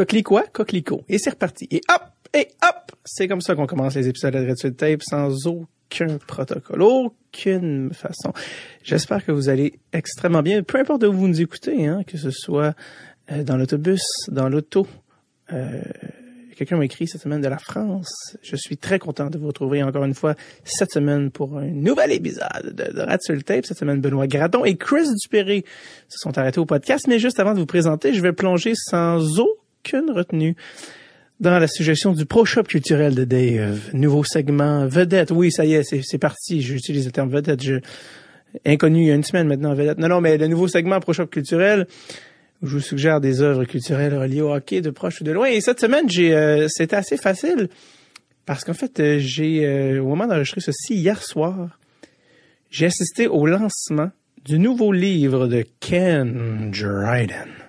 Coquelicot, coquelicot. Et c'est reparti. Et hop, et hop! C'est comme ça qu'on commence les épisodes de Red Tape sans aucun protocole, aucune façon. J'espère que vous allez extrêmement bien, peu importe où vous nous écoutez, hein, que ce soit euh, dans l'autobus, dans l'auto. Euh, Quelqu'un m'a écrit cette semaine de la France. Je suis très content de vous retrouver encore une fois cette semaine pour un nouvel épisode de, de Rat Tape. Cette semaine, Benoît Gradon et Chris Dupéré se sont arrêtés au podcast. Mais juste avant de vous présenter, je vais plonger sans aucune retenue dans la suggestion du Pro Shop culturel de Dave. Nouveau segment vedette. Oui, ça y est, c'est parti. J'utilise le terme vedette. Inconnu il y a une semaine maintenant, vedette. Non, non, mais le nouveau segment Pro Shop culturel, je vous suggère des œuvres culturelles reliées au hockey de proche ou de loin. Et cette semaine, j'ai, euh, c'était assez facile parce qu'en fait, euh, j'ai, euh, au moment d'enregistrer ceci, hier soir, j'ai assisté au lancement du nouveau livre de Ken Dryden.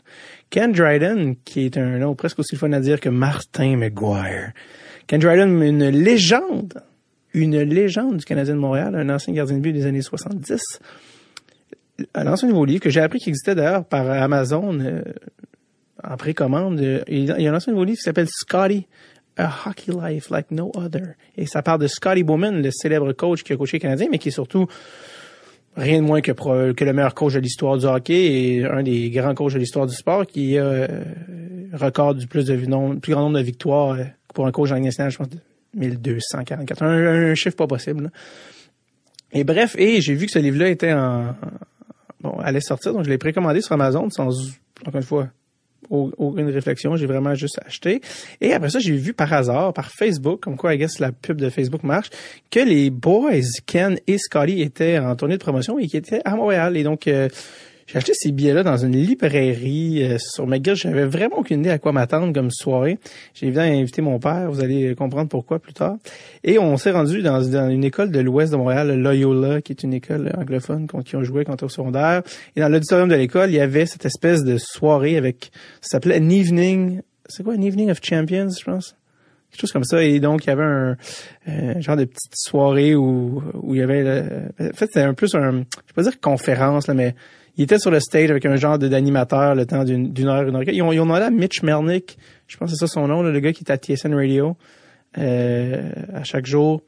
Ken Dryden, qui est un nom presque aussi fun à dire que Martin McGuire. Ken Dryden, une légende, une légende du Canadien de Montréal, un ancien gardien de but des années 70 a lancé un nouveau livre que j'ai appris qu'il existait d'ailleurs par Amazon euh, en précommande. Il, a lancé un nouveau livre qui s'appelle Scotty, A Hockey Life Like No Other. Et ça parle de Scotty Bowman, le célèbre coach qui a coaché les Canadiens, mais qui est surtout rien de moins que, que le meilleur coach de l'histoire du hockey et un des grands coachs de l'histoire du sport qui a euh, record du plus de plus grand nombre de victoires euh, pour un coach en national, je pense, 1244. Un, un chiffre pas possible. Et bref, et j'ai vu que ce livre-là était en, bon, allait sortir, donc je l'ai précommandé sur Amazon sans, encore une fois, aucune réflexion, j'ai vraiment juste acheté. Et après ça, j'ai vu par hasard, par Facebook, comme quoi, I guess, la pub de Facebook marche, que les boys, Ken et Scotty, étaient en tournée de promotion et qui étaient à Montréal. Et donc, euh, j'ai acheté ces billets-là dans une librairie euh, sur McGill. J'avais vraiment aucune idée à quoi m'attendre comme soirée. J'ai évidemment invité mon père. Vous allez comprendre pourquoi plus tard. Et on s'est rendu dans, une école de l'ouest de Montréal, Loyola, qui est une école anglophone qui ont joué quand au secondaire. Et dans l'auditorium de l'école, il y avait cette espèce de soirée avec, ça s'appelait an evening, c'est quoi, an evening of champions, je pense? quelque chose comme ça. Et donc, il y avait un, euh, genre de petite soirée où, où il y avait... en fait, c'était un plus un... Je vais pas dire conférence, là, mais il était sur le stage avec un genre d'animateur le temps d'une heure, une heure. Ils ont, ils ont demandé à Mitch Melnick, je pense que c'est ça son nom, le gars qui est à TSN Radio, euh, à chaque jour,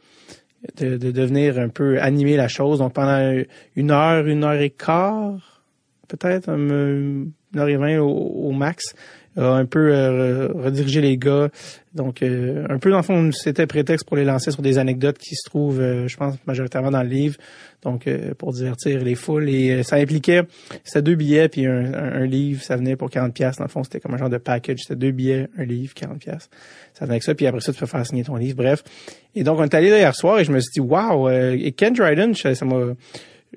de, de devenir un peu animer la chose. Donc pendant une heure, une heure et quart, peut-être, une heure et vingt au max, un peu euh, rediriger les gars. Donc, euh, un peu dans le fond, c'était prétexte pour les lancer sur des anecdotes qui se trouvent, euh, je pense, majoritairement dans le livre. Donc, pour divertir les foules. Et ça impliquait, c'était deux billets puis un, livre. Ça venait pour 40 pièces. Dans le fond, c'était comme un genre de package. C'était deux billets, un livre, 40 pièces. Ça venait avec ça. Puis après ça, tu peux faire signer ton livre. Bref. Et donc, on est allé là hier soir et je me suis dit, wow, et Ken Dryden, ça m'a...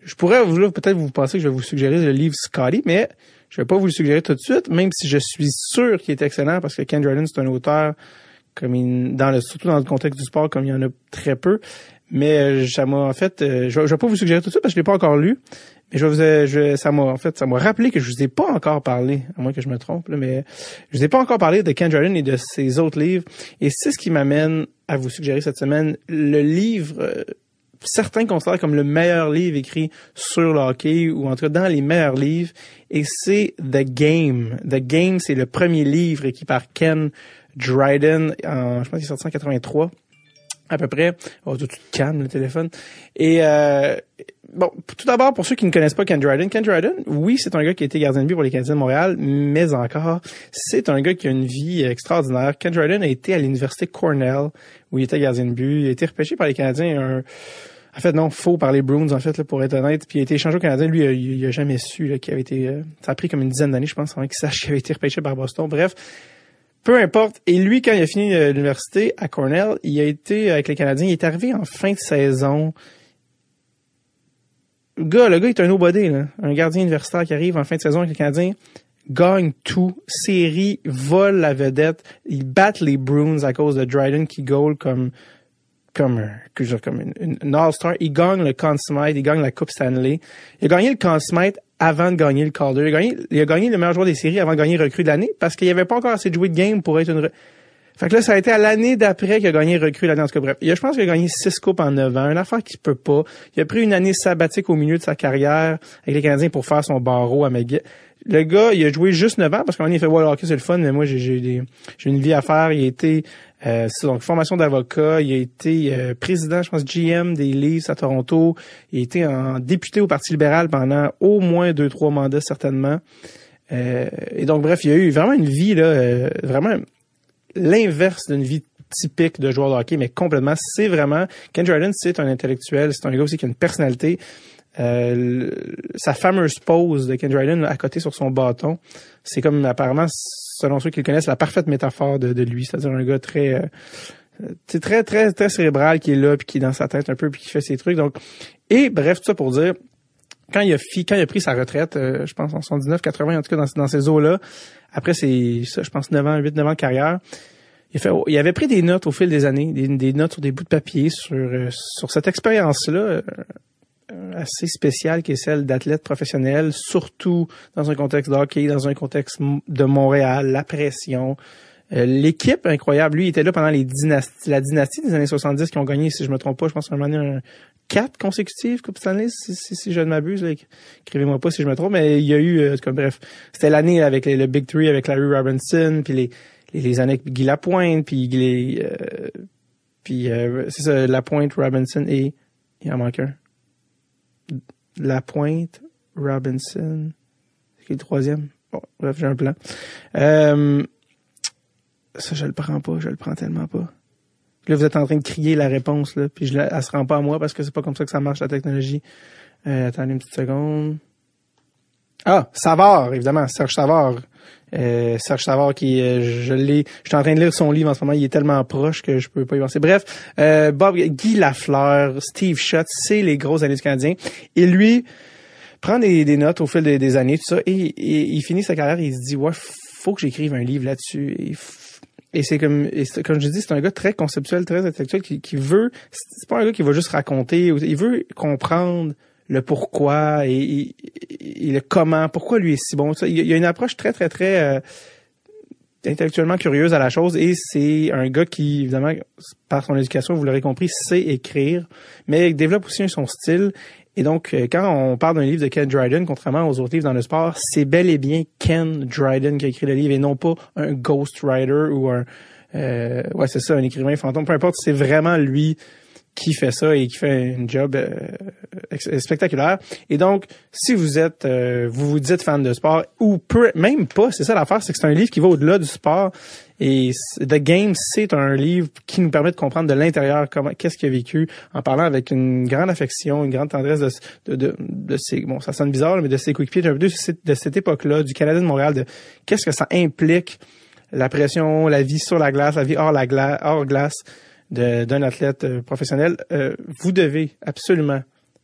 Je pourrais, peut-être vous pensez que je vais vous suggérer le livre Scotty, mais je vais pas vous le suggérer tout de suite, même si je suis sûr qu'il est excellent parce que Ken Jordan, c'est un auteur comme il, dans le, surtout dans le contexte du sport, comme il y en a très peu. Mais euh, ça m'a en fait, euh, je, je vais pas vous suggérer tout de suite parce que je l'ai pas encore lu. Mais je vous je, ça m'a en fait, ça m'a rappelé que je vous ai pas encore parlé, à moins que je me trompe, mais je vous ai pas encore parlé de Ken Jordan et de ses autres livres. Et c'est ce qui m'amène à vous suggérer cette semaine le livre. Certains considèrent comme le meilleur livre écrit sur le hockey ou en tout cas dans les meilleurs livres et c'est The Game. The Game, c'est le premier livre écrit par Ken Dryden en, je pense qu'il est sorti en 83 à peu près. Oh, tout, calme le téléphone. Et euh, bon, tout d'abord, pour ceux qui ne connaissent pas Ken Dryden, Ken Dryden, oui, c'est un gars qui a été gardien de but pour les Canadiens de Montréal, mais encore, c'est un gars qui a une vie extraordinaire. Ken Dryden a été à l'université Cornell, où il était gardien de but. Il a été repêché par les Canadiens un en fait, non, faux par les Bruins, en fait, pour être honnête. Puis il a été échangé au Canadien. Lui, il, a jamais su qu'il avait été... Euh, ça a pris comme une dizaine d'années, je pense, avant qu'il sache qu'il avait été repêché par Boston. Bref, peu importe. Et lui, quand il a fini euh, l'université à Cornell, il a été avec les Canadiens. Il est arrivé en fin de saison. Le gars, le gars est un nobody, là. Un gardien universitaire qui arrive en fin de saison avec les Canadiens gagne tout, série, vole la vedette, ils battent les Bruins à cause de Dryden qui goal comme comme, euh, comme une, une All-Star. Il gagne le Conn Smythe, il gagne la Coupe Stanley. Il a gagné le Conn Smythe avant de gagner le Calder. Il a gagné, il a gagné le meilleur joueur des séries avant de gagner recrue de l'année parce qu'il n'y avait pas encore assez de jouer de game pour être une... Fait que là, ça a été à l'année d'après qu'il a gagné recrue l'année. En tout cas, bref. Il a, je pense qu'il a gagné six coupes en neuf ans. Une affaire qu'il peut pas. Il a pris une année sabbatique au milieu de sa carrière avec les Canadiens pour faire son barreau à McGill. Le gars, il a joué juste neuf ans parce un moment, il fait, ouais, le hockey, c'est le fun, mais moi, j'ai, j'ai, des, j'ai une vie à faire. Il a été, euh, donc formation d'avocat. Il a été euh, président, je pense, GM des Leafs à Toronto. Il a été en député au Parti libéral pendant au moins deux, trois mandats, certainement. Euh, et donc, bref, il a eu vraiment une vie, là, vraiment l'inverse d'une vie typique de joueur de hockey, mais complètement. C'est vraiment Ken Jordan, c'est un intellectuel, c'est un gars aussi qui a une personnalité. Sa fameuse pose de Ken Jordan à côté sur son bâton, c'est comme apparemment, selon ceux qui le connaissent, la parfaite métaphore de, de lui. C'est-à-dire un gars très euh, très très très cérébral qui est là puis qui est dans sa tête un peu puis qui fait ses trucs. Donc et bref tout ça pour dire quand il a fi, quand il a pris sa retraite, euh, je pense en 79 80 en tout cas dans, dans ces eaux là, après c'est ça je pense 9 ans, 8 9 ans de carrière, il, fait, il avait pris des notes au fil des années, des, des notes sur des bouts de papier sur euh, sur cette expérience-là euh, assez spéciale qui est celle d'athlète professionnel, surtout dans un contexte de hockey, dans un contexte de Montréal, la pression. Euh, l'équipe incroyable, lui, il était là pendant les dynasties, la dynastie des années 70 qui ont gagné, si je me trompe pas, je pense un moment un quatre consécutives Coupe Stanley, si, si, si je ne m'abuse. Écrivez-moi pas si je me trompe, mais il y a eu, euh, comme bref, c'était l'année avec le Big Three, avec Larry Robinson, puis les, les, les années Guy Lapointe, puis les, euh, puis euh, c'est ça, Lapointe, Robinson et il en manque un. Lapointe, Robinson, c'est qui le troisième? Bon, bref, j'ai un plan. Euh, ça, je le prends pas, je le prends tellement pas. Là, vous êtes en train de crier la réponse, là, puis je la, elle se rend pas à moi parce que c'est pas comme ça que ça marche la technologie. Euh, attendez une petite seconde. Ah, Savard, évidemment, Serge Savard. Euh, Serge Savard qui, euh, je l'ai, je suis en train de lire son livre en ce moment, il est tellement proche que je peux pas y penser. Bref, euh, Bob, Guy Lafleur, Steve Schutt, c'est les grosses années du Canadien. Et lui prend des, notes au fil des, années, tout ça, et, il finit sa carrière et il se dit, ouais, faut que j'écrive un livre là-dessus. Et, et c'est comme, et comme je dis, c'est un gars très conceptuel, très intellectuel, qui, qui veut, c'est pas un gars qui va juste raconter, il veut comprendre le pourquoi et, et, le comment, pourquoi lui est si bon? Il y a une approche très, très, très euh, intellectuellement curieuse à la chose et c'est un gars qui, évidemment, par son éducation, vous l'aurez compris, sait écrire, mais développe aussi son style. Et donc, euh, quand on parle d'un livre de Ken Dryden, contrairement aux autres livres dans le sport, c'est bel et bien Ken Dryden qui a écrit le livre et non pas un ghostwriter ou un... Euh, ouais, c'est ça, un écrivain fantôme. Peu importe, c'est vraiment lui qui fait ça et qui fait un job euh, spectaculaire. Et donc, si vous êtes, euh, vous vous dites fan de sport ou peu, même pas, c'est ça l'affaire, c'est que c'est un livre qui va au-delà du sport. Et The Game, c'est un livre qui nous permet de comprendre de l'intérieur comment, qu'est-ce qu'il a vécu, en parlant avec une grande affection, une grande tendresse de, de, de, de ses, bon, ça sonne bizarre, mais de ses coéquipiers, de, de, de cette époque-là, du Canada de Montréal, de qu'est-ce que ça implique, la pression, la vie sur la glace, la vie hors la glace, hors glace d'un athlète euh, professionnel, euh, vous devez absolument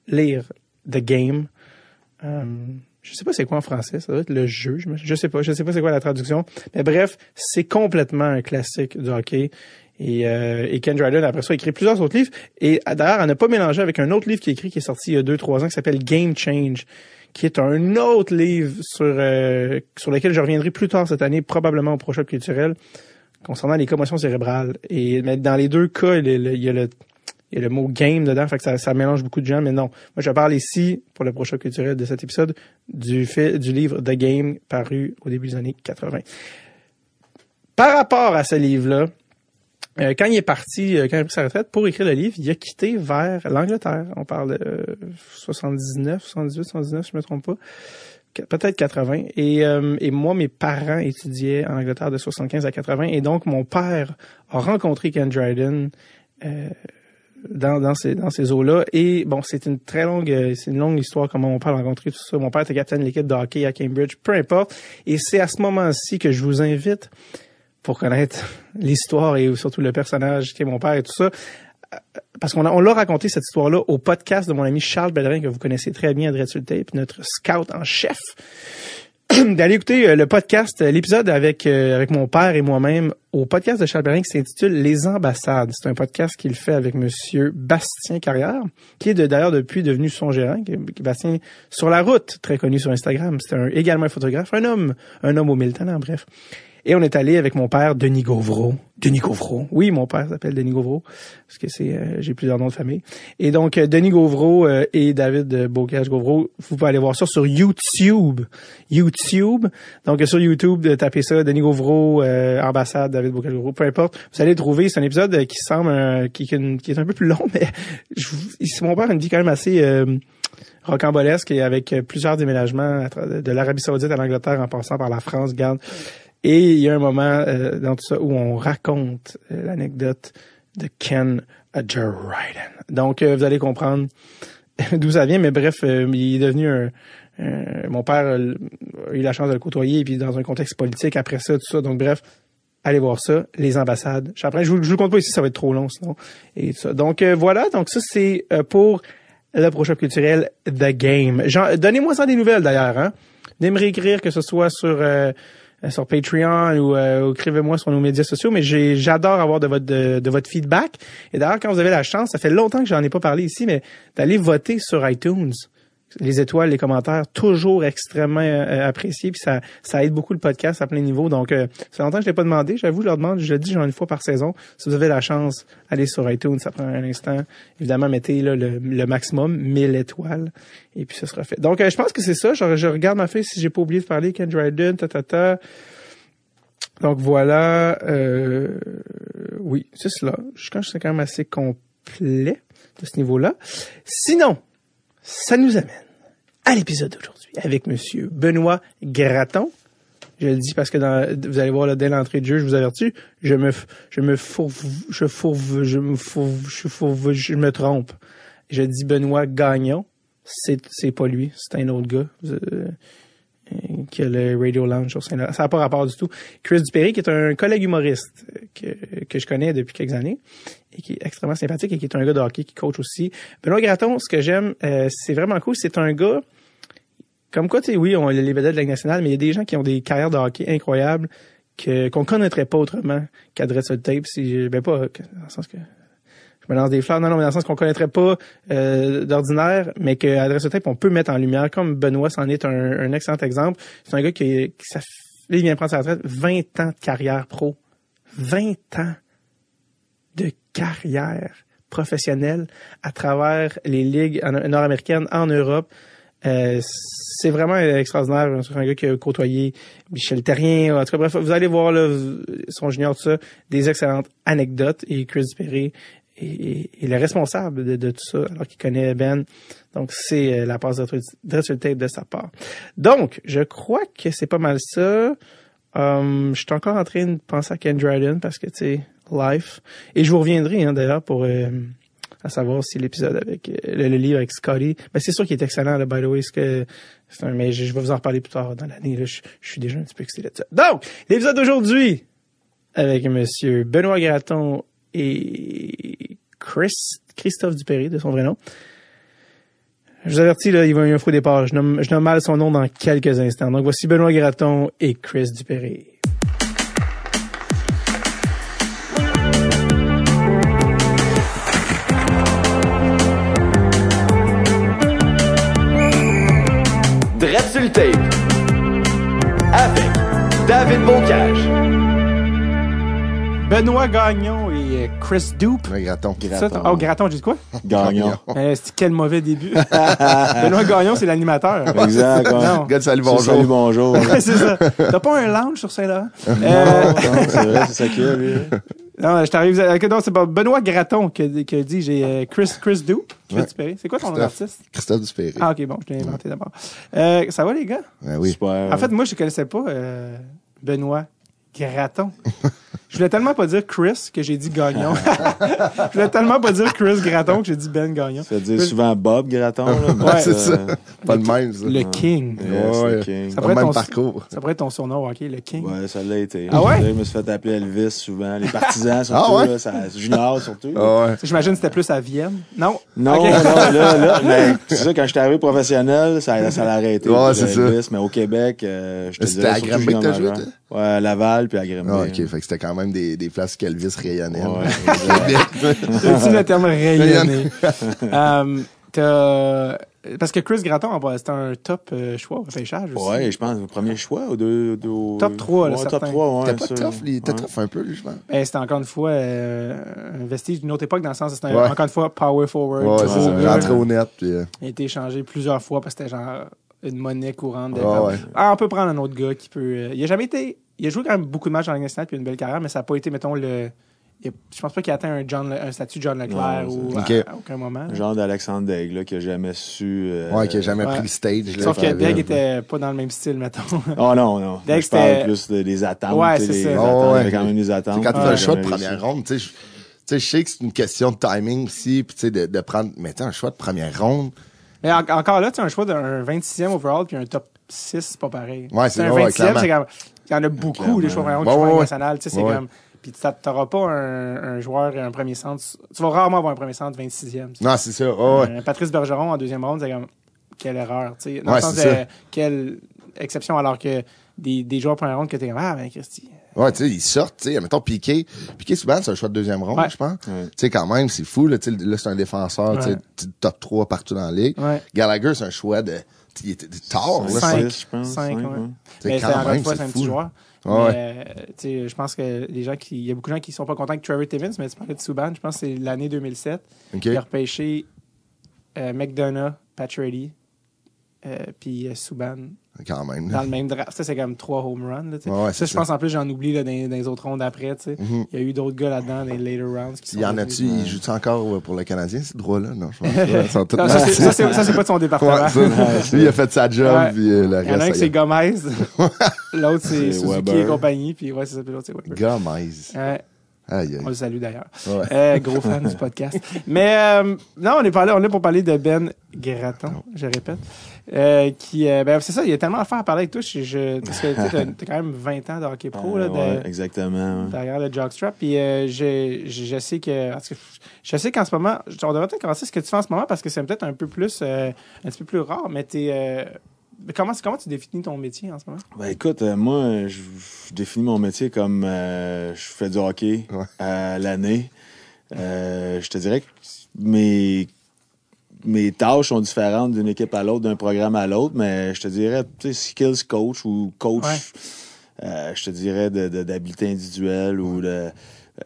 lire The Game. Euh, je sais pas c'est quoi en français, ça doit être le jeu, je, sais pas, je sais pas c'est quoi la traduction. Mais bref, c'est complètement un classique du hockey. Et, euh, et Ken Dryden, après ça, a écrit plusieurs autres livres. Et d'ailleurs, elle n'a pas mélangé avec un autre livre qui est écrit, qui est sorti il y a deux, trois ans, qui s'appelle Game Change, qui est un autre livre sur, euh, sur lequel je reviendrai plus tard cette année, probablement au prochain culturel concernant les commotions cérébrales. Et mais dans les deux cas, il y a le, il y a le mot game dedans, fait que ça, ça, mélange beaucoup de gens, mais non. Moi, je parle ici, pour le prochain culturel de cet épisode, du fait du livre The Game paru au début des années 80. Par rapport à ce livre-là, euh, quand il est parti, euh, quand il a pris sa retraite pour écrire le livre, il a quitté vers l'Angleterre. On parle de euh, 79, 78, 79, si je me trompe pas peut-être 80. Et, euh, et moi, mes parents étudiaient en Angleterre de 75 à 80. Et donc, mon père a rencontré Ken Dryden euh, dans, dans ces, dans ces eaux-là. Et bon, c'est une très longue, euh, c'est une longue histoire comment mon père a rencontré tout ça. Mon père était capitaine de l'équipe de hockey à Cambridge, peu importe. Et c'est à ce moment-ci que je vous invite pour connaître l'histoire et surtout le personnage qui est mon père et tout ça, parce qu'on on l'a raconté cette histoire-là au podcast de mon ami Charles Bellerin que vous connaissez très bien, Adresse Tape, notre scout en chef. d'aller écouter euh, le podcast, euh, l'épisode avec euh, avec mon père et moi-même au podcast de Charles Bellerin qui s'intitule Les ambassades. C'est un podcast qu'il fait avec monsieur Bastien Carrière, qui est d'ailleurs depuis devenu son gérant, Bastien sur la route, très connu sur Instagram. C'est également un photographe, un homme, un homme au mille talents, bref. Et on est allé avec mon père, Denis Gauvreau. Denis Gauvreau. Oui, mon père s'appelle Denis Gauvreau, parce que c'est euh, j'ai plusieurs noms de famille. Et donc, euh, Denis Gauvreau euh, et David euh, Bocage Gauvreau, vous pouvez aller voir ça sur YouTube. YouTube. Donc, sur YouTube, de taper ça, Denis Gauvreau, euh, ambassade, David Bocage Gauvreau, peu importe. Vous allez trouver, c'est un épisode qui semble, euh, qui, qui, est un peu plus long, mais je, mon père a une vie quand même assez... euh, rocambolesque et avec euh, plusieurs déménagements de l'Arabie Saoudite à l'Angleterre en passant par la France, garde. Et il y a un moment euh, dans tout ça où on raconte euh, l'anecdote de Ken Dryden. Donc euh, vous allez comprendre d'où ça vient, mais bref, euh, il est devenu un, mon père a eu la chance de le côtoyer et puis dans un contexte politique après ça, tout ça. Donc bref, allez voir ça, les ambassades. Après, je vous, je vous le compte pas ici, ça va être trop long sinon. Et ça. Donc euh, voilà, donc ça c'est euh, pour le prochain culturel The Game. Donnez-moi ça des nouvelles d'ailleurs. Hein? Venez me que ce soit sur euh, sur Patreon ou, euh, écrivez-moi sur nos médias sociaux. Mais j'adore avoir de votre de votre feedback. Et d'ailleurs, quand vous avez la chance, ça fait longtemps que j'en ai pas parlé ici, mais d'aller voter sur iTunes. Les étoiles, les commentaires, toujours extrêmement euh, appréciés. Puis ça, ça aide beaucoup le podcast à plein niveau. Donc, euh, ça fait longtemps que je l'ai pas demandé. J'avoue, je leur demande, je le dis genre une fois par saison. Si vous avez la chance, allez sur iTunes, ça prend un instant. Évidemment, mettez là, le, le maximum, 1000 étoiles, et puis ça sera fait. Donc, euh, je pense que c'est ça. Je, je regarde ma feuille si j'ai pas oublié de parler. Ken Dryden, ta, ta, ta. Donc voilà, euh, oui, c'est cela. Je pense que c'est quand même assez complet de ce niveau-là. Sinon, ça nous amène à l'épisode d'aujourd'hui avec Monsieur Benoît Graton. Je le dis parce que vous allez voir dès l'entrée de jeu, je vous avertis, je me, je me fourve, je fourve, je me je fourve, je me trompe. Je dis Benoît Gagnon. C'est, c'est pas lui, c'est un autre gars. Qui le Radio Lounge sur Saint-Laurent. Ça n'a pas rapport du tout. Chris Dupéry, qui est un collègue humoriste que, que je connais depuis quelques années et qui est extrêmement sympathique et qui est un gars de hockey qui coach aussi. Benoît Graton, ce que j'aime, euh, c'est vraiment cool, c'est un gars comme quoi, tu sais, oui, on a les vedettes de la Ligue nationale, mais il y a des gens qui ont des carrières de hockey incroyables que qu'on connaîtrait pas autrement qu'Adresse de tape. Si, ben pas dans le sens que je me lance des fleurs, non, non, mais dans le sens qu'on connaîtrait pas euh, d'ordinaire, mais que Adresse de tape, on peut mettre en lumière, comme Benoît c'en est un, un excellent exemple. C'est un gars qui, qui ça, il vient prendre sa retraite, 20 ans de carrière pro. 20 ans de carrière professionnelle à travers les ligues nord-américaines en Europe. Euh, c'est vraiment extraordinaire. C'est un gars qui a côtoyé Michel Terrien. En tout cas, bref, vous allez voir là, son junior, tout ça, des excellentes anecdotes. Et Chris Perry est, est- est le responsable de, de tout ça, alors qu'il connaît Ben. Donc, c'est euh, la passe de de sa part. Donc, je crois que c'est pas mal ça. Um, je suis encore en train de penser à Ken Dryden parce que, tu sais, life. Et je vous reviendrai, hein, d'ailleurs, pour... euh, à savoir si l'épisode avec euh, le, le livre avec Scotty, ben c'est sûr qu'il est excellent là, by the way, que c'est un, mais je, je vais vous en reparler plus tard dans l'année. Là, je, je suis déjà un petit peu excité de ça. Donc, l'épisode d'aujourd'hui avec Monsieur Benoît Graton et Chris Christophe Dupéry de son vrai nom. Je vous avertis, là, il va y avoir un faux départ. Je nomme, je nomme mal son nom dans quelques instants. Donc, voici Benoît Graton et Chris Dupéry. Benoît Gagnon et euh, Chris Dupe. Graton. C'est ça, ton- Oh, Graton, j'ai dit quoi? Gagnant. Euh, c'est quel mauvais début. Benoît Gagnon, c'est l'animateur. Exact. ouais. Non. Gars de salut, C'est Salut, bonjour. bonjour. C'est ça. T'as pas un lounge sur Saint-Laurent? Non, Euh, non, c'est vrai, c'est ça qu'il y a, lui. non, je t'arrive. ok, Non, c'est pas Benoît Graton qui a, qui a dit, j'ai euh, Chris, Chris Dupe. Chris Ouais. Dupéry. C'est quoi ton nom Christophe. d'artiste? Christophe Dupéry. Ah, ok, bon, je l'ai inventé d'abord. Euh, ça va, les gars? Ben oui. Super. En fait, moi, je connaissais pas euh, Benoît Graton. Je voulais tellement pas dire Chris que j'ai dit Gagnon. je voulais tellement pas dire Chris Graton que j'ai dit Ben Gagnon. ça veut dire souvent Bob Graton. Là, Ouais, c'est ça. Pas de même, ça. Le King. yes, Ouais. le King. Ça Pas pourrait le être ton- parcours. Ça pourrait être ton surnom, ok, le King. Ouais, ça l'a été. Ah ouais? Je me suis fait appeler Elvis souvent. Les partisans, surtout. Ah ouais? là, ça, junior, surtout. Ah ouais. J'imagine que c'était plus à Vienne. Non? Non, Ok. non, là, là, mais c'est ça, quand je suis arrivé professionnel, ça, ça l'a arrêté. Ouais, c'est ça. Elvis, Mais au Québec, euh, je te C'était dirais à Granby que t'as joué, majeur. Ouais, à Laval puis à Granby. Ah, ok. Fait que c'était quand même des, des places qu'Elvis rayonnait. Ouais. C'est le terme rayonné. euh, t'as- Parce que Chris Gratton, c'était un top euh, choix au repêchage aussi. Ouais, je pense, au premier choix, au deux, deux- Top trois, là, ouais, certain. top 3, ouais. T'es pas tough, il était Ouais. tough un peu, lui, je pense. Ben, c'était encore une fois euh, un vestige d'une autre époque, dans le sens que c'était Ouais. encore une fois power forward. Ouais, c'est ça. Rentré au net, puis... euh, Il a été échangé plusieurs fois parce que c'était genre une monnaie courante. De ouais. Ah, on peut prendre un autre gars qui peut. euh, il a jamais été. Il a joué quand même beaucoup de matchs dans la nationale puis une belle carrière, mais ça n'a pas été, mettons, le. a- je pense pas qu'il a atteint un, John, Le- un statut de John Leclerc Non, ou c'est- à, Ok. à aucun moment. Genre d'Alexandre Daigle, là, qui a jamais su. euh, Ouais, qui a jamais ouais. pris le stage. là, Sauf que ville. était pas dans le même style, mettons. Oh non, non. Que je parle c'était- plus de- des attentes. Ouais, c'est ça. Oh, ouais. quand même des attentes. quand tu as Ouais. un choix de première ronde, tu sais, je- tu sais, je sais que c'est une question de timing aussi, puis tu sais, de, de prendre, mais tu sais, un choix de première ronde. Mais en- encore là, tu sais, un choix d'un 26e overall puis un top 6, c'est pas pareil. Ouais, Tu c'est un ouais, 26e, clairement. c'est comme. Il y en a beaucoup, des choix première ronde, Ouais. Tu sais, c'est comme. Puis tu n'auras pas un, un joueur, un premier centre. Tu vas rarement avoir un premier centre 26e. tu sais. Non, c'est ça. ouais. Euh, Patrice Bergeron en deuxième ronde, c'est comme quelle erreur, tu sais. Dans le sens de ça. quelle exception alors que des, des joueurs première ronde que t'es comme ah ben Christy. Ouais, tu sais, ils sortent, tu sais, mettons Piqué. Piqué, souvent, c'est un choix de deuxième ronde, Ouais. je pense. Ouais. Tu sais, quand même, c'est fou, là, tu sais, là, c'est un défenseur, tu sais, top 3 partout dans la ligue. Ouais. Gallagher, c'est un choix de, il était tard, là, je pense. Cinq, cinq, ouais. Mais quand encore même, fois c'est un fou. petit joueur. Ouais, euh, tu sais, je pense que les gens qui il y a beaucoup de gens qui sont pas contents avec Trevor Timmins, mais tu parlais de Subban, je pense que c'est l'année 2007. OK. Il a repêché euh, McDonough, Pacioretty, euh, puis euh, Subban Quand même, dans le même draft. Ça, c'est comme trois home runs. Là, tu sais. Ouais, ouais, ça, je pense en plus, j'en oublie là, dans, dans les autres rondes après. Mhm. Il y a eu d'autres gars là-dedans, dans les later rounds. Qui sont Il y en a-tu, encore euh, pour le Canadien, ce droit-là? Non, je pense pas. Ça, c'est- pas de son département. Ouais, lui, il a fait sa job, puis euh, le Il y en a un qui c'est Gomez, l'autre c'est Suzuki et compagnie, puis ouais, c'est ça, puis l'autre c'est. Weber. Gomez. Aïe, on le salue d'ailleurs. Ouais. Euh, gros fan du podcast. Mais euh, non, on est, parlé, on est là pour parler de Ben Gratton, je répète. Euh, qui, euh, ben, c'est ça, il y a tellement à faire à parler avec toi. Je, je, parce que tu t'as quand même 20 ans de hockey pro là, de- ouais, exactement. ouais. derrière le jockstrap. Puis euh, je, je, je sais que, je sais qu'en ce moment, on devrait peut-être commencer ce que tu fais en ce moment parce que c'est peut-être un peu plus, euh, un petit peu plus rare. Mais t'es, euh, mais comment, comment tu définis ton métier en ce moment? Ben écoute, euh, moi, je, je définis mon métier comme euh, je fais du hockey Ouais. à l'année. Euh, je te dirais que mes, mes tâches sont différentes d'une équipe à l'autre, d'un programme à l'autre, mais je te dirais, tu sais, skills coach ou coach, Ouais. euh, je te dirais de- de- d'habileté individuelle ou de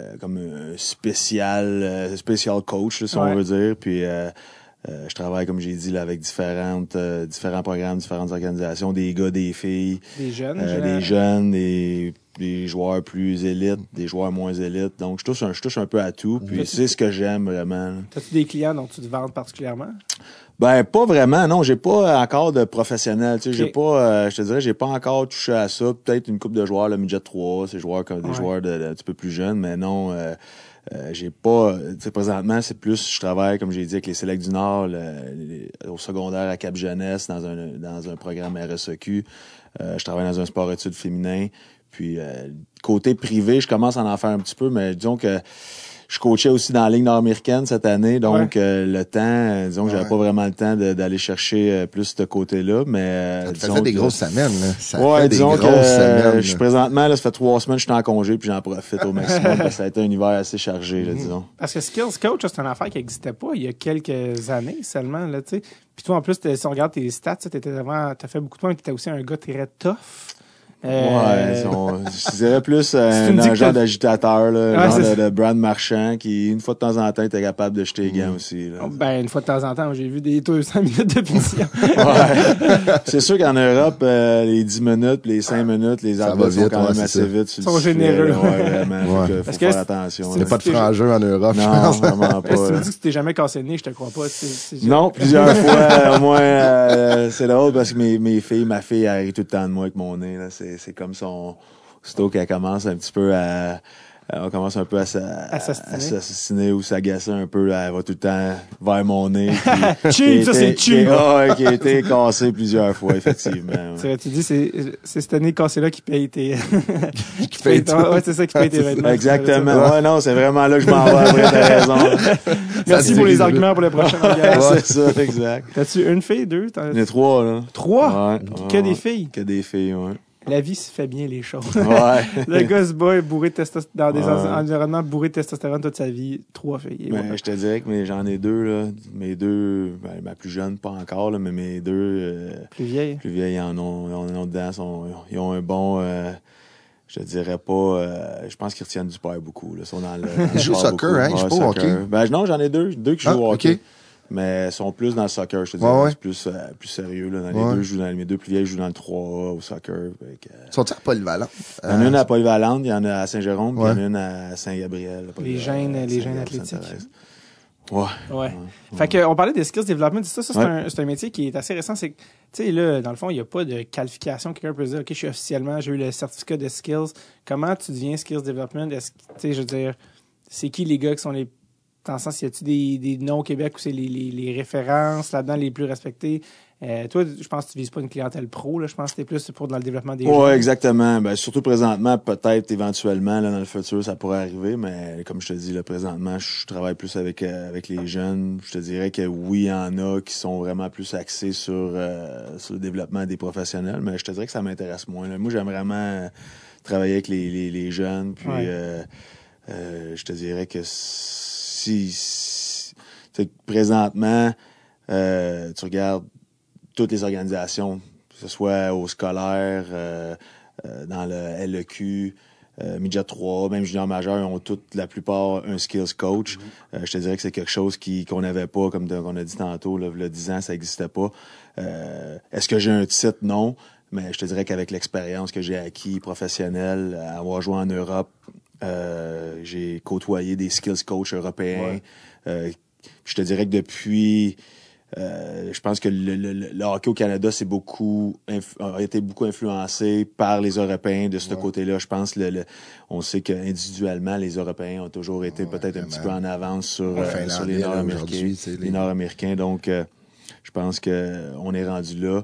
euh, comme un spécial, euh, spécial coach, là, si Ouais. on veut dire. Puis euh, je travaille, comme j'ai dit, là, avec différentes, différents programmes, différentes organisations, des gars, des filles, Des jeunes? des jeunes, des, des joueurs plus élites, des joueurs moins élites. Donc, je touche un, je touche un peu à tout. Puis, c'est ce que j'aime vraiment. là. T'as-tu des clients dont tu te vantes particulièrement? Ben, pas vraiment, non. J'ai pas encore de professionnel. Tu sais, j'ai pas, euh, je te dirais, j'ai pas encore touché à ça. Peut-être une coupe de joueurs, le midget 3, ces joueurs comme des Ouais. joueurs de, de- un petit peu plus jeunes, mais non, euh, euh, j'ai pas, tu sais, présentement, c'est plus, je travaille, comme j'ai dit, avec les Selects du Nord, le- les- au secondaire à Cap Jeunesse, dans un, dans un programme RSEQ. Euh, je travaille dans un sport études féminin. Puis, euh, côté privé, je commence à en faire un petit peu, mais disons que je coachais aussi dans la Ligue nord-américaine cette année, donc Ouais. euh, le temps, euh, disons que j'avais Ouais. pas vraiment le temps d'aller chercher euh, plus ce côté-là, mais Ça te disons faisait des que- grosses semaines, là. Ça ouais, fait des disons grosses que semaines. je suis présentement là, ça fait trois semaines que je suis en congé puis j'en profite au maximum parce que ça a été un hiver assez chargé, Mhm. là, disons. Parce que Skills Coach, c'est une affaire qui n'existait pas il y a quelques années seulement. Là, tu sais. Puis toi, en plus, si on regarde tes stats, tu as fait beaucoup de points, tu étais aussi un gars très tough. Euh, Ouais, ils sont- je dirais plus euh, un, t'as- d'agitateur, là, Ouais, genre de, de Brad Marchand qui, une fois de temps en temps, était capable de jeter les gants aussi. là. Ben, une fois de temps en temps, j'ai vu des 200 minutes de punition. Ouais. c'est sûr qu'en Europe, euh, les 10 minutes, les 5 minutes, les va sont vite, quand ouais, même assez ça. vite. Ils sont généreux. Ouais, vraiment. Ouais. Faut que- faut Parce faire attention. c'est- Il n'y a là. pas de frangeux en Europe, je Non, pense. vraiment Ben, si tu me pas. dis que tu t'es jamais cassé le nez, je te crois pas. Non, plusieurs fois, au moins, euh, c'est drôle parce que mes, mes filles, ma fille, elle rit tout le temps de moi avec mon nez. là. C'est, c'est comme son. Aussitôt qu'elle commence un petit peu à. On commence un peu à, s'assassiner ou s'agacer un peu. Là, elle va tout le temps vers mon nez. puis- Cheap, ça, c'est cheap. qui- ah qui a été cassé plusieurs fois, effectivement. ouais. Tu dis, c'est cette année cassée-là qui paye tes. qui paye ton-. Ouais, c'est ça qui paye tes vêtements. Exactement. Ouais, non, c'est vraiment là que je m'en vais après, t'as raison. Merci pour les arguments pour le prochain Ouais, c'est ça, exact. T'as-tu une fille, deux? T'en- Il y en a trois, là. Trois? Ouais, Que des filles? Que des filles, ouais. La vie se fait bien les choses. Ouais. le gars se bat bourré de dans des Ouais. en- environnements bourrés de testostérone toute sa vie. Trois filles. Mais Ben, je te dirais que j'en ai deux, là. Mes deux, ben, ma plus jeune, pas encore, là, mais mes deux euh, Plus vieille. plus vieilles, ils en ont, ils en ont dedans. sont- ils ont un bon. euh, je te dirais pas. euh, je pense qu'ils retiennent du père beaucoup. Là. Ils sont dans le. dans Ils jouent soccer, beaucoup. hein? Ils jouent pas au soccer. hockey? Ben, non, j'en ai deux. Deux qui jouent Ah, au hockey. ok. Mais ils sont plus dans le soccer, je te Ouais, dirais. ouais. C'est plus, euh, plus sérieux. Là. Dans Ouais. les deux, jouent dans, mes deux plus vieilles jouent dans le 3A au soccer. Fait que, euh, Sont-ils polyvalents? il y en a une à Polyvalente, il y en a à Saint-Jérôme, puis il y en a une à Saint-Gabriel. Les gènes- les athlétiques. Ouais. Ouais. Fait que, on parlait de skills development. Ça, ça c'est Ouais. un, métier qui est assez récent. C'est que, tu sais, là, dans le fond, il n'y a pas de qualification. Quelqu'un peut dire, OK, je suis officiellement, j'ai eu le certificat de skills. Comment tu deviens skills development? Est-ce tu sais, je veux dire, c'est qui les gars qui sont les. Dans le sens, y a-tu des, des noms au Québec où c'est les, les, les références là-dedans les plus respectées? Euh, toi, je pense que tu vises pas une clientèle pro, là. Je pense que t'es plus pour dans le développement des Ouais, gens. exactement. Ben, surtout présentement, peut-être éventuellement, là, dans le futur, ça pourrait arriver, mais comme je te dis, là, présentement, je travaille plus avec, euh, avec les jeunes. Je te dirais que oui, il y en a qui sont vraiment plus axés sur, euh, sur le développement des professionnels, mais je te dirais que ça m'intéresse moins. là. Moi, j'aime vraiment travailler avec les, les, les jeunes, puis Ouais. je te dirais que si, présentement, euh, tu regardes toutes les organisations, que ce soit au scolaire, euh, euh, dans le LEQ, Midget 3, même junior majeur, ont toutes, la plupart, un skills coach. Euh, je te dirais que c'est quelque chose qui qu'on n'avait pas, comme on a dit tantôt, là, le 10 ans, ça n'existait pas. Est-ce que j'ai un titre? Non. Mais je te dirais qu'avec l'expérience que j'ai acquis professionnelle, à avoir joué en Europe, euh, j'ai côtoyé des skills coach européens. Euh, je te dirais que depuis euh, je pense que le, le- le- le hockey au Canada c'est beaucoup a été beaucoup influencé par les Européens de ce côté-là. Je pense le, le- on sait que individuellement les Européens ont toujours été Ouais, peut-être un petit peu en avance sur, sur les Nord-Américains. Les, les- Nord-Américains. Donc je pense que on est rendu là.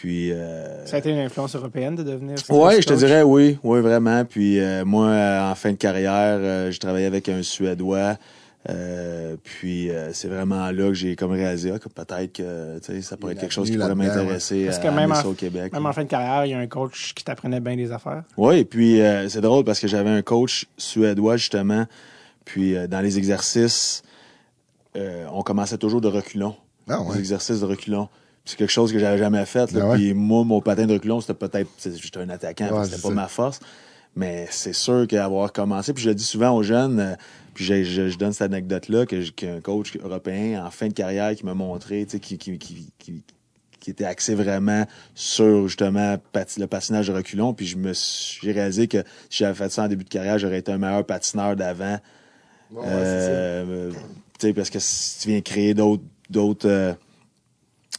Puis euh, Ça a été une influence européenne de devenir. Ouais, je te dirais oui, oui vraiment. Puis euh, moi, euh, en fin de carrière, euh, j'ai travaillé avec un Suédois. Euh, puis euh, c'est vraiment là que j'ai comme réalisé ah, que peut-être que ça pourrait Il être quelque chose qui pourrait m'intéresser Parce à, que à même amener en- ça au Québec. Même en fin de carrière, il y a un coach qui t'apprenait bien des affaires. Oui, et puis euh, c'est drôle parce que j'avais un coach suédois justement. Puis euh, dans les exercices, euh, on commençait toujours de reculons. Ah Les exercices de reculons. C'est quelque chose que j'avais jamais fait. Là. Ouais? Puis moi, mon patin de reculons, c'était peut-être. J'étais un attaquant, Ouais, c'était pas ça. ma force. Mais c'est sûr qu'avoir commencé, puis je le dis souvent aux jeunes, euh, puis je, je- je donne cette anecdote-là, que qu'un coach européen en fin de carrière qui m'a montré, tu sais, qui, qui, qui, qui, était axé vraiment sur justement pati- le patinage de reculons. Puis je me suis- j'ai réalisé que si j'avais fait ça en début de carrière, j'aurais été un meilleur patineur d'avant. Euh, tu sais, parce que si tu viens créer d'autres d'autres euh,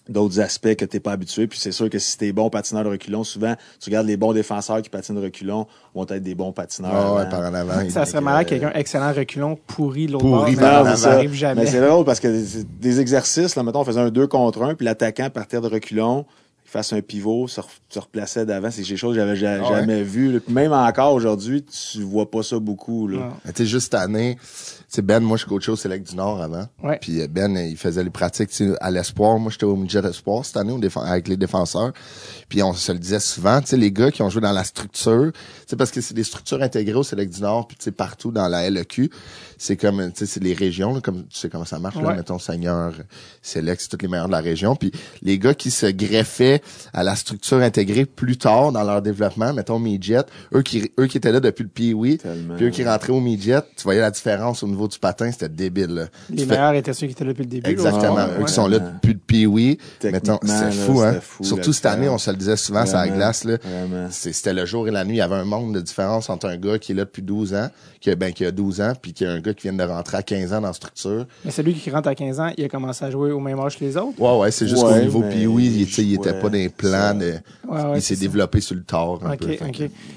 d'autres aspects que t'es pas habitué. Puis c'est sûr que si t'es bon patineur de reculons, souvent, tu regardes les bons défenseurs qui patinent de reculons vont être des bons patineurs. Ah ouais, par en avant. Ça serait malade euh, quelqu'un excellent reculon, pourri de l'autre Pourri bord. par mais ça arrive jamais. Mais c'est drôle parce que des, des exercices, là, mettons, on faisait un 2 contre 1, puis l'attaquant partait de reculons, fasse un pivot, se, re- se replaçait d'avant. C'est des choses que j'avais ja- Ah ouais? jamais là. Puis Même encore aujourd'hui, tu vois pas ça beaucoup. Là. Tu juste cette année, tu sais, Ben, moi, je coachais au Select du Nord avant. Ouais. Puis euh, Ben, il faisait les pratiques tu sais, à l'espoir. Moi, j'étais au midget espoir cette année au avec les défenseurs. Puis on se le disait souvent, tu sais, les gars qui ont joué dans la structure, tu sais, parce que c'est des structures intégrées au Select du Nord, puis tu sais, partout dans la LEQ, c'est comme, tu sais, c'est les régions, là, comme tu sais comment ça marche, là, mettons Seigneur, Select, c'est toutes les meilleurs de la région. Puis les gars qui se greffaient à la structure intégrée plus tard dans leur développement, mettons midget, eux qui, eux qui étaient là depuis le Pee-Wee, puis eux qui rentraient au midget, tu voyais la différence au niveau du patin, c'était débile. Là. Les Tu fais- meilleurs étaient ceux qui étaient là depuis le début. Exactement. Eux Ouais. qui sont là depuis le Pee-Wee. Mettons, Techniquement, c'est là, fou, hein. fou, Surtout cette année, on se le disait souvent sur la glace, là. C'est- C'était le jour et la nuit. Il y avait un monde de différence entre un gars qui est là depuis 12 ans, qui a, ben, qui a 12 ans, puis qui a un gars qui vient de rentrer à 15 ans dans la structure. Mais celui qui rentre à 15 ans, il a commencé à jouer au même âge que les autres? Ouais, ouais, c'est juste Ouais, qu'au niveau mais Pee-Wee, il, tu il était ouais, pas dans les plans ça. de, Ouais, ouais, il s'est développé sur le tard, un OK, peu.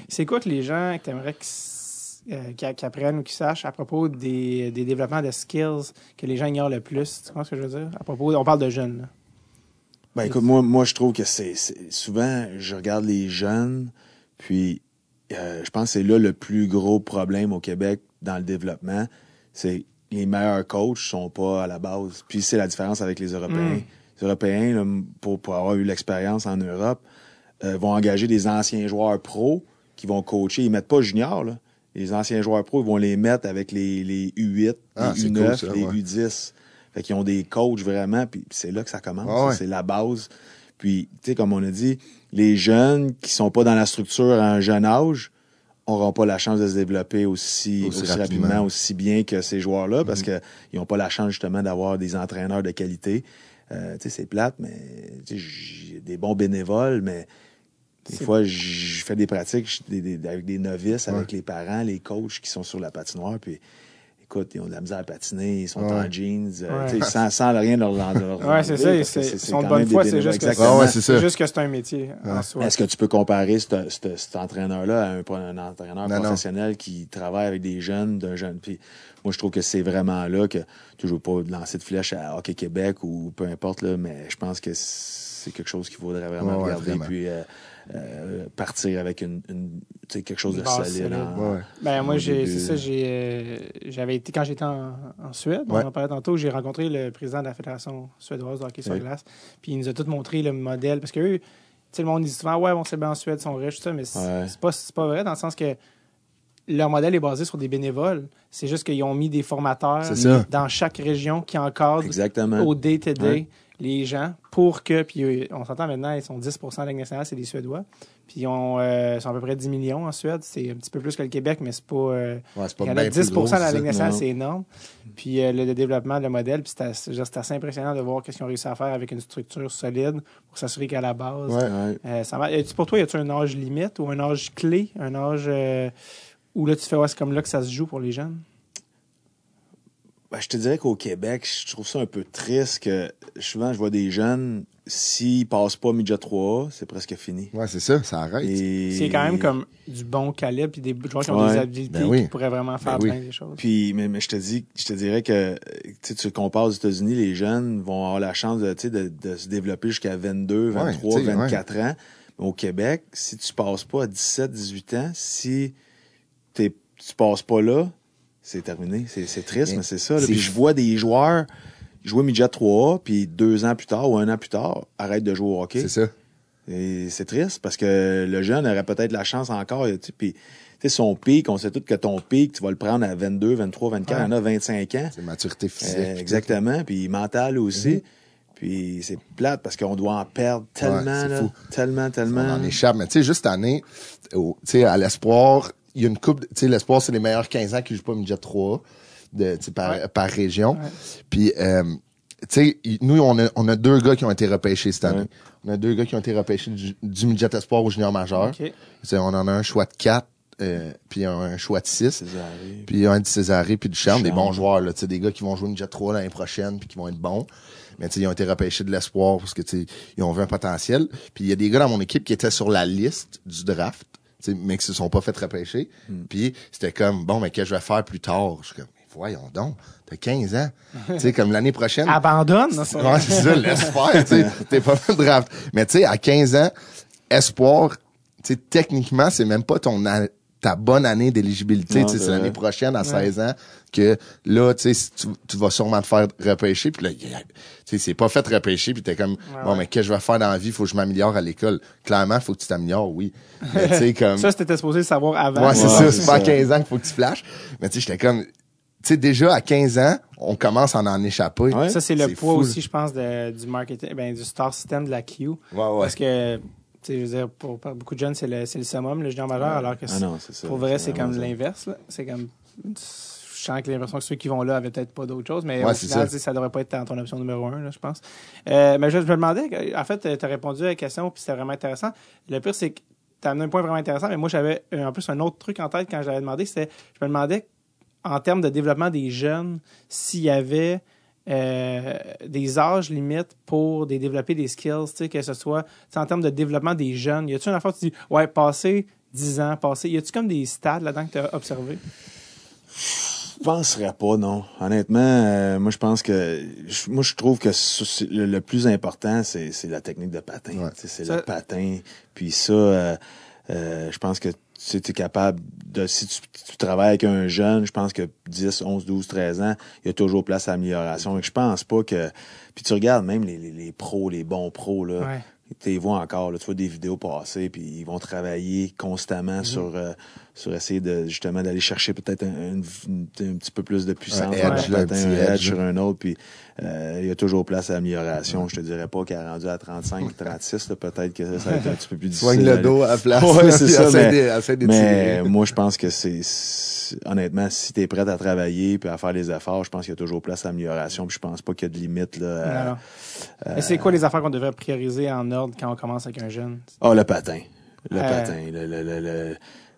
C'est quoi que les gens que t'aimerais qu'ils s- euh, qu'ils qu'ils apprennent ou qu'ils sachent à propos des, des développements de skills que les gens ignorent le plus? Tu comprends ce que je veux dire? À propos, on parle de jeunes, là. Ben écoute, moi, moi je trouve que c'est c'est- souvent je regarde les jeunes, puis euh, je pense que c'est là le plus gros problème au Québec dans le développement, c'est les meilleurs coachs sont pas à la base. Puis c'est la différence avec les Européens. Mm. Les Européens, là, pour, pour avoir eu l'expérience en Europe, euh, vont engager des anciens joueurs pros qui vont coacher. Ils mettent pas juniors, là. Les anciens joueurs pros, ils vont les mettre avec les, les U8, Ah, les c'est U9, cool, ça, les ouais. U10. Fait qu'ils ont des coachs vraiment, puis c'est là que ça commence. Ah ouais. C'est la base. Puis, tu sais, comme on a dit, les jeunes qui sont pas dans la structure à un jeune âge n'auront pas la chance de se développer aussi, Aussi aussi, rapidement. rapidement. aussi bien que ces joueurs-là, parce Mm-hmm. qu'ils n'ont pas la chance justement d'avoir des entraîneurs de qualité. Euh, tu sais, c'est plate, mais j'ai des bons bénévoles, mais des fois, je fais des pratiques je- des- des- avec des novices, avec les parents, les coachs qui sont sur la patinoire, puis écoute, ils ont de la misère à patiner, ils sont Ouais. en jeans, euh, Ouais. sans, sans rien leur, leur, Ouais, c'est ça. Ils sont de bonne foi, c'est juste. Ah ouais, c'est c'est ça. juste que c'est un métier en soi. Est-ce que tu peux comparer ce- ce- cet entraîneur-là à un, un entraîneur Non, non. professionnel qui travaille avec des jeunes, d'un jeune? Puis moi, je trouve que c'est vraiment là que tu ne veux pas lancer de flèche à Hockey Québec ou peu importe, là, mais je pense que c'est quelque chose qu'il faudrait vraiment ouais, regarder vraiment. puis euh, euh, partir avec une, quelque chose de solide. solide. en- Ouais, ouais. Ben moi c'est ça euh, j'avais été quand j'étais en, en Suède, Ouais. on en parlait tantôt, j'ai rencontré le président de la fédération suédoise de hockey sur Oui. glace, puis il nous a tout montré le modèle parce que eux, tu sais le monde dit souvent ouais, on sait bien en Suède ils sont riches tout ça mais c'est Ouais. pas c'est pas vrai dans le sens que leur modèle est basé sur des bénévoles. C'est juste qu'ils ont mis des formateurs dans chaque région qui encadrent Exactement. au day-to-day Ouais. Les gens pour que, puis euh, on s'entend maintenant, ils sont 10 de la Ligue nationale, c'est des Suédois. Puis ils ont, euh, sont à peu près 10 millions en Suède. C'est un petit peu plus que le Québec, mais c'est pas. euh, Ouais, pas il y en a plus 10 gros, de la c'est Ligue nationale, c'est énorme. Puis euh, le, le développement de le modèle, puis c'est assez, impressionnant de voir qu'est-ce qu'ils ont réussi à faire avec une structure solide pour s'assurer qu'à la base. Ouais. Ouais. euh, ça va. Pour toi, y a-tu un âge limite ou un âge clé, un âge euh, où là tu fais, ouais, c'est comme là que ça se joue pour les jeunes? Ben, je te dirais qu'au Québec, je trouve ça un peu triste que souvent je vois des jeunes, s'ils passent pas midget 3A, c'est presque fini. Ouais, c'est ça, ça arrête. Et- C'est quand même comme du bon calibre, puis des joueurs qui ont Ouais. des habilités Ben oui. qui pourraient vraiment faire Ben oui. plein des choses. Puis, mais, mais je te dis, je te dirais que tu sais, tu compares aux États-Unis, les jeunes vont avoir la chance de, tu sais, de, de se développer jusqu'à 22, 23, tu sais, 24 ans. Mais au Québec, si tu passes pas à 17, 18 ans, si t'es, tu passes pas là, c'est terminé. C'est, c'est triste, Mais mais c'est ça. là. Puis je vois des joueurs jouer midget 3A, puis deux ans plus tard ou un an plus tard, arrêtent de jouer au hockey. C'est ça. Et c'est triste parce que le jeune aurait peut-être la chance encore. tu sais, Puis, tu sais, son pic, on sait tous que ton pic, tu vas le prendre à 22, 23, 24, il en a 25 ans. C'est maturité physique. Euh, exactement. Puis mental aussi. Puis c'est plate parce qu'on doit en perdre tellement, là, tellement, tellement. On en échappe. Mais tu sais, juste cette année, au- tu sais, à l'espoir, il y a une coupe. Tu sais, l'espoir, c'est les meilleurs 15 ans qui jouent pas midget 3 de, tu sais, par, Ouais. par région. Ouais. Puis, euh, tu sais, nous, on a, on a deux gars qui ont été repêchés cette année. Ouais. On a deux gars qui ont été repêchés du, du midget espoir au junior majeur. OK. Tu sais, on en a un choix de 4, euh, puis un, un choix de 6. Césaré. Puis un de Césaré puis du Charme, des bons joueurs, là, tu sais, des gars qui vont jouer Jet 3 l'année prochaine puis qui vont être bons. Mais tu sais, ils ont été repêchés de l'espoir parce que tu sais, ils ont vu un potentiel. Puis il y a des gars dans mon équipe qui étaient sur la liste du draft, mais qui se sont pas fait repêcher. Hmm. Puis c'était comme bon, mais qu'est-ce que je vais faire plus tard? Je suis comme voyons donc, t'as 15 ans. tu sais comme l'année prochaine. Abandonne, ça. Ouais, c'est ça, laisse faire, tu sais. T'es pas fait de draft. Mais tu sais, à 15 ans, espoir, tu sais, techniquement, c'est même pas ton ta bonne année d'éligibilité, Non, tu sais, c'est l'année prochaine à 16 ans que là, tu sais, tu, tu vas sûrement te faire repêcher, puis là, c'est pas fait repêcher, puis t'es comme, bon, ouais. mais qu'est-ce que je vais faire dans la vie? Faut que je m'améliore à l'école. Clairement, faut que tu t'améliores, oui. Mais tu sais, comme... Ça, c'était supposé le savoir avant. Ouais, c'est Ouais, ça, c'est pas à ça. 15 ans qu'il faut que tu flashes. Mais tu sais, j'étais comme, tu sais, déjà à 15 ans, on commence à en échapper. Ouais. Ça, c'est le poids fou, aussi, je pense, de- du marketing, ben, du star system de la Q. Ouais, ouais. Parce que, je veux dire, pour, pour beaucoup de jeunes, c'est le, c'est le summum, le junior majeur, alors que Ah non, ça. pour vrai, c'est comme l'inverse. C'est comme. Je sens que l'impression que ceux qui vont là avaient peut-être pas d'autre chose, mais Ouais, au final, ça. ça devrait pas être dans ton option numéro un, là, je pense. Euh, mais je, je me demandais, en fait, tu as répondu à la question, puis c'était vraiment intéressant. Le pire, c'est que tu as amené un point vraiment intéressant, mais moi, j'avais en plus un autre truc en tête quand j'avais demandé, c'était, je me demandais, en termes de développement des jeunes, s'il y avait euh, des âges limites pour des, développer des skills, tu sais, que ce soit en termes de développement des jeunes. Y a-tu une affaire où tu dis, ouais, passer 10 ans, passer. Y a-tu comme des stades là-dedans que tu as observé? Je penserais pas, non. Honnêtement, euh, moi, je pense que. je- moi, je trouve que le, le plus important, c'est la technique de patin. Ouais. C'est Ça- le patin. Puis ça, euh, euh, je pense que tu es capable de. Si tu, tu travailles avec un jeune, je pense que 10, 11, 12, 13 ans, il y a toujours place à amélioration. Et je pense pas que. Puis tu regardes même les, les, les pros, les bons pros, là. Ouais. tu les vois encore, là, tu vois des vidéos passer, puis ils vont travailler constamment sur, euh, sur essayer de justement d'aller chercher peut-être un, un- un petit peu plus de puissance Un edge, là, petit edge edge, sur un autre, puis euh, il y a toujours place à amélioration. Je te dirais pas qu'à rendu à 35, 36, là, peut-être que ça, ça va être un petit peu plus difficile. Soigne le dos à la place. Ouais, c'est ça, mais- mais moi, je pense que c'est, honnêtement, si tu es prêt à travailler puis à faire les efforts, je pense qu'il y a toujours place à amélioration. Puis je pense pas qu'il y a de limite là. à- Non, non. Mais c'est quoi les affaires qu'on devrait prioriser en ordre quand on commence avec un jeune? Ah, le patin. Le Euh. patin. Le, le- le- le-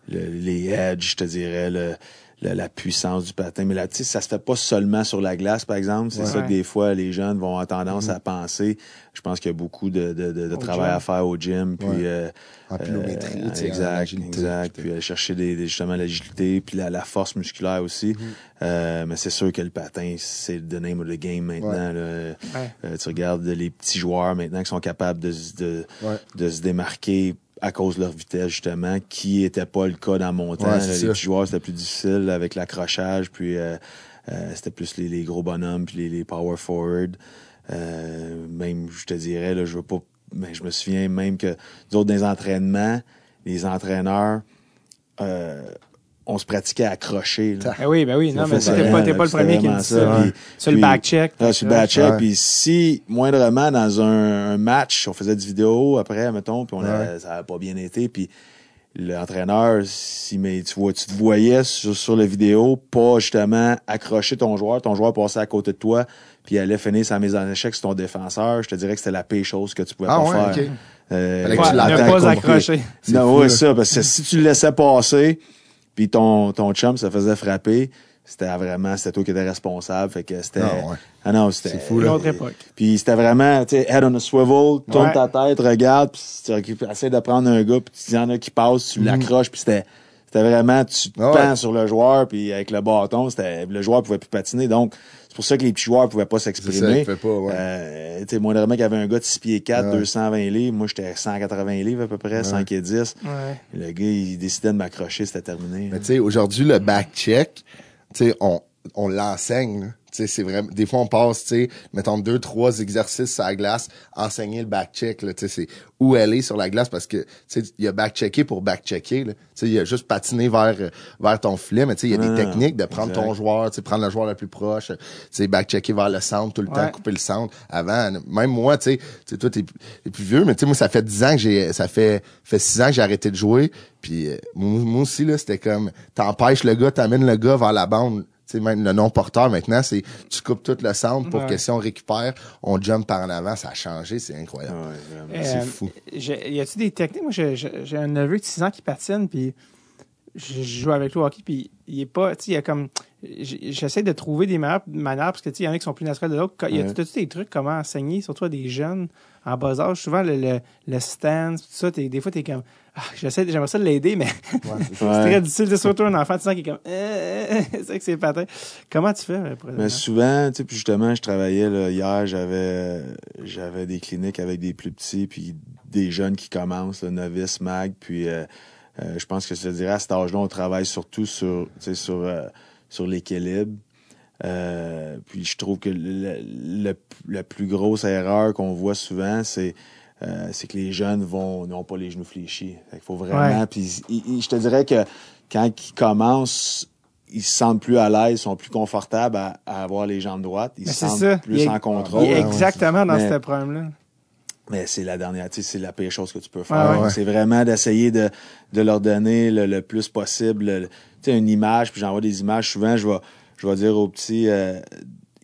le- les edges, je te dirais, le, le- la puissance du patin. Mais là, tu sais, ça se fait pas seulement sur la glace, par exemple. C'est ça que des fois, les jeunes vont avoir tendance à penser. Je pense qu'il y a beaucoup de, de, de- de Au travail gym. à faire au gym. Puis, Ouais. euh, En pilométrie, euh, tu sais, en exact, exact. Puis aller chercher des, des- justement l'agilité, puis la, la force musculaire aussi. Mhm. Euh, mais c'est sûr que le patin, c'est the name of the game maintenant. Ouais. Euh, tu regardes les petits joueurs maintenant qui sont capables de, de se démarquer à cause de leur vitesse, justement, qui n'était pas le cas dans mon temps. Ouais, les petits joueurs, c'était plus difficile avec l'accrochage, puis euh, euh, c'était plus les, les gros bonhommes, puis les, les power forward. Euh, même, je te dirais, là, je veux pas. Mais je me souviens même que nous autres, dans les entraînements, les entraîneurs, euh, on se pratiquait à accrocher. là. Ben oui, ben oui. Non, mais t'es pas, t'es pas le c'était premier qui me dit ça. Puis- Sur le back-check. Ah, sur le back-check. Ouais. Puis si, moindrement, dans un, un match, on faisait du vidéo après, mettons, puis on ça n'a pas bien été, puis l'entraîneur, si mais tu vois, tu te voyais sur, sur la vidéo, pas justement accrocher ton joueur, ton joueur passait à côté de toi, puis il allait finir sa mise en échec sur ton défenseur, je te dirais que c'était la pire chose que tu pouvais Ah pas ouais, faire. ok. Euh, Fallait que Ouais, tu ne pas accrocher. C'est non, là. ça, parce que si tu le laissais passer, puis ton, ton chum se faisait frapper, c'était vraiment, c'était toi qui étais responsable. Fait que c'était. Ah, ouais. Ah non, c'était. C'est fou, Une là. autre époque. Puis c'était vraiment, tu sais, head on a swivel, tourne Ouais. ta tête, regarde, puis tu essaies de prendre un gars, puis il y en a qui passe, tu l'accroches, puis c'était. C'était vraiment, tu te Ah ouais. pends sur le joueur, puis avec le bâton, c'était, le joueur pouvait plus patiner. Donc, c'est pour ça que les petits joueurs pouvaient pas ça, s'exprimer. fait pas, ouais. Euh, tu sais, moi, le mec avait un gars de 6 pieds 4, Ouais. 220 livres. Moi, j'étais 180 livres à peu près, 5 et 10. Ouais. Le gars, il décidait de m'accrocher, c'était terminé. Mais tu sais, aujourd'hui, le back-check, tu sais, on, on l'enseigne. Là. Tu sais, c'est vraiment, des fois, on passe, tu sais, mettons deux, trois exercices sur la glace, enseigner le back-check, là, tu sais, c'est où elle est sur la glace parce que, tu sais, il y a back-checker pour back-checker, là. Tu sais, il y a juste patiner vers, euh, vers ton filet, mais tu sais, il y a des techniques de prendre exact. ton joueur, tu sais, prendre le joueur le plus proche, tu sais, back-checker vers le centre tout le temps, couper le centre. Avant, même moi, tu sais, tu sais, toi, t'es t'es plus vieux, mais tu sais, moi, ça fait dix ans que j'ai, ça fait, fait six ans que j'ai arrêté de jouer, puis euh, moi, moi aussi, là, c'était comme, t'empêches le gars, t'amènes le gars vers la bande, sais, même le non-porteur, maintenant, c'est, tu coupes tout le centre pour Ouais. que si on récupère, on jump par en avant, ça a changé, c'est incroyable. Ouais. C'est Euh, fou. Y a-tu des techniques? Moi, j'ai- un neveu de 6 ans qui patine, puis je joue avec lui au hockey, puis il est pas, tu sais, il y a comme, j'essaie de trouver des meilleures manières, parce que, tu sais, il y en a qui sont plus naturels de l'autre. Y a des trucs, comment enseigner, surtout à des jeunes en bas âge? Souvent, le, le, le stance, tout ça, t'es- des fois, t'es comme, ah, j'essaie, j'aimerais ça l'aider, mais c'est Ouais. très difficile. C'est surtout un enfant, tu sens qui est comme, euh, euh, c'est vrai que c'est patin. Comment tu fais? euh, pour- Mais souvent, tu sais, puis justement, je travaillais là, hier, j'avais j'avais des cliniques avec des plus petits, puis des jeunes qui commencent, le novice, mag, puis euh, euh, je pense que je te dirais à cet âge-là, on travaille surtout sur, tu sais, sur, euh, sur l'équilibre. Euh, puis je trouve que le, le- la plus grosse erreur qu'on voit souvent, c'est euh, c'est que les jeunes vont n'ont pas les genoux fléchis. Fait qu'il faut vraiment. Puis je te dirais que quand ils commencent, ils se sentent plus à l'aise, sont plus confortables à, à avoir les jambes droites. Ils Mais se sentent ça. plus Il est- en contrôle. Il est exactement dans Mais- ce problème-là. Mais c'est la dernière, tu sais, c'est la pire chose que tu peux faire. Ouais. C'est vraiment d'essayer de, de leur donner le, le plus possible, le- tu sais, une image, puis j'envoie des images. Souvent, je vais, je vais dire aux petits, euh,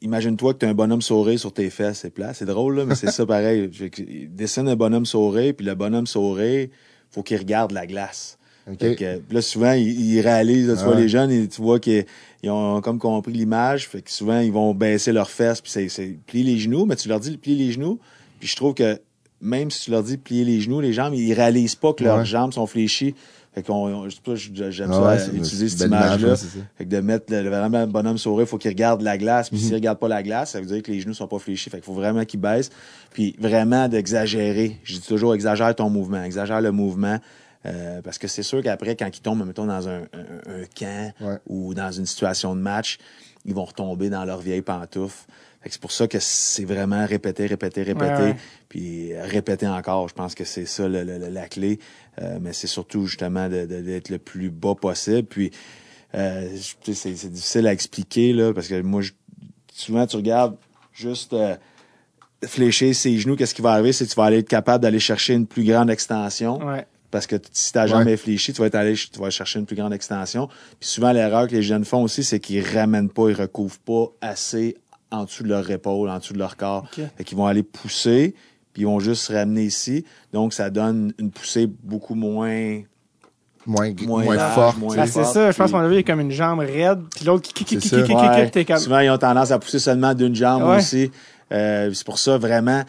imagine-toi que tu as un bonhomme sauré sur tes fesses, c'est plat. C'est drôle, là, mais c'est ça pareil. Dessine un bonhomme sauré, puis le bonhomme sauré, faut qu'il regarde la glace. Que, là, souvent, ils, ils réalisent, là, tu vois, les jeunes, et tu vois qu'ils ils ont comme compris l'image. Fait que souvent, ils vont baisser leurs fesses, puis c'est, plier les genoux, mais tu leur dis plier les genoux. Puis je trouve que même si tu leur dis plier les genoux, les jambes, ils réalisent pas que leurs Ouais. jambes sont fléchies. Fait qu'on, j'aime Ah ça, ouais, c'est- utiliser cette image-là. fait que de mettre le, vraiment le bonhomme sourire, faut qu'il regarde la glace. Puis Mhm. s'il regarde pas la glace, ça veut dire que les genoux sont pas fléchis. Fait qu'il faut vraiment qu'il baisse. Puis vraiment d'exagérer. Je dis toujours, exagère ton mouvement. Exagère le mouvement. Euh, parce que c'est sûr qu'après, quand ils tombent, mettons, dans un, un- un camp Ouais. ou dans une situation de match, ils vont retomber dans leur vieille pantoufle. Fait que c'est pour ça que c'est vraiment répéter, répéter, répéter, Ouais, ouais. Puis répéter encore. Je pense que c'est ça le- le- le- la clé. Euh, mais c'est surtout justement de- de- d'être le plus bas possible. Puis euh, je- tu sais, c'est c'est difficile à expliquer là, parce que moi, je- souvent tu regardes juste euh, fléchir ses genoux, qu'est-ce qui va arriver, c'est que tu vas aller être capable d'aller chercher une plus grande extension. Ouais. Parce que si t'as jamais fléchi, tu vas être allé, tu vas chercher une plus grande extension. Puis souvent, l'erreur que les jeunes font aussi, c'est qu'ils ramènent pas, ils recouvrent pas assez en dessous de leur épaule, en dessous de leur corps. Ok. Fait qu'ils vont aller pousser, puis ils vont juste se ramener ici. Donc, ça donne une poussée beaucoup moins... Moins, Moins moins large, forte. Ben, sais. c'est ça, je pense qu'on a vu il y a comme une jambe raide, puis l'autre qui qui qui qui Souvent, ils ont tendance à pousser seulement d'une jambe Ouais. aussi. Euh, c'est pour ça, vraiment,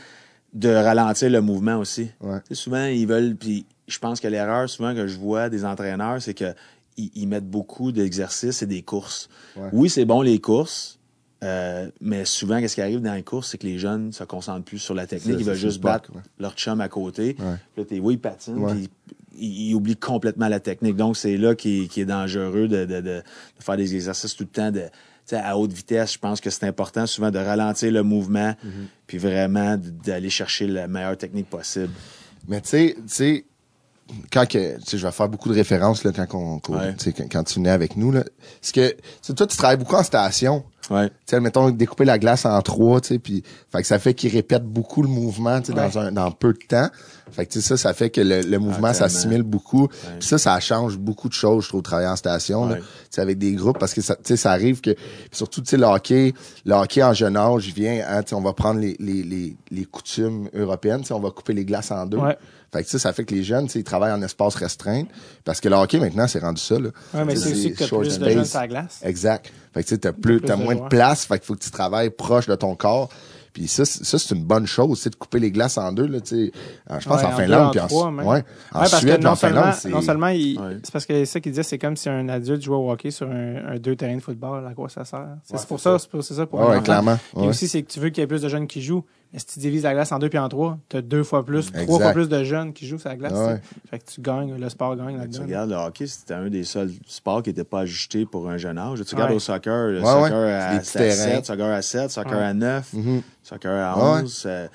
de ralentir le mouvement aussi. Ouais. Souvent, ils veulent... Puis je pense que l'erreur, souvent, que je vois des entraîneurs, c'est que ils, ils mettent beaucoup d'exercices et des courses. Ouais. Oui, c'est bon, les courses, euh, mais souvent, qu'est-ce qui arrive dans les courses, c'est que les jeunes se concentrent plus sur la technique. Ils veulent juste battre ouais. leur chum à côté. Ouais. Puis Là, t'es, oui, ils patinent, Ouais. puis ils, ils oublient complètement la technique. Donc, c'est là qui, est dangereux de, de, de, de faire des exercices tout le temps de, à haute vitesse. Je pense que c'est important souvent de ralentir le mouvement, Mm-hmm. puis vraiment d'aller chercher la meilleure technique possible. Mais tu sais, quand que, tu sais, je vais faire beaucoup de références là, quand, qu'on- Ouais. sais, quand, quand tu venais avec nous là. C'est que, tu sais, toi, tu travailles beaucoup en station. Ouais. Tu sais, mettons, découper la glace en trois, tu sais, puis, fait que ça fait qu'il répète beaucoup le mouvement, tu sais, dans un, dans peu de temps. Fait que, tu sais, ça, ça fait que le, le mouvement Ah, s'assimile beaucoup. Puis ça, ça change beaucoup de choses, je trouve, travailler en station, là. Ouais. Tu sais, avec des groupes, parce que ça, tu sais, ça arrive que, surtout, tu sais, le hockey, le hockey en jeune âge, il vient, hein, tu sais, on va prendre les, les, les, les coutumes européennes, tu sais, on va couper les glaces en deux. Fait que ça, ça fait que les jeunes, tu sais, ils travaillent en espace restreint. Parce que le hockey, maintenant, c'est rendu ça, là. Ouais, mais Tu c'est aussi que t'as short plus de jeunes sur la glace. Exact. Fait que tu sais, t'as plus, de moins de joueurs. place. Fait qu'il faut que tu travailles proche de ton corps. Puis ça, c'est- ça c'est une bonne chose, c'est de couper les glaces en deux, là, tu Je pense Ouais, en en Finlande, deux, en puis en, ouais, en Ouais, parce Suède, que non en Finlande, seulement, c'est... non seulement il- Ouais. c'est parce que c'est ça qu'il disait, c'est comme si un adulte jouait au hockey sur un, un deux terrains de football, à quoi ça sert? C'est Ouais, pour ça, ça. c'est pour ça pour clairement. Ouais. aussi, c'est que tu veux qu'il y ait plus de jeunes qui jouent. Si tu divises la glace en deux puis en trois, t'as deux fois plus, trois fois plus de jeunes qui jouent sur la glace. Ouais. tu sais. Fait que tu gagnes, le sport gagne Tu là-dedans. regardes le hockey, c'était un des seuls sports qui n'était pas ajusté pour un jeune âge. Tu regardes Ouais. au soccer, le Ouais, soccer ouais. à, à terrains. 7, soccer à 7, soccer Ouais. à 9, Mhm. soccer à Ouais. 11. euh,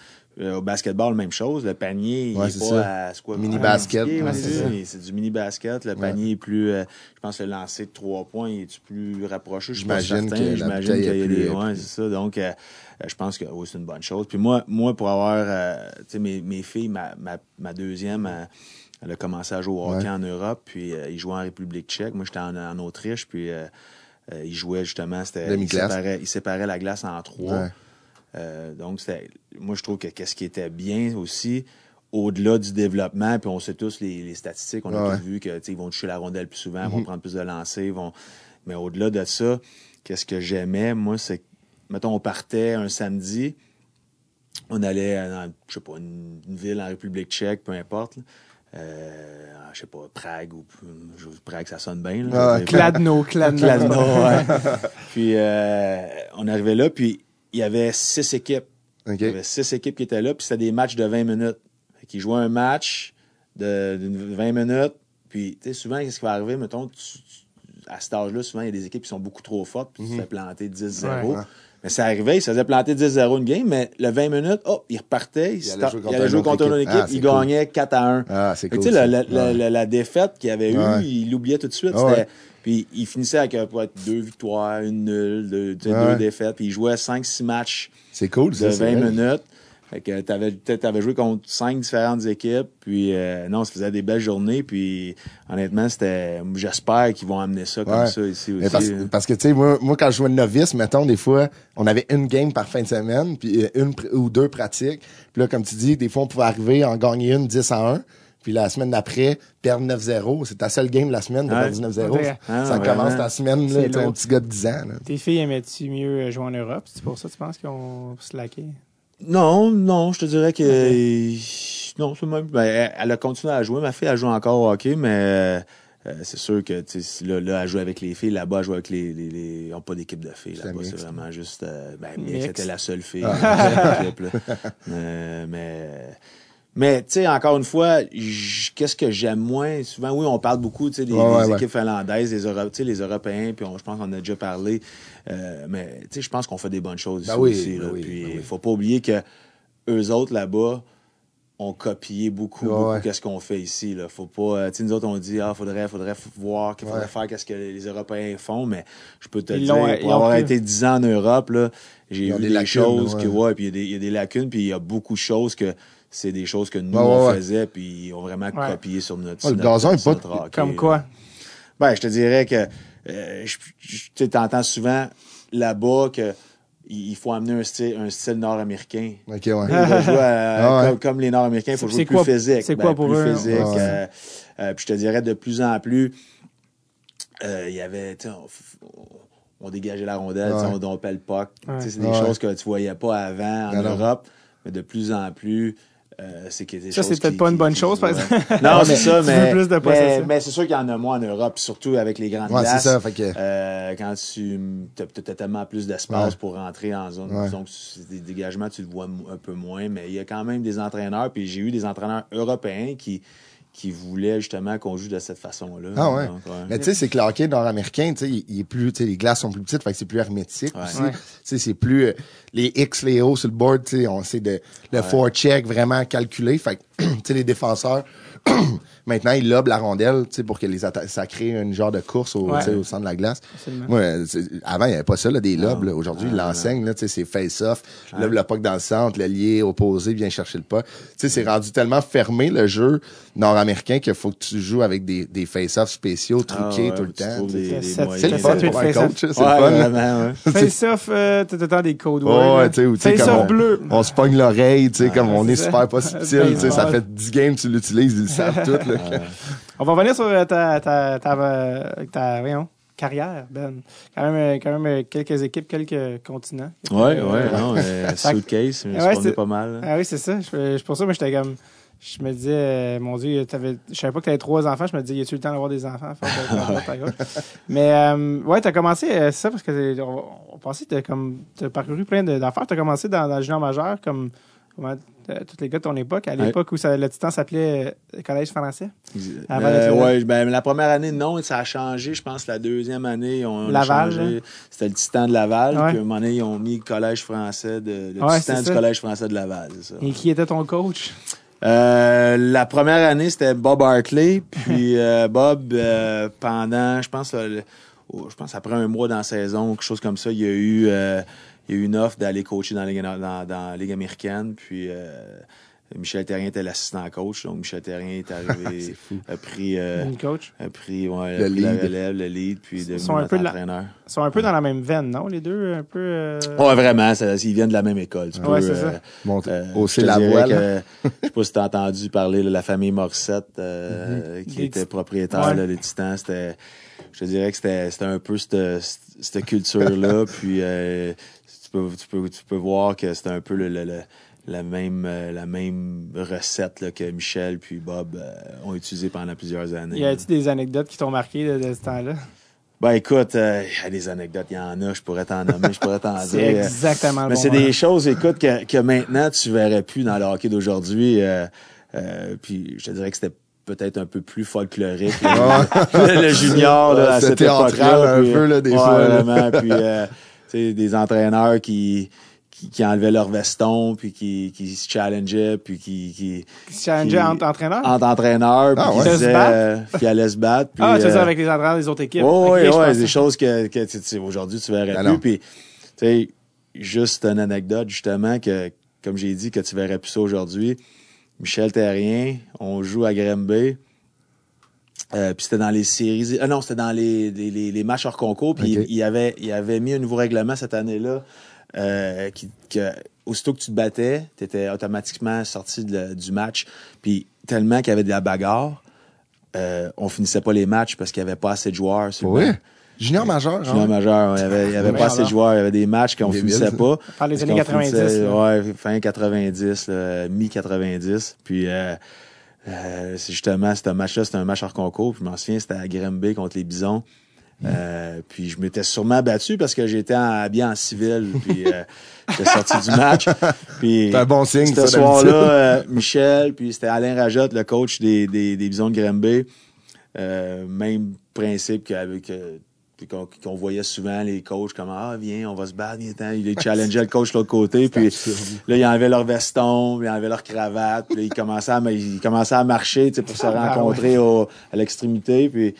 euh, au basketball, même chose. Le panier, il Ouais, est c'est pas ça. à c'est quoi, Mini à basket, pieds, ouais, ouais, c'est du mini basket. Le panier est plus, euh, je pense, le lancer de trois points est plus rapproché? Je suis pas J'imagine certain. qu'il y est a plus- des, est ouais, c'est ça. Donc, je pense que c'est une bonne chose. Puis moi, moi pour avoir, euh, tu sais, mes, mes filles, ma, ma, ma deuxième, euh, elle a commencé à jouer au hockey Ouais. en Europe, puis euh, il jouait en République tchèque. Moi, j'étais en, en Autriche, puis euh, euh, il jouait justement, c'était, il Demi-glace. séparait, il séparait la glace en trois. Ouais. Euh, donc, moi, je trouve que qu'est-ce qui était bien aussi, au-delà du développement, puis on sait tous les, les statistiques, on a Ouais. tous vu que, tu sais, ils vont toucher la rondelle plus souvent, Mhm. vont prendre plus de lancers, ils vont, mais au-delà de ça, qu'est-ce que j'aimais, moi, c'est, que, mettons, on partait un samedi, on allait dans, je sais pas, une, une ville en République tchèque, peu importe, là. Euh, je sais pas, Prague ou je- Prague, ça sonne bien. Là, Ouais. Cladno, Cladno. Cladno, ouais. puis euh, on arrivait là, puis il y avait six équipes. Il y avait six équipes qui étaient là, puis c'était des matchs de 20 minutes. Qu'ils jouaient un match de, de 20 minutes, puis tu sais, souvent, qu'est-ce qui va arriver, mettons, tu- tu- à cet âge-là, souvent, il y a des équipes qui sont beaucoup trop fortes, puis tu te fais planter 10-0. Ouais. Mais ça arrivait, il se faisait planter 10-0 une game, mais le 20 minutes, hop, il repartait, il, Il allait jouer il contre allait une jouer autre contre une autre équipe. Ah, il cool. gagnait 4 à 1. Ah, c'est cool. Tu sais, la, la, la- Ouais. la- la défaite qu'il avait eue, Ouais. il l'oubliait tout de suite. Ah ouais. Puis il finissait avec euh, peut-être deux victoires, une nulle, deux, deux défaites. Puis il jouait 5-6 matchs C'est cool, de ça. c'est 20 vrai. minutes. Fait que t'avais, peut-être t'avais joué contre cinq différentes équipes. Puis euh, non, ça faisait des belles journées. Puis honnêtement, c'était. J'espère qu'ils vont amener ça comme Ouais. ça ici aussi. Mais parce, hein. parce que, tu sais, moi, moi, quand je jouais novice, mettons, des fois, on avait une game par fin de semaine, puis euh, une ou deux pratiques. Puis là, comme tu dis, des fois, on pouvait arriver à en gagner une 10 à 1. Puis la semaine d'après, perdre 9-0. C'est ta seule game la semaine de Ouais. perdre 9-0. Ouais. Ah, ça vraiment. commence ta semaine, là, t'es un petit gars de 10 ans. Là. Tes filles aimaient-tu mieux jouer en Europe? C'est pour ça, tu penses qu'ils ont slacké? Non, non, je te dirais que. Non, c'est même. Ben, elle a continué à jouer. Ma fille, elle joue encore au hockey, mais. euh, c'est sûr que là, là, elle joue avec les filles, là-bas, elle joue avec les. les, les- Ils n'ont pas d'équipe de filles. Là-bas, c'est vraiment juste. euh, ben, c'était la seule fille. là. Euh, mais. Mais, tu sais, encore une fois, qu'est-ce que j'aime moins? Souvent, oui, on parle beaucoup, tu sais, des, Ouais, ouais, des ouais. équipes finlandaises, des, Euro- tu sais, les Européens, puis on- je pense qu'on a déjà parlé. Euh, mais, tu sais, je pense qu'on fait des bonnes choses Ben ici oui, aussi. ben là. oui, puis, ben oui. faut pas oublier que eux autres, là-bas, ont copié beaucoup, Ouais, beaucoup ouais. qu'est-ce qu'on fait ici. Là. Faut pas, euh, tu sais, nous autres, on dit, ah, faudrait, faudrait voir, qu'il faudrait Ouais. faire qu'est-ce que les Européens font, mais je peux te Ils dire, pour avoir pris- été 10 ans en Europe, là, j'ai vu des des, lacunes, choses ouais. que, ouais, puis il y a des- il y, a des lacunes, puis il y a beaucoup de choses que c'est des choses que nous, Ouais, ouais, on ouais. faisait, puis ils ont vraiment Ouais. copié sur notre, Ouais, sur le notre- gazon est sur pas- Comme quoi? Ben, je te dirais que euh, tu sais, t'entends souvent là-bas que il faut amener un style, un style nord-américain. OK, ouais. Ah ouais. comme, comme les Nord-Américains, il faut jouer plus quoi- physique. c'est Ben, quoi pour plus eux? physique. Ouais. euh, euh, puis je te dirais de plus en plus, euh, il y avait, on, on dégageait la rondelle, on dompait le puck. C'est des choses que tu voyais pas avant en non. Europe, mais de plus en plus. Euh, c'est que des Ça, c'est peut-être qui- pas une qui- bonne qui chose, se par voient. exemple. Non, mais c'est ça, mais, plus de mais, mais c'est sûr qu'il y en a moins en Europe, surtout avec les grandes Ouais, glaces. ça, fait que- Euh, quand tu as, tellement plus d'espace Ouais. pour rentrer en zone, Ouais. donc des dégagements, tu le vois un peu moins, mais il y a quand même des entraîneurs, puis j'ai eu des entraîneurs européens qui, qui voulaient justement qu'on joue de cette façon-là. Ah ouais. Donc, Mais tu sais, c'est que le hockey nord-américain, tu sais, il, il est plus, tu sais, les glaces sont plus petites, fait que c'est plus hermétique Ouais. aussi. Ouais. Tu sais, c'est plus, euh, les X, les O sur le board, tu sais, on sait de, le forecheck vraiment calculé, fait que, tu sais, les défenseurs, maintenant, ils lobent la rondelle, tu sais, pour que les ça crée une genre de course au, Ouais. tu au centre de la glace. Moi, euh, avant, il n'y avait pas ça, là, des lobes. Aujourd'hui, Ah, là, tu sais, c'est face-off, lobe le puck dans le centre, l'allié opposé vient chercher le puck. Tu sais, c'est rendu tellement fermé, le jeu nord-américain, qu'il faut que tu joues avec des, des face-off spéciaux, truqués Ah ouais, tout le tu temps. tu C'est- le fun tu pour un coach, c'est le fun. Face-off, euh, le temps des codes Ouais, tu sais, tu Face-off bleu. on se pogne l'oreille, tu sais, comme on est super pas subtil, tu sais, ça fait 10 games, tu l'utilises, ils le savent tout. On va revenir sur euh, ta, ta, ta, euh, ta, voyons, carrière, Ben. Quand même, euh, quand même euh, quelques équipes, quelques continents. Euh, ouais, non, euh, suitcase, je Ouais, c'est- pas mal. Ah oui, c'est ça. Je, je, pour ça, moi, j'étais comme. Je me disais, euh, mon Dieu, t'avais, je savais pas que tu avais trois enfants. Je me disais, y a-tu le temps d'avoir des enfants? Mais, euh, ouais, t'as commencé, euh, c'est ça, parce que on, on pensait que comme, t'as parcouru plein d'affaires. T'as commencé dans, dans le junior majeur, comme, comment, tous les gars de ton époque, à l'époque où ça, le titan s'appelait euh, Collège français? Euh, ouais, ben, la première année, non, ça a changé. Je pense la deuxième année, on Laval, changé. là. C'était le Titan de Laval. Ouais. Puis à un moment donné, ils ont mis le Collège français, de, le Ouais, Titan du ça. Collège français de Laval, ça. Et qui était ton coach? Euh, la première année, c'était Bob Hartley. Puis euh, Bob, pendant, je pense, le- oh, je pense après un mois dans la saison, quelque chose comme ça, il y a eu, il y a eu une offre d'aller coacher dans la Ligue, dans, dans la Ligue américaine. Puis euh, Michel Terrien était l'assistant coach. Donc Michel Terrien est arrivé, a pris, euh, Une coach? a pris, ouais, Le a pris la lead. relève, le lead, puis Ils devenu sont un notre peu de la- entraîneur. Ils sont un peu dans la même veine, non? Les deux, un peu. euh, Ouais, vraiment, ça, ils viennent de la même école. Tu Ouais, peux, c'est ça. Bon, euh, hausser te la voix, Je sais pas si t'as entendu parler de la famille Morissette euh, qui Des était propriétaire, Ouais. là, les Titans. C'était, je te dirais que c'était, c'était un peu cette, cette culture-là. puis euh, peux, tu, peux, tu peux voir que c'était un peu le, le- le- la, même, euh, la même recette là, que Michel puis Bob euh, ont utilisé pendant plusieurs années. Y a-t-il des anecdotes qui t'ont marqué de, de ce temps-là? Ben écoute, euh, il y a des anecdotes, il y en a, je pourrais t'en nommer, je pourrais t'en C'est dire. exactement le Mais bon c'est des choses, écoute, que, que maintenant tu verrais plus dans le hockey d'aujourd'hui. euh, euh, puis je te dirais que c'était peut-être un peu plus folklorique. le, le junior là, c'était théâtral un puis, peu, là, des ouais, fois, là. Vraiment, puis euh, des entraîneurs qui, qui, qui enlevaient leur veston, puis qui, qui se challengeaient, puis qui, qui Qui se challengeait qui- entre entraîneurs? entre entraîneurs, puis Ah, qui ouais. Se euh, qui allaient se battre. Puis, ah, tu euh, avec les entraîneurs des autres équipes? Je ouais, pensais- des choses que, que tu sais, aujourd'hui tu verrais Ben plus. Puis, tu sais, juste une anecdote justement que, comme j'ai dit, que tu verrais plus ça aujourd'hui. Michel Terrien, on joue à Grimby. Euh, puis c'était dans les séries. Ah non, c'était dans les, les, les, les matchs hors concours. Puis il, il avait, il avait mis un nouveau règlement cette année-là. Euh, qui, que, aussitôt que tu te battais, tu étais automatiquement sorti de du match. Puis tellement qu'il y avait de la bagarre, euh, on finissait pas les matchs parce qu'il y avait pas assez de joueurs. sur Oui. Junior majeur, Junior hein? majeur, il y avait, il y avait pas assez de joueurs, il y avait des matchs qu'on finissait pas. Par les années qu'on 90, finissait, là. Ouais, fin 90, là, mi-90. Puis euh, euh, c'est justement, ce match-là, c'était un match hors concours. Puis je m'en souviens, c'était à Grimby contre les Bisons. Euh, puis je m'étais sûrement battu parce que j'étais en- habillé en civil. Puis euh, j'étais sorti du match. Puis C'est un bon signe, Ce soir-là, euh, Michel, puis c'était Alain Rajotte, le coach des, des, des Bisons de Granby. Euh, même principe qu'avec euh, puis qu'on voyait souvent les coachs comme ah viens on va se battre viens t'en. il les challengeait le coach de l'autre côté puis là ils enlevaient leur veston puis ils enlevaient leur cravate puis là, ils commençaient à ils commençaient à marcher tu sais, pour se rencontrer au- à l'extrémité puis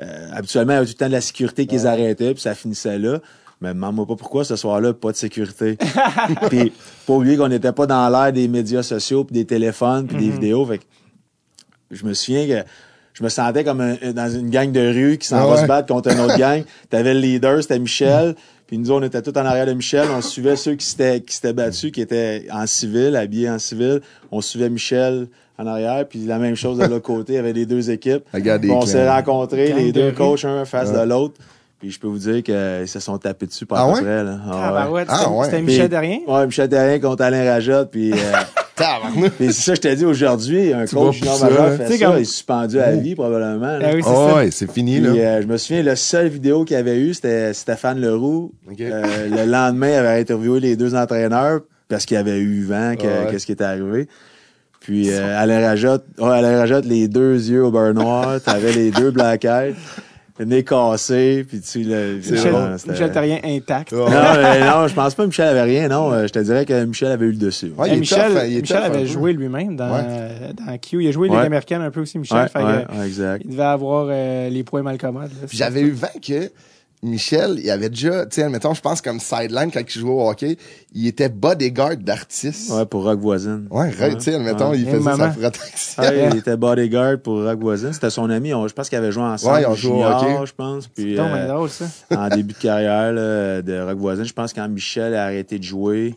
euh, habituellement il y avait tout le temps de la sécurité qui les arrêtait puis ça finissait là. Mais demande-moi pas pourquoi ce soir-là pas de sécurité. Puis pas oublier qu'on n'était pas dans l'ère des médias sociaux puis des téléphones puis des vidéos fait que je me souviens que je me sentais comme un- dans une gang de rue qui s'en Ah va se battre contre une autre gang. T'avais le leader, c'était Michel. Puis nous, on était tous en arrière de Michel. On suivait ceux qui s'étaient, qui s'étaient battus, qui étaient en civil, habillés en civil. On suivait Michel en arrière. Puis la même chose de l'autre côté. Il y avait les deux équipes. Puis on s'est rencontrés, les de deux coachs, un face de l'autre. Puis je peux vous dire qu'ils se sont tapés dessus par Ah peu ouais? près. Là. Ah ouais. Ah, c'était- ouais. C'était Michel Derrien? Ouais, Michel Derrien contre Alain Rajotte. Puis... euh. mais c'est ça, que je t'ai dit aujourd'hui, un coach junior majeur hein. fait ça, comme- il est suspendu à vie probablement. là. Ah oui, c'est Oh, c'est fini, Puis, là. euh, je me souviens, la seule vidéo qu'il y avait eu, c'était Stéphane Leroux. Euh, le lendemain, il avait interviewé les deux entraîneurs parce qu'il avait eu vent Ouais. qu'est-ce qui était arrivé. Puis euh, Alain Rajotte, ouais, Alain Rajotte, les deux yeux au beurre noir, t'avais les deux black eyes, le nez cassé, puis tu le... Michel, non, Michel Derrien intact. Non, mais non, je pense pas que Michel avait rien, non. Euh, Je te dirais que Michel avait eu le dessus. Ouais, il est Michel, tough, hein, il est Michel tough avait joué lui-même dans, Ouais. euh, dans Q. Il a joué Ouais. Ligue américaine un peu aussi, Michel. Ouais, fait que, ouais, ouais, exact. il devait avoir euh, les points mal commodes. j'avais eu vent que Michel, il avait déjà, tu sais, admettons, je pense comme sideline quand il jouait au hockey, il était bodyguard d'artiste. Ouais, pour Rock Voisine. Ouais, right, tu sais, admettons, il faisait sa maman. protection. Il était bodyguard pour Rock Voisine. C'était son ami. On- je pense qu'ils avaient joué ensemble. Ouais, ils ont joué au hockey. je pense. Puis, euh, drôle, ça. en début de carrière là, de Rock Voisine, je pense quand Michel a arrêté de jouer.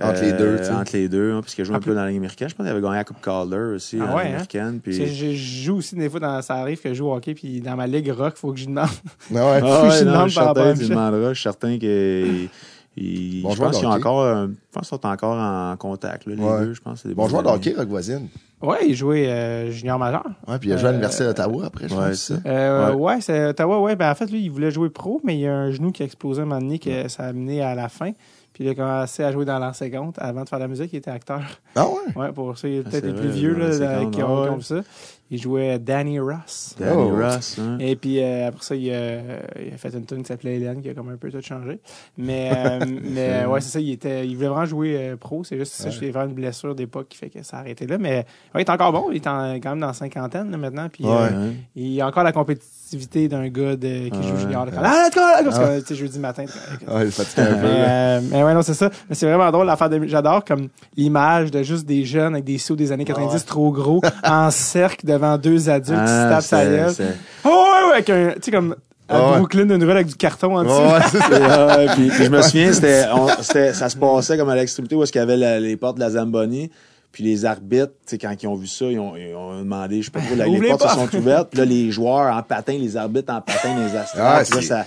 Entre les deux, tu sais. Entre les deux, hein, parce qu'il a joué un peu dans la Ligue américaine. Je pense qu'il avait gagné la Coupe Calder aussi Ah dans la ouais, Ligue hein? américaine. Puis... Je, joue aussi des fois, dans, ça arrive que je joue au hockey, puis dans ma ligue rock, faut que je demande. Ouais. Ah Faut que ouais, je non, demande je à certain, demanderas. Je suis certain qu'ils. ils- Bon je pense qu'ils encore, euh, je pense qu'ils sont encore en contact, là, les Ouais. deux. Je pense que des Bon joueur de hockey, Rock voisine. Ouais, il jouait euh, junior majeur. Ouais, puis il a joué à Euh, l'Université d'Ottawa après, je ouais, pense. ça. Euh, Ouais. ouais, c'est Ottawa, ouais. Ben, en fait, lui, il voulait jouer pro, mais il y a un genou qui a explosé un moment donné que ça a amené à la fin. Puis il a commencé à jouer dans l'an 50. Avant de faire de la musique, il était acteur. Ah ouais? Ouais, pour ça, il est Ah, peut-être les plus vieux là, l'an là, 50, qui ont ouais. comme ça. Il jouait Danny Ross. Danny Oh. Ross, hein. Et puis euh, après ça, il, euh, il a fait une tune qui s'appelait Hélène, qui a comme un peu tout changé. Mais, euh, mais ouais, c'est ça, il était, il voulait vraiment jouer euh, pro. C'est juste ça, Ouais. j'ai vraiment une blessure d'époque qui fait que ça a arrêté là. Mais ouais, il est encore bon, il est en- quand même dans la cinquantaine là, maintenant. Puis Ouais. euh, Ouais. il a encore la d'un gars de- qui joue Ouais. junior. là. Ah, let's go! Parce Ah. que, tu sais, jeudi matin. Ouais, il est fatigué un peu. mais, là. euh, mais ouais, non, c'est ça. Mais c'est vraiment drôle l'affaire de. J'adore comme l'image de juste des jeunes avec des sauts des années 90 trop gros en cercle devant deux adultes qui se Ah, tapent sa c'est- gueule. Oh, ouais, ouais, avec un. Tu sais, comme à Ah ouais. Brooklyn, une ruelle avec du carton en dessous. Ouais, c'est ça. Ah, ouais, puis, puis je me souviens, c'était, on- c'était- ça se passait comme à l'extrémité où est-ce qu'il y avait la- les portes de la Zamboni. Puis les arbitres, tu sais, quand ils ont vu ça, ils ont, ils ont demandé, je sais pas trop, la- les portes pas. se sont ouvertes. Puis là, les joueurs en patin, les arbitres en patin, les astrales. Ah, là, ça...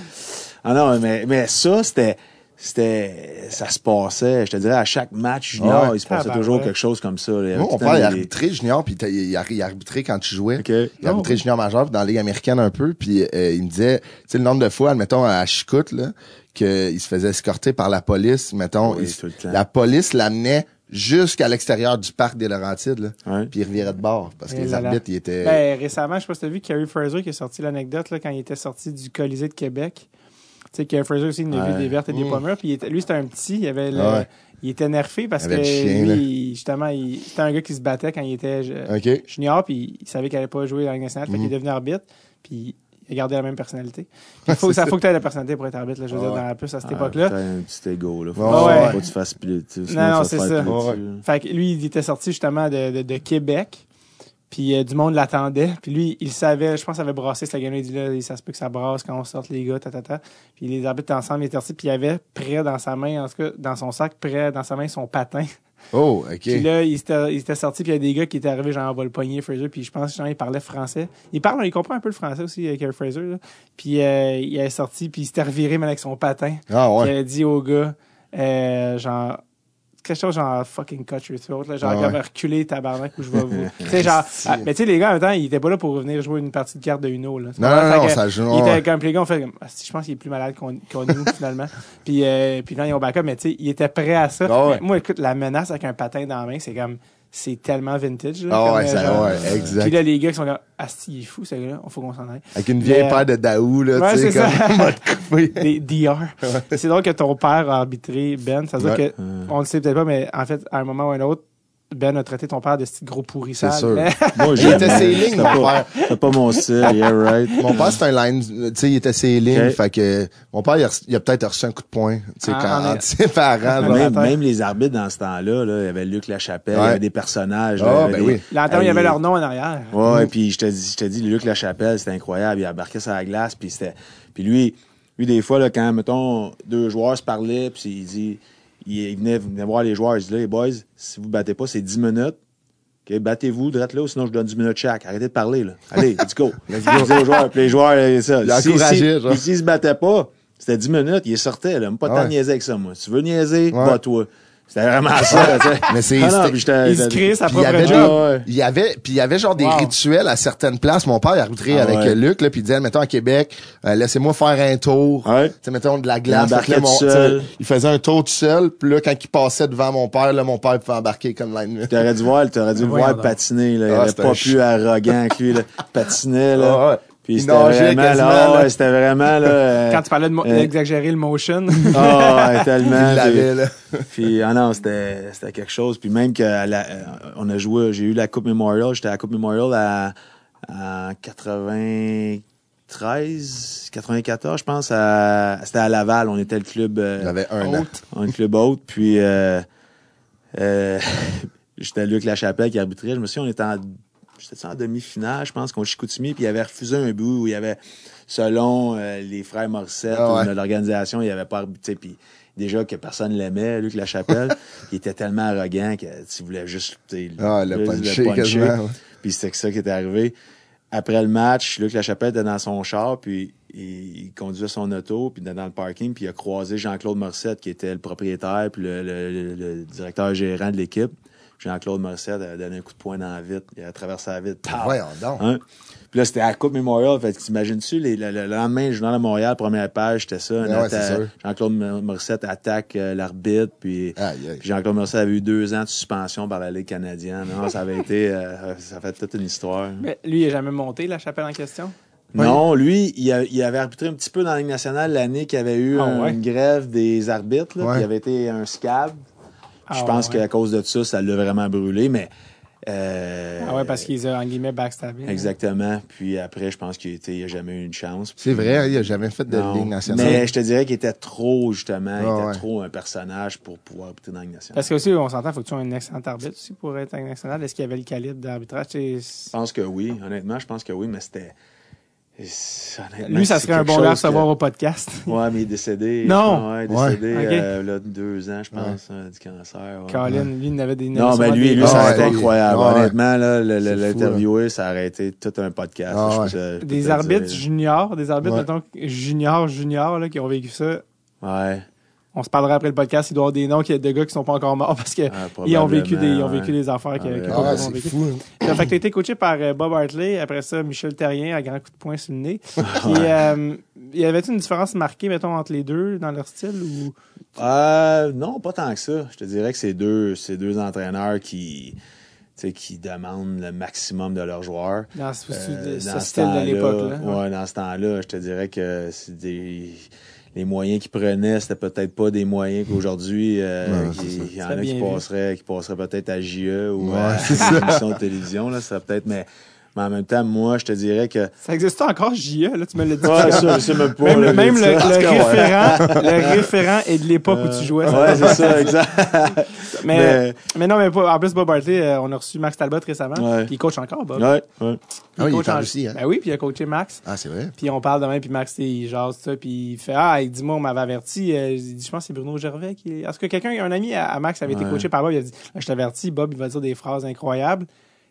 Ah non, mais, mais ça, c'était, c'était, ça se passait, je te dirais, à chaque match junior, ouais. il se passait toujours quelque chose comme ça. là. Moi, a des- arbitré junior, puis il a, il a- il a arbitré quand tu jouais. OK. Il a arbitré junior majeur dans la Ligue américaine un peu, puis euh, il me disait, tu sais, le nombre de fois, admettons, à Chicoute, là, qu'il se faisait escorter par la police, mettons, Oui, il la police l'amenait jusqu'à l'extérieur du parc des Laurentides, là, puis il revirait de bord, parce que Et les là là. arbitres, ils étaient... Ben, récemment, je sais pas si t'as vu Carrie Fraser qui a sorti l'anecdote là, quand il était sorti du Colisée de Québec. Tu sais, Carrie Fraser aussi, il a vu des vertes et des Mm. pommures. Puis lui, c'était un petit. Il, avait le- Ah ouais. il était nerfé parce que chien, lui, justement, il- c'était un gars qui se battait quand il était junior. Puis il savait qu'il allait pas jouer dans la Ligue nationale. Fait qu'il Mm. est devenu arbitre. Puis il a gardé la même personnalité. Il faut, ça faut que tu aies la personnalité pour être arbitre. Là, je veux Ah dire, ouais. dans, plus à cette Ah, époque-là. t'as un petit ego, là. Faut, Ouais, faut ouais. pas que tu fasses sais, Non, non, c'est ça. piler Ouais. Fait que lui, il était sorti justement de, de, de Québec. Puis euh, du monde l'attendait. Puis lui, il savait, je pense, ça avait brassé cette game Il dit là, ça se peut que ça brasse quand on sorte les gars, ta, ta, ta. Puis les arbitres étaient ensemble, ils étaient sortis. Puis il avait près dans sa main, en tout cas, dans son sac, près dans sa main, son patin. Oh, OK. Puis là, il était, sorti, puis il y a des gars qui étaient arrivés, genre, on va le pogner, Fraser. Puis je pense que genre, il parlait français. Il parle, il comprend un peu le français aussi, avec Fraser. Là. Puis euh, il est sorti, puis il s'était reviré, mais avec son patin. Ah Puis il ouais. avait dit au gars, euh, genre, quelque chose genre fucking cut your throat, là, genre Ah ouais. comme reculer tabarnak où je vais vous. tu sais, genre, ah, mais tu sais, les gars, en même temps, ils étaient pas là pour venir jouer une partie de carte de Uno, là. Non, non, non, ça joue, Ils étaient comme, les gars, on fait comme, ah, je pense qu'il est plus malade qu'on qu'on nous, finalement. Puis, euh, puis là, ils ont backup, mais tu sais, ils étaient prêts à ça. Ah ouais. Moi, écoute, la menace avec un patin dans la main, c'est comme, c'est tellement vintage, là. Ah comme, ouais, euh, ça, genre- ouais, exact. Puis là, les gars qui sont comme, ah, si, il est fou, ce gars-là, on faut qu'on s'en aille. Avec une vieille paire de Daou, là, Ouais, tu sais, c'est comme. Des DR. C'est drôle que ton père a arbitré Ben. Ça veut dire que, on le sait peut-être pas, mais en fait, à un moment ou à un autre, Ben a traité ton père de ce gros pourrissage. C'est sûr. Il était ses lignes, mon pas- père. C'était pas mon style, yeah, right. Mon père, c'est un line, tu sais, il était ses lignes, fait que, mon père, il a, il a peut-être reçu un coup de poing, tu sais, Ah, quand, parents. Même, même les arbitres dans ce temps-là, là, il y avait Luc Lachapelle, il y avait des personnages. là, Ah, il y avait ben des- oui. L'antenne, il y avait leur nom en arrière. Ouais, et puis je te dis, je te dis, Luc Lachapelle, c'était incroyable. Il embarquait sur la glace, puis c'était. Puis lui, lui, des fois, là, quand, mettons, deux joueurs se parlaient, puis il dit. Il, il venait, voir les joueurs, il dit là, les boys, si vous battez pas, c'est 10 minutes. Battez-vous, drette là, ou sinon je donne 10 minutes chaque. Arrêtez de parler, là. Allez, let's go. Let's aux joueurs, puis les joueurs, euh, ça. Il a Si- si- s'ils se battaient pas, c'était 10 minutes, il sortait, là. Même pas Ah tant ouais. niaiser avec ça, moi. Si tu veux niaiser, Ouais. bats-toi. C'était vraiment ça, tu sais. Mais c'est- Ah Il se crée sa il propre avait job. Ouais. des, il y avait, puis il y avait genre des Wow. rituels à certaines places. Mon père a arbitré Ah avec ouais. euh, Luc, là, puis il disait, mettons à Québec, euh, laissez-moi faire un tour. Ouais. Tu sais, mettons de la glace. Il là, mon- seul. il faisait un tour tout seul, puis là, quand il passait devant mon père, là, mon père pouvait embarquer comme line. T'aurais dû voir, t'aurais dû le voir patiner, là. Il Ah, c'était pas plus arrogant que lui, là. Il patinait, là. Puis c'était vraiment, là, là. ouais, c'était vraiment, là. euh, Quand tu parlais de euh, d'exagérer le motion. Ah, ouais, tellement. Il l'avait, puis, là. puis, ah non, c'était, c'était quelque chose. Puis même que la, euh, on a joué, j'ai eu la Coupe Memorial, j'étais à la Coupe Memorial à, en 93, 94, je pense, à, c'était à Laval, on était le club, euh, Il avait un an. Haute. un club haute, puis euh, euh, j'étais Luc Lachapelle qui arbitrait. Je me souviens, on était en, j'étais en demi-finale, je pense, contre Chicoutimi, puis il avait refusé un but où il y avait, selon euh, les frères Morissette Ah ouais. ou l'organisation, il avait pas arbitré, puis déjà que personne l'aimait, Luc Lachapelle, il était tellement arrogant que tu voulais juste Ah, le le puncher ouais. Puis c'était ça qui était arrivé. Après le match, Luc Lachapelle était dans son char, puis il, il conduisait son auto, puis il était dans le parking, puis il a croisé Jean-Claude Morissette, qui était le propriétaire, puis le, le- le- le directeur gérant de l'équipe. Jean-Claude Morissette a donné un coup de poing dans la vitre. Il a traversé la vitre. Pow! Voyons donc. Hein? Puis là, c'était à la Coupe Memorial. Fait que t'imagines-tu, le, le lendemain, le journal de Montréal, première page, c'était ça. un ouais, c'est atta- sûr. Jean-Claude Morissette attaque euh, l'arbitre, puis Jean-Claude Morissette avait eu deux ans de suspension par la Ligue canadienne. Non, ça avait été... euh, ça fait toute une histoire. Mais lui, il a jamais monté la chapelle en question? Non, lui, il, a- il avait arbitré un petit peu dans la Ligue nationale l'année qu'il y avait eu Ah un- ouais? une grève des arbitres. Là, Ouais. puis Il avait été un scab. Je Ah pense ouais. qu'à cause de ça, ça l'a vraiment brûlé, mais... euh, Ah ouais, parce qu'ils ont, en guillemets, backstabé. Exactement. Puis après, je pense qu'il était- il a jamais eu une chance. C'est vrai, hein, il a jamais fait de Non. ligne nationale. Mais je te dirais qu'il était trop, justement, il Ah était ouais. trop un personnage pour pouvoir arbitrer dans la Ligue nationale. Parce que aussi, on s'entend, il faut que tu sois un excellent arbitre aussi pour être national. Est-ce qu'il y avait le calibre d'arbitrage? Je pense que oui, honnêtement, je pense que oui, mais c'était... Lui, ça serait un bon gars à que- recevoir au podcast. Ouais, mais il est décédé. Non! Ouais, Ouais. décédé euh, là, deux ans, je pense, hein, du cancer. ouais. Colin, lui, il n'avait des Non, mais lui, lui, ça aurait été incroyable. Ouais. Honnêtement, l'interviewer, ça aurait été tout un podcast. Ah je je Des arbitres juniors, des arbitres, Ouais. mettons, juniors, juniors, là, qui ont vécu ça. Ouais. On se parlera après le podcast. Il doit y avoir des noms qui- de gars qui sont pas encore morts parce qu'ils Ah, ont vécu des, ils ont vécu des affaires que, Ah, que Ah, ont vécu. fou. hein. Fait que été coaché par euh, Bob Hartley, après ça, Michel Terrien à grand coup de poing sur le nez. Puis, euh, y avait-il une différence marquée, mettons, entre les deux dans leur style ou? Euh, non, pas tant que ça. Je te dirais que c'est deux, c'est deux entraîneurs qui, qui demandent le maximum de leurs joueurs. Dans ce, Euh, ce dans ce style de l'époque, là. Ouais, dans ce temps-là, je te dirais que c'est des les moyens qu'ils prenaient, c'était peut-être pas des moyens qu'aujourd'hui euh, il y en a qui vu. passeraient qui passeraient peut-être à JE ou Ouais, à une émission de télévision là, ça peut-être mais mais en même temps moi je te dirais que Ça existe encore, JE, là, tu me l'as dit. ouais, ça, je sais même pas Même, là, même le, le référent, le référent est de l'époque où tu jouais. ça. Ouais, c'est ça, exact. mais, mais- mais non, mais pas, en plus, Bob Hartley, euh, on a reçu Max Talbot récemment. Ouais. Puis il coach encore, Bob. Ouais, ouais. Ah oui, il coach est en Russie, hein? Ben oui, puis il a coaché Max. Ah, c'est vrai. Puis on parle demain, puis Max, il jase ça, puis il fait Ah, il dit moi, on m'avait averti. Euh, il dit, je pense que c'est Bruno Gervais qui est. Est-ce que quelqu'un, un ami à, Max avait été coaché par Bob, il a dit Je t'avertis, Bob, il va dire des phrases incroyables.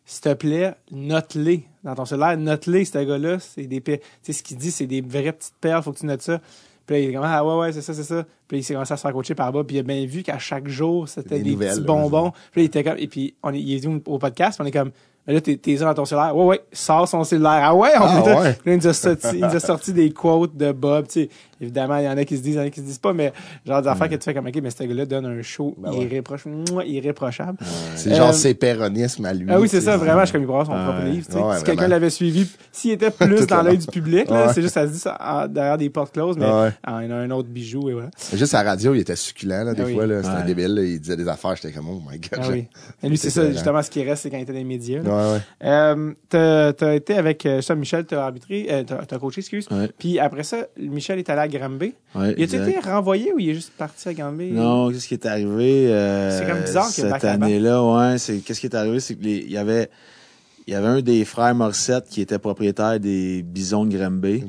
S'il te plaît, note-les dans ton cellulaire. Note-les, ce gars-là. C'est des Tu sais, ce qu'il dit, c'est des vraies petites perles, faut que tu notes ça. Puis là, il est comme, ah ouais, ouais, c'est ça, c'est ça. Puis il s'est commencé à se faire coacher par bas. Puis il a bien vu qu'à chaque jour, c'était Des petits bonbons. Puis là, il était comme, et puis on est, il est venu au podcast, puis on est comme, là, t'es, t'es dans ton cellulaire. Ouais, ouais, sors son cellulaire. Ah ouais, on Ah ouais. Là, il nous a sorti, il nous a sorti des quotes de Bob, tu sais. Évidemment, il y en a qui se disent, il y en a qui se disent pas, mais genre des affaires que tu fais comme, ok, mais ce gars-là donne un show Ben ouais. irréproch- mouah, irréprochable. C'est Euh, genre ses péronismes à lui. Ah oui, c'est ça, vraiment, je suis comme il pourrait avoir son Ouais. propre livre. Ouais, si quelqu'un l'avait suivi, s'il était plus dans l'œil du public, là, Ouais. c'est juste, ça se dit ça, derrière des portes closes, mais Ouais. ah, il y en a un autre bijou, et voilà. Juste à la radio, il était succulent, là, des Ah oui. fois, là. C'était Ouais. débile, là. Il disait des affaires, j'étais comme, oh my god. Ah oui. Et lui, c'est ça, justement, ce qui reste, c'est quand il était dans les médias. là. Ouais, ouais. Euh, t'as, t'as été avec euh, ça, Michel, t'as arbitré, euh, t'as, t'as coaché, excuse. Puis après ça, Michel est allé à Granby. Ouais, Il exact. été renvoyé ou il est juste parti à Granby? Non, qu'est-ce qui est arrivé euh, C'est comme bizarre qu'il cette année-là, ouais, c'est qu'est-ce qui est arrivé, c'est que les- il y avait il y avait un des frères Morissette qui était propriétaire des Bisons de Granby.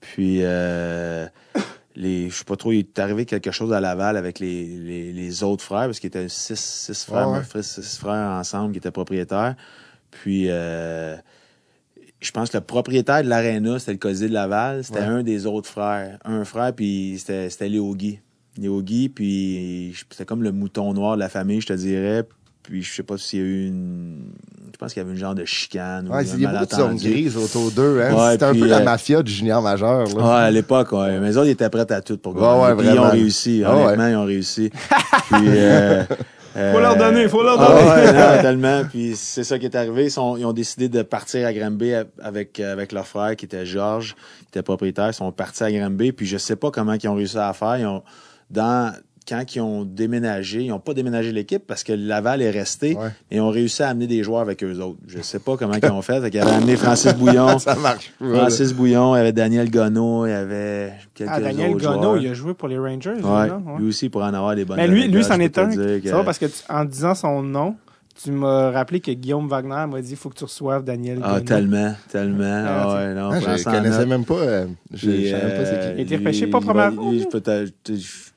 Puis euh, les je sais pas trop, il est arrivé quelque chose à Laval avec les, les, les autres frères parce qu'il était six, six frères, Ouais, ouais. frères- six frères ensemble qui étaient propriétaires. Puis euh, je pense que le propriétaire de l'aréna, c'était le Cosy de Laval, c'était Ouais. un des autres frères, un frère puis c'était c'était Léo Guy. Léo Guy puis c'était comme le mouton noir de la famille, je te dirais. Puis je sais pas s'il y a eu une je pense qu'il y avait une genre de chicane ou Ouais, un il y a beaucoup de zones grises autour d'eux, hein. Ouais, C'était un puis, peu la euh, mafia du junior majeur, là. Ouais, à l'époque, ouais. Mais les autres, ils étaient prêts à tout pour gagner. ouais, Puis ils ont réussi. Ah. Honnêtement, ils ont réussi. Puis, euh, Faut leur donner, faut leur ah, donner. ouais, non, tellement. Puis c'est ça qui est arrivé. Ils, sont- ils ont décidé de partir à Granby avec, avec leur frère, qui était Georges, qui était propriétaire. Ils sont partis à Granby. Puis je sais pas comment ils ont réussi à faire. Ils ont, dans, quand ils ont déménagé, ils n'ont pas déménagé l'équipe parce que Laval est resté. Ouais. Et ils ont réussi à amener des joueurs avec eux autres. Je sais pas comment ils ont fait. Fait qu'ils avaient amené Francis Bouillon. Ça marche. Francis Bouillon, il y avait Daniel Gonneau, il y avait quelques Ah, Daniel autres Gonneau, joueurs. il a joué pour les Rangers, lui, Ouais, non? Ouais. lui aussi pour en avoir des bonnes Mais lui, lui, anecdotes, c'en est un. C'est vrai parce que tu- en disant son nom, tu m'as rappelé que Guillaume Wagner m'a dit il faut que tu reçoives Daniel Ah, Gonneau. tellement, tellement. Ah, Ah, ouais, non, Ah, je l'instant, connaissais même pas, euh, je, je savais même pas c'est euh, qui. Il a été lui, repêché pas il première lui?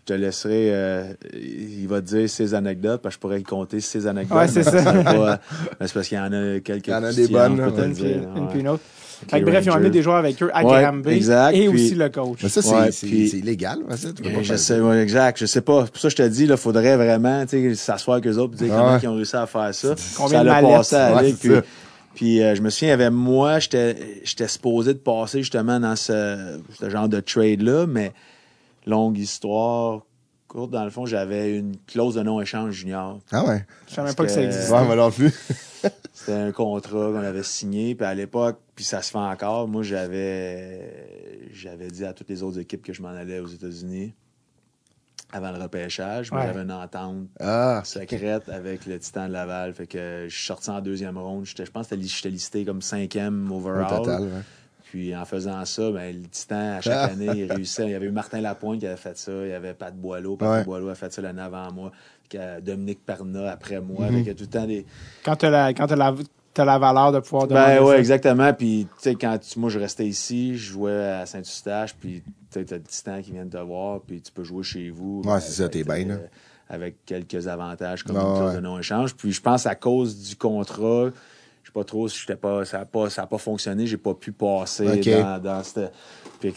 Je te, laisserai, euh, il va te dire ses anecdotes, parce que je pourrais compter ses anecdotes. Ouais, c'est ça. serait pas- mais c'est parce qu'il y en a quelques Il y en a des bonnes, Une, puis, dire, une ouais. puis une autre. Fait bref, ils ont amené des joueurs avec eux à Ouais, Granby exact, et puis- aussi le coach. Mais ça, c'est Ouais, c'est- puis- c'est illégal, ça. Tu peux pas je sais, ouais, exact. Je sais pas. Pour ça, je te dis, là, faudrait vraiment, tu sais, s'asseoir avec eux autres, et dire Ah comment ils ont réussi à faire ça. Combien ça de l'a passé à la Ouais, ligue, c'est puis, ça. puis euh, je me souviens, il y avait moi, j'étais, j'étais supposé de passer justement dans ce, ce genre de trade-là, mais longue histoire. Courte, dans le fond, j'avais une clause de non-échange junior. Ah ouais. Je savais pas que ça existait. Ouais, mais non plus. C'était un contrat qu'on avait signé, puis à l'époque, puis ça se fait encore. Moi, j'avais j'avais dit à toutes les autres équipes que je m'en allais aux États-Unis avant le repêchage. Ouais. J'avais une entente Ah, secrète avec le Titan de Laval. Fait que je suis sorti en deuxième ronde. J'étais- Je pense que j'étais listé comme cinquième au overall. total, ouais. Puis en faisant ça, ben, le Titan, à chaque année, il réussissait. Il y avait eu Martin Lapointe qui avait fait ça. Il y avait Pat Boileau. Pat Ouais. Boileau a fait ça l'année avant moi. Puis, euh, Dominique Perna après moi. Mhm. Fait que tout le temps des, Quand t'as la, quand t'as la, t'as la valeur de pouvoir ben ça. exactement. Puis, tu sais, quand tu- moi, je restais ici, je jouais à Saint-Eustache, puis tu as le Titan qui vient te voir, puis tu peux jouer chez vous. Ouais, c'est ça, t'es bien, là. euh, Avec quelques avantages comme une clause de non-échange. Puis, je pense à cause du contrat, je sais pas trop si j'étais pas, ça n'a pas, ça a pas fonctionné, j'ai pas pu passer dans, dans cette. Puis,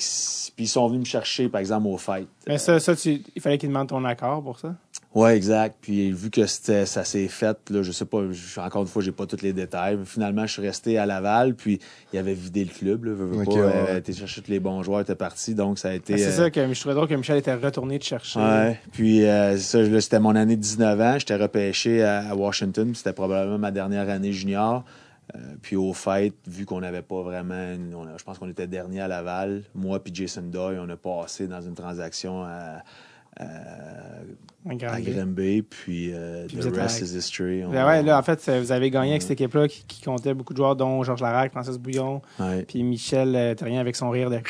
ils sont venus me chercher, par exemple, au fight. Mais ça, ça tu, il fallait qu'ils demandent ton accord pour ça? Ouais, exact. Puis vu que c'était, ça s'est fait, là, je sais pas, je- encore une fois, j'ai pas tous les détails. Mais finalement, je suis resté à Laval, puis il avait vidé le club, là, veux, veux Ok, pas, ouais, euh, ouais. été chercher tous les bons joueurs, était parti, donc ça a été. Mais C'est euh, ça que je trouvais drôle que Michel était retourné te chercher. Ouais. Puis euh, ça, là, c'était mon année de 19 ans. J'étais repêché à, à Washington. C'était probablement ma dernière année junior. Euh, puis au fait, vu qu'on n'avait pas vraiment, une- on a- je pense qu'on était dernier à Laval. Moi puis Jason Doy, on a passé dans une transaction à, à, À. Granby. Puis, euh, Puis the vous rest à- is history. On- Ben ouais, là, en fait, c'est- vous avez gagné avec cette équipe-là qui, qui comptait beaucoup de joueurs, dont Georges Larac, Francis Bouillon, Ouais. puis Michel euh, Terrien avec son rire de.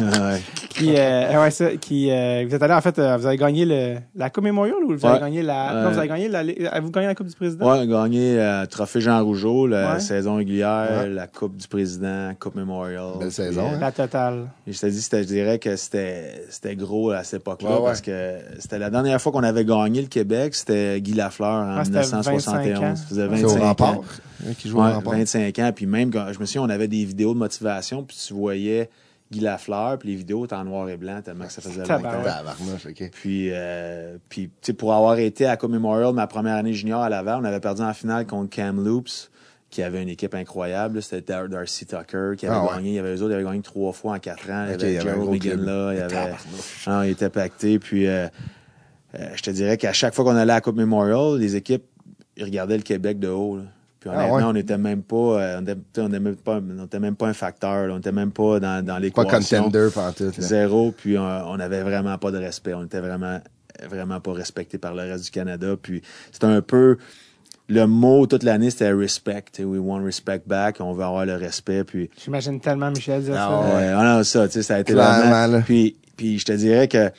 Ouais. Qui, euh, ouais, ça, qui, euh, vous êtes allé, en fait, euh, vous avez gagné le, la Coupe Mémorial ou vous avez Ouais. gagné la. Ouais. Non, vous avez gagné la. Avez-vous gagné la Coupe du Président? A gagné le trophée Jean Rougeau, la Ouais. saison régulière, Ouais. la Coupe du Président, Coupe Memorial. Belle Puis, saison, euh, hein? La totale. Et Je t'ai dit, c'était- je dirais que c'était c'était gros à cette époque-là Ouais, ouais. parce que c'était la dernière fois qu'on avait gagné le Québec, c'était Guy Lafleur en Ah, c'était 1971. 25 ans. Ça faisait C'est au 25 ans. rempart. qui joue Ouais, au rempart. 25 ans. Puis même, quand, je me souviens, on avait des vidéos de motivation, puis tu voyais Guy Lafleur, puis les vidéos étaient en noir et blanc tellement que ça faisait longtemps. Tabarnouche, OK. Puis, euh, puis tu sais, pour avoir été à Coupe Memorial ma première année junior à Laval, on avait perdu en finale contre Cam Loops, qui avait une équipe incroyable. C'était Dar- Darcy Tucker qui avait Ah ouais. gagné. Il y avait eux autres, ils avaient gagné trois fois en quatre ans. Il y avait Gerald là. Il avait, non, il était pacté. Puis, euh, euh, je te dirais qu'à chaque fois qu'on allait à la Coupe Memorial, les équipes, ils regardaient le Québec de haut. là. Puis Ah honnêtement, ouais. on n'était même pas, euh, on était, on était même pas, on était même pas un facteur. là. On n'était même pas dans, dans Pas l'équation. contender pantoute. là. Zéro, puis on, on avait vraiment pas de respect. On était vraiment, vraiment pas respecté par le reste du Canada. Puis c'était un peu le mot toute l'année, c'était respect. We want respect back. On veut avoir le respect. Puis J'imagine tellement Michel dire Ah ça. ouais. euh, on a ça, tu sais, ça a été Clairement, vraiment. là. Puis, puis je te dirais que,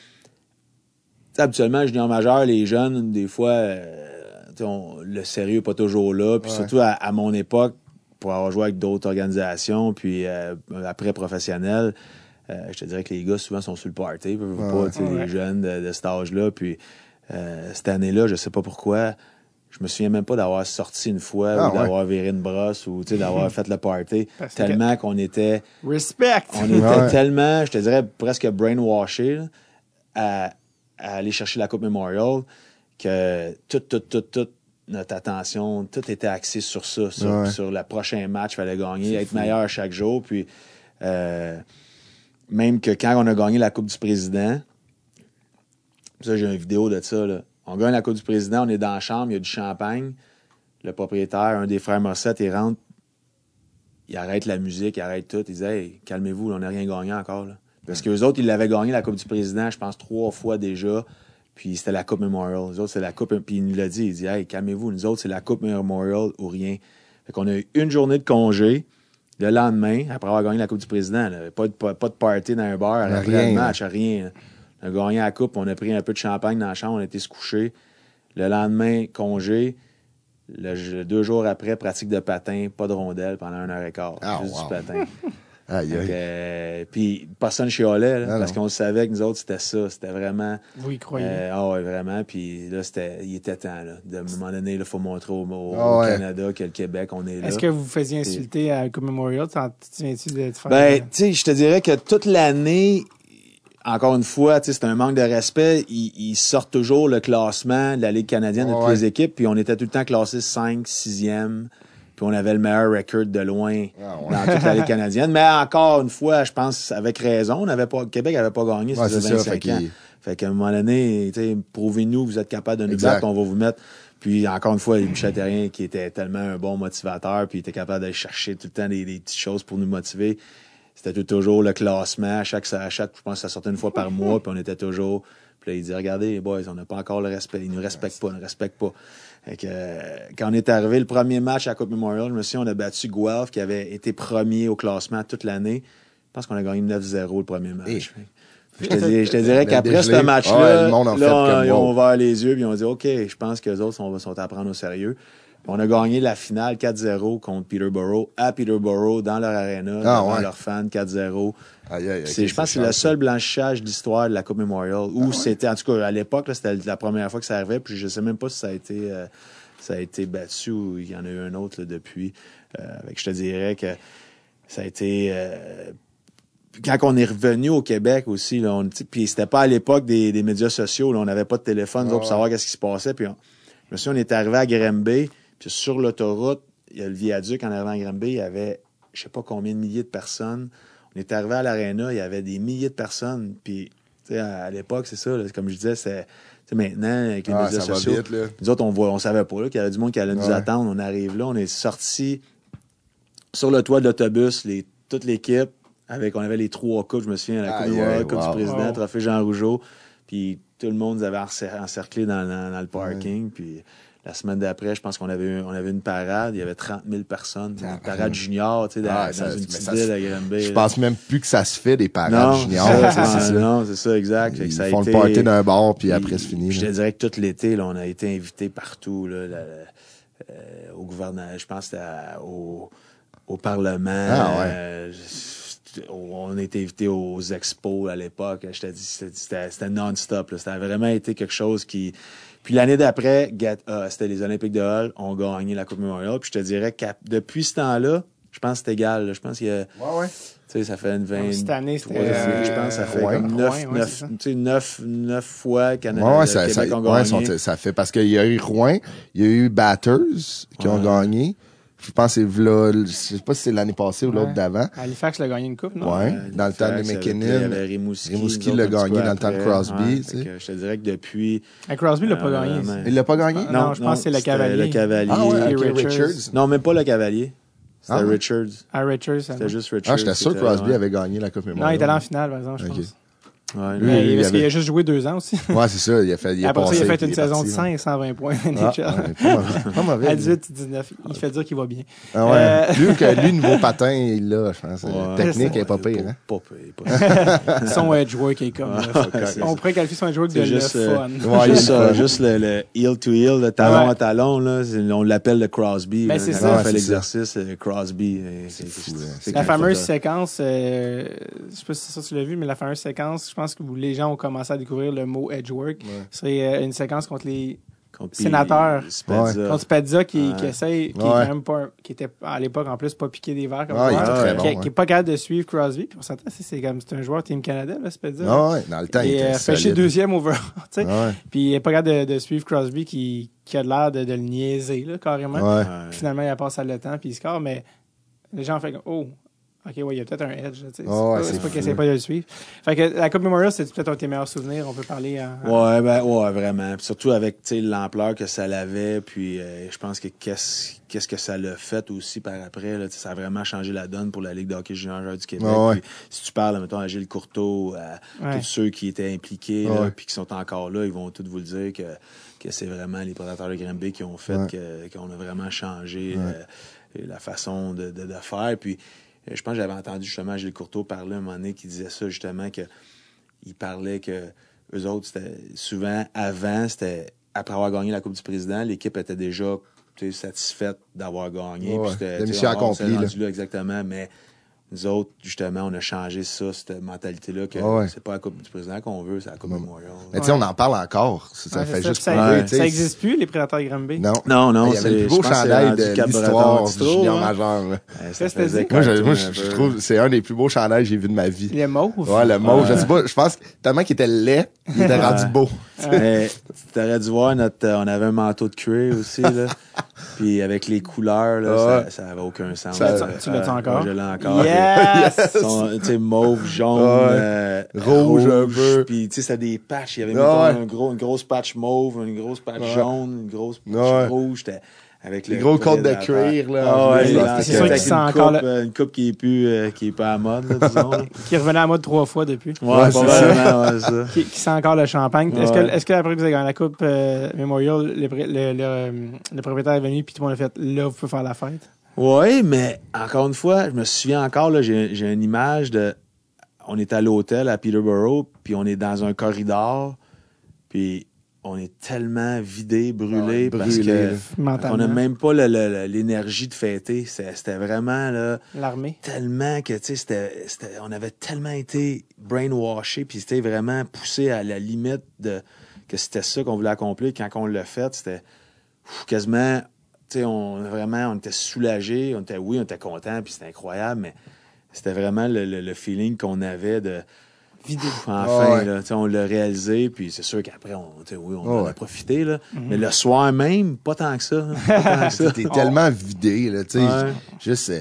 tu sais, habituellement, junior majeur, les jeunes, des fois, euh, tu sais, on- le sérieux n'est pas toujours là. Puis Ouais. surtout à, à mon époque, pour avoir joué avec d'autres organisations, puis euh, après professionnel, euh, je te dirais que les gars souvent sont sur le party, Ouais, pas, ouais. les jeunes de, de cet âge-là. Puis euh, cette année-là, je sais pas pourquoi. Je me souviens même pas d'avoir sorti une fois Ah, ou d'avoir viré une brosse ou d'avoir fait le party. Parce tellement qu'on était Respect! on était Ouais. tellement, je te dirais, presque brainwashé là, à, à aller chercher la Coupe Memorial que toute, toute, toute, toute notre attention, tout était axé sur ça, sur, Ouais. sur le prochain match, il fallait gagner, être meilleur chaque jour. Puis euh, même que quand on a gagné la Coupe du Président, ça j'ai une vidéo de ça, là. on gagne la Coupe du Président, on est dans la chambre, il y a du champagne. Le propriétaire, un des frères Morissette, il rentre, il arrête la musique, il arrête tout. Il dit Hey, calmez-vous, on n'a rien gagné encore. là. Parce que les autres, ils l'avaient gagné la Coupe du Président, je pense, trois fois déjà. Puis c'était la Coupe Memorial. Les autres, c'est la Coupe. Puis il nous l'a dit. Il dit Hey, calmez-vous, nous autres, c'est la Coupe Memorial ou rien. Fait qu'on a eu une journée de congé. Le lendemain, après avoir gagné la Coupe du Président, là, pas, de, pas, pas de party dans un bar, Rien, après le là. match, rien. On a gagné la Coupe, on a pris un peu de champagne dans la chambre, on a été se coucher. Le lendemain, congé. Le, deux jours après, pratique de patin, pas de rondelle pendant un heure et quart. Ah, juste wow. du patin. Aïe, aïe. euh, puis personne chialait, là, Ah, parce qu'on savait que nous autres, c'était ça. C'était vraiment. Vous y croyez? euh, ah ouais, vraiment. Puis là, c'était, il était temps. Là, de, à un moment donné, il faut montrer au, au- Ah au ouais. Canada que le Québec, on est là. Est-ce que vous vous faisiez insulter à Memorial? Tu te souviens-tu de te faire... Ben, tu sais, je te dirais que toute l'année, encore une fois, tu sais, c'est un manque de respect. Ils, ils sortent toujours le classement de la Ligue canadienne de toutes Ouais. les équipes, puis on était tout le temps classés 5, 6e, puis on avait le meilleur record de loin Ah ouais. dans toute la Ligue canadienne. Mais encore une fois, je pense avec raison, on avait pas, Québec n'avait pas gagné, Ouais, faisait c'est ça, 25 fait ans. Fait qu'à un moment donné, prouvez-nous que vous êtes capable de nous Exact. battre, on va vous mettre. Puis encore une fois, Michel Terrien qui était tellement un bon motivateur, puis il était capable d'aller chercher tout le temps des, des petites choses pour nous motiver. C'était toujours le classement. À chaque, à chaque, je pense que ça sortait une fois par mois, puis on était toujours. Puis là, il dit Regardez, les boys, on n'a pas encore le respect. Ils ne nous respectent pas, ils ne nous respectent pas. Fait que, euh, quand on est arrivé le premier match à la Coupe Memorial, je me souviens, on a battu Guelph, qui avait été premier au classement toute l'année. Je pense qu'on a gagné 9-0 le premier match. Eh. Je te, dis- je te dirais Le qu'après ce match-là, fait là, ils ont ouvert les yeux et ils ont dit OK, je pense que les autres sont, sont à prendre au sérieux. On a gagné la finale 4-0 contre Peterborough à Peterborough dans leur arena, Ah, devant ouais. leurs fans 4-0. Aïe, aïe, je pense que c'est le seul blanchissage de l'histoire de la Coupe Memorial. Où c'était, en tout cas, à l'époque, c'était la première fois que ça arrivait. Puis je sais même pas si ça a été, euh, ça a été battu ou il y en a eu un autre là, depuis. Euh, je te dirais que ça a été. euh, quand on est revenu au Québec aussi, là, on, puis c'était pas à l'époque des, des médias sociaux, là, on n'avait pas de téléphone pour savoir qu'est-ce qui se passait. Puis on, je me souviens, on est arrivé à Granby, puis sur l'autoroute, il y a le viaduc en arrivant à Granby, il y avait je sais pas combien de milliers de personnes. On est arrivé à l'aréna, il y avait des milliers de personnes. Puis, à, à l'époque, c'est ça, là, comme je disais, c'est maintenant, avec les Ah, médias sociaux, vite, nous autres, on voit, on savait pas qu'il y avait du monde qui allait nous Ouais. attendre. On arrive là, on est sorti sur le toit de l'autobus, les, toute l'équipe, avec, on avait les trois coupes, je me souviens, la Coupe aïe, Coupe wow. du Président, Wow. Trophée Jean Rougeau. Puis tout le monde nous avait encer- encerclé dans, dans- dans le parking. Puis la semaine d'après, je pense qu'on avait, eu- on avait une parade. Il y avait 30 000 personnes. Une parade junior, tu sais, dans, Ah, dans une petite ville à Granby. Je pense même plus que ça se fait des parades Non, juniors. ça, non, c'est ça, exact. Ils ça font été- le party d'un bar, puis après, c'est fini. Je te dirais que tout l'été, on a été invités partout, là, la- euh, au gouvernement, je pense c'était à- au, au Parlement. Ah, ouais. euh, on a été invités aux expos à l'époque. Je t'ai dit, c'était- c'était c'était non-stop. a vraiment été quelque chose qui. Puis l'année d'après, euh, c'était les Olympiques de Hull, on gagné la Coupe Memorial. Puis je te dirais que depuis ce temps-là, Je pense que c'est égal. là. Je pense qu'il y a, tu Ouais, ouais. sais, ça fait une vingt. Cette année, c'était, Ouais, euh, je pense que ça fait Rouen. comme neuf, Rouen, ouais, ça. tu fois Canada, Ouais, ouais, ça, ça, Québec ont ouais, gagné. sont- ça fait parce qu'il y a eu Rouen, il y a eu Batters qui ont Ouais. gagné. Je pense que c'est je sais pas si c'est l'année passée ou l'autre Ouais. d'avant. Halifax l'a gagné une coupe, non? Ouais. Euh, dans le temps de McKinnon. Avait Rimouski. L'a gagné dans le temps de après. Crosby, Ouais, tu sais. fait que je te dirais que depuis. À Crosby l'a pas Euh, gagné. vraiment. Il l'a pas gagné? Ah, non, je pense que c'est le Cavalier. Le Cavalier. Ah ouais, Et Richards. Richards. Non, même pas le Cavalier. C'était Ah? Richards. À Richards. C'était juste Richards. Ah, j'étais sûr que Crosby avait gagné la Coupe Non, il était allé en finale, par exemple, je Ok. pense. Ouais, Lui, parce avait- qu'il a juste joué deux ans aussi. Ouais, c'est ça. Il a fait, il a Après ça, il a fait une saison de parti, 5, 120 points. Ah, ouais, pas mauvais. Pas mauvais. À lui. 18-19. Il fait dire qu'il va bien. Ah ouais. Euh, Lui, que lui, niveau patin, il l'a, je pense. Ouais. Technique est pas pire, hein. Pas pire, pas pire. Son edge work est comme. On pourrait qualifier son edge work de C'est le juste, euh, fun. Ouais, juste, juste le, le heel to heel, le talon Ouais. à talon, là, on l'appelle le Crosby. Ben, c'est ça. on Ouais, fait l'exercice, euh, Crosby. euh, C'est hein. La fameuse séquence, euh, je sais pas si c'est ça que tu l'as vu, mais la fameuse séquence, je pense que les gens ont commencé à découvrir le mot edge work. C'est euh, une séquence contre les contre sénateur. Spezza. contre Spezza qui, Ouais. qui essaye, qui est Ouais. quand même pas, qui était à l'époque en plus pas piqué des verres comme Ouais, très qui, bon, qui ouais. est pas capable de suivre Crosby. Puis on s'entend, c'est, c'est comme c'est un joueur Team Canada, là, Spezza. Ah ouais, dans le temps, il était euh, fait deuxième over. tu sais. Ouais. Puis il est pas capable de, de suivre Crosby qui, qui a l'air de, de le niaiser là, carrément. Ouais. Ouais. Puis finalement, il passe à le temps puis il score, mais les gens font comme Oh, ok, ouais, il y a peut-être un edge. tu sais. C'est Ah ouais, pas, c'est pas fou, qu'il essaie pas de le suivre. Fait que la Coupe Memorial, c'est peut-être un de tes meilleurs souvenirs. On peut parler en. Ouais, ben, ouais, vraiment. Puis surtout avec tu sais, l'ampleur que ça avait, puis euh, je pense que qu'est-ce qu'est-ce que ça l'a fait aussi par après. Là, ça a vraiment changé la donne pour la Ligue de hockey junior du Québec. Ouais, ouais. Puis si tu parles, mettons, à Gilles Courteau, à Ouais. tous ceux qui étaient impliqués, Ouais. là, puis qui sont encore là, ils vont tous vous le dire que, que c'est vraiment les prédateurs de Grimby qui ont fait qu'on a vraiment changé euh, la façon de, de, de faire. Puis je pense que j'avais entendu justement Gilles Courteau parler un moment donné qui disait ça justement que il parlait que eux autres, c'était souvent avant, c'était après avoir gagné la Coupe du Président, l'équipe était déjà satisfaite d'avoir gagné. Ouais, puis c'était, la mission accomplie, là, exactement, mais nous autres, justement, on a changé ça, cette mentalité-là, que Ouais. c'est pas la Coupe du Président qu'on veut, c'est la Coupe Memorial. Mais tu sais, on en parle encore. Ça, ça Ouais, fait ça. juste ça, Ouais. ça existe plus, les prédateurs de Granby? Non. Non, non, Il y avait le plus beau chandail de l'histoire du junior hein. majeur. Ouais? Moi, je, trouve que c'est un des plus beaux chandails que j'ai vu de ma vie. Les mauves. Ouais, le mauve, Ouais. je sais pas, je pense que tellement qu'il était laid, il était rendu beau. Mais t'aurais dû voir notre. euh, on avait un manteau de cuir aussi, là. Puis avec les couleurs, là, Ouais. ça, ça avait aucun sens. Ça- Euh, Tu l'as-tu euh, encore? Je l'ai encore. Yes! Tu sais, mauve, jaune, Ouais. euh, Rouge un peu. Puis, tu sais, c'était des patchs. Il y avait Ouais. un gros, une grosse patch mauve, une grosse patch jaune, une grosse patch rouge. C'était avec Les le gros côtes de cuir, là, Ah ouais, là, là, c'est sûr correct. que C'est c'est une encore coupe, le- euh, une coupe qui est plus, euh, qui est pas à mode, là, disons. là. Qui revenait à mode trois fois depuis. Ouais, Ouais, c'est ouais, ça. Qui, qui sent encore le champagne. Est-ce que, est-ce que après que vous avez gagné la Coupe euh, Memorial, le, pré- le, le, le propriétaire est venu puis tout le monde a fait là, vous pouvez faire la fête? Oui, mais encore une fois, je me souviens encore, là, j'ai, j'ai une image de. On est à l'hôtel à Peterborough, puis on est dans un corridor, puis on est tellement vidé, brûlé, Ouais, parce brûlé, que on n'a même pas l'énergie de fêter. C'est- C'était vraiment là, L'armée. tellement que, tu sais, on avait tellement été brainwashé, puis c'était vraiment poussé à la limite de que c'était ça qu'on voulait accomplir. Quand on l'a fait, c'était quasiment, tu sais, on vraiment, on était soulagé, on était, oui, on était content, puis c'était incroyable, mais c'était vraiment le, le- le feeling qu'on avait de Enfin, Ouais. là, tu sais, on l'a réalisé, puis c'est sûr qu'après, on, oui, on en Ouais. a profité, là. mais le soir même, pas tant que ça. hein. T'es tellement vidé, là, tu sais. Ouais. Juste,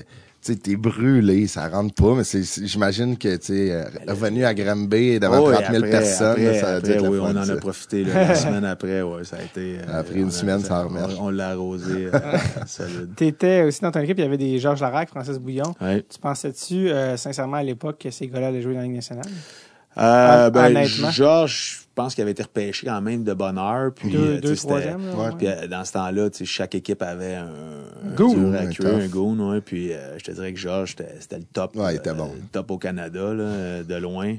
tu t'es brûlé, ça rentre pas, mais c'est, c'est- j'imagine que, tu sais, euh, revenu à Granby devant Oh, et 30 000 après- personnes, après- là, ça a après, oui, fun, on en a profité. là. la semaine après, ouais, ça a été. euh, Après une a- semaine, ça remet. On, on l'a arrosé euh, solide. T'étais aussi dans ton équipe, il y avait des Georges Larac, Francis Bouillon. Ouais. Tu pensais-tu, euh, sincèrement, à l'époque, que ces gars-là allaient jouer dans la Ligue nationale? Euh, ben. Georges, je pense qu'il avait été repêché quand même de bonne heure. Puis, Deux, euh, deux troisième, là, ouais. Puis euh, dans ce temps-là, tu sais, chaque équipe avait un, un Goon. dur à Un tough. un goon, ouais. Puis euh, je te dirais que Georges, c'était le top. Ouais, il était euh, bon. le top au Canada, là, de loin.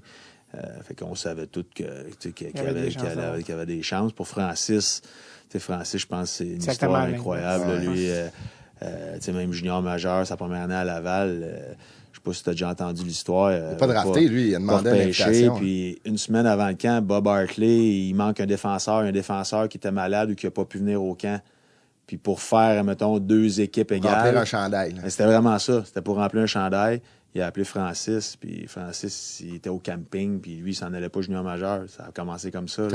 Euh, fait qu'on savait tous qu'il qu'il avait avait, des qu'il chances, avait- des chances. Pour Francis, tu sais, Francis, je pense que c'est une Exactement histoire incroyable. Lui, euh, euh, tu sais, même junior majeur, sa première année à Laval, euh, pas si tu as déjà entendu l'histoire. Il a pas drafté, lui, il a demandé repêché. Puis une semaine avant le camp, Bob Hartley, il manque un défenseur, un défenseur qui était malade ou qui n'a pas pu venir au camp. Puis pour faire, mettons, deux équipes Remplir égales. un chandail. C'était vraiment ça. C'était pour remplir un chandail. Il a appelé Francis, puis Francis, il était au camping, puis lui, il s'en allait pas junior majeur. Ça a commencé comme ça. là.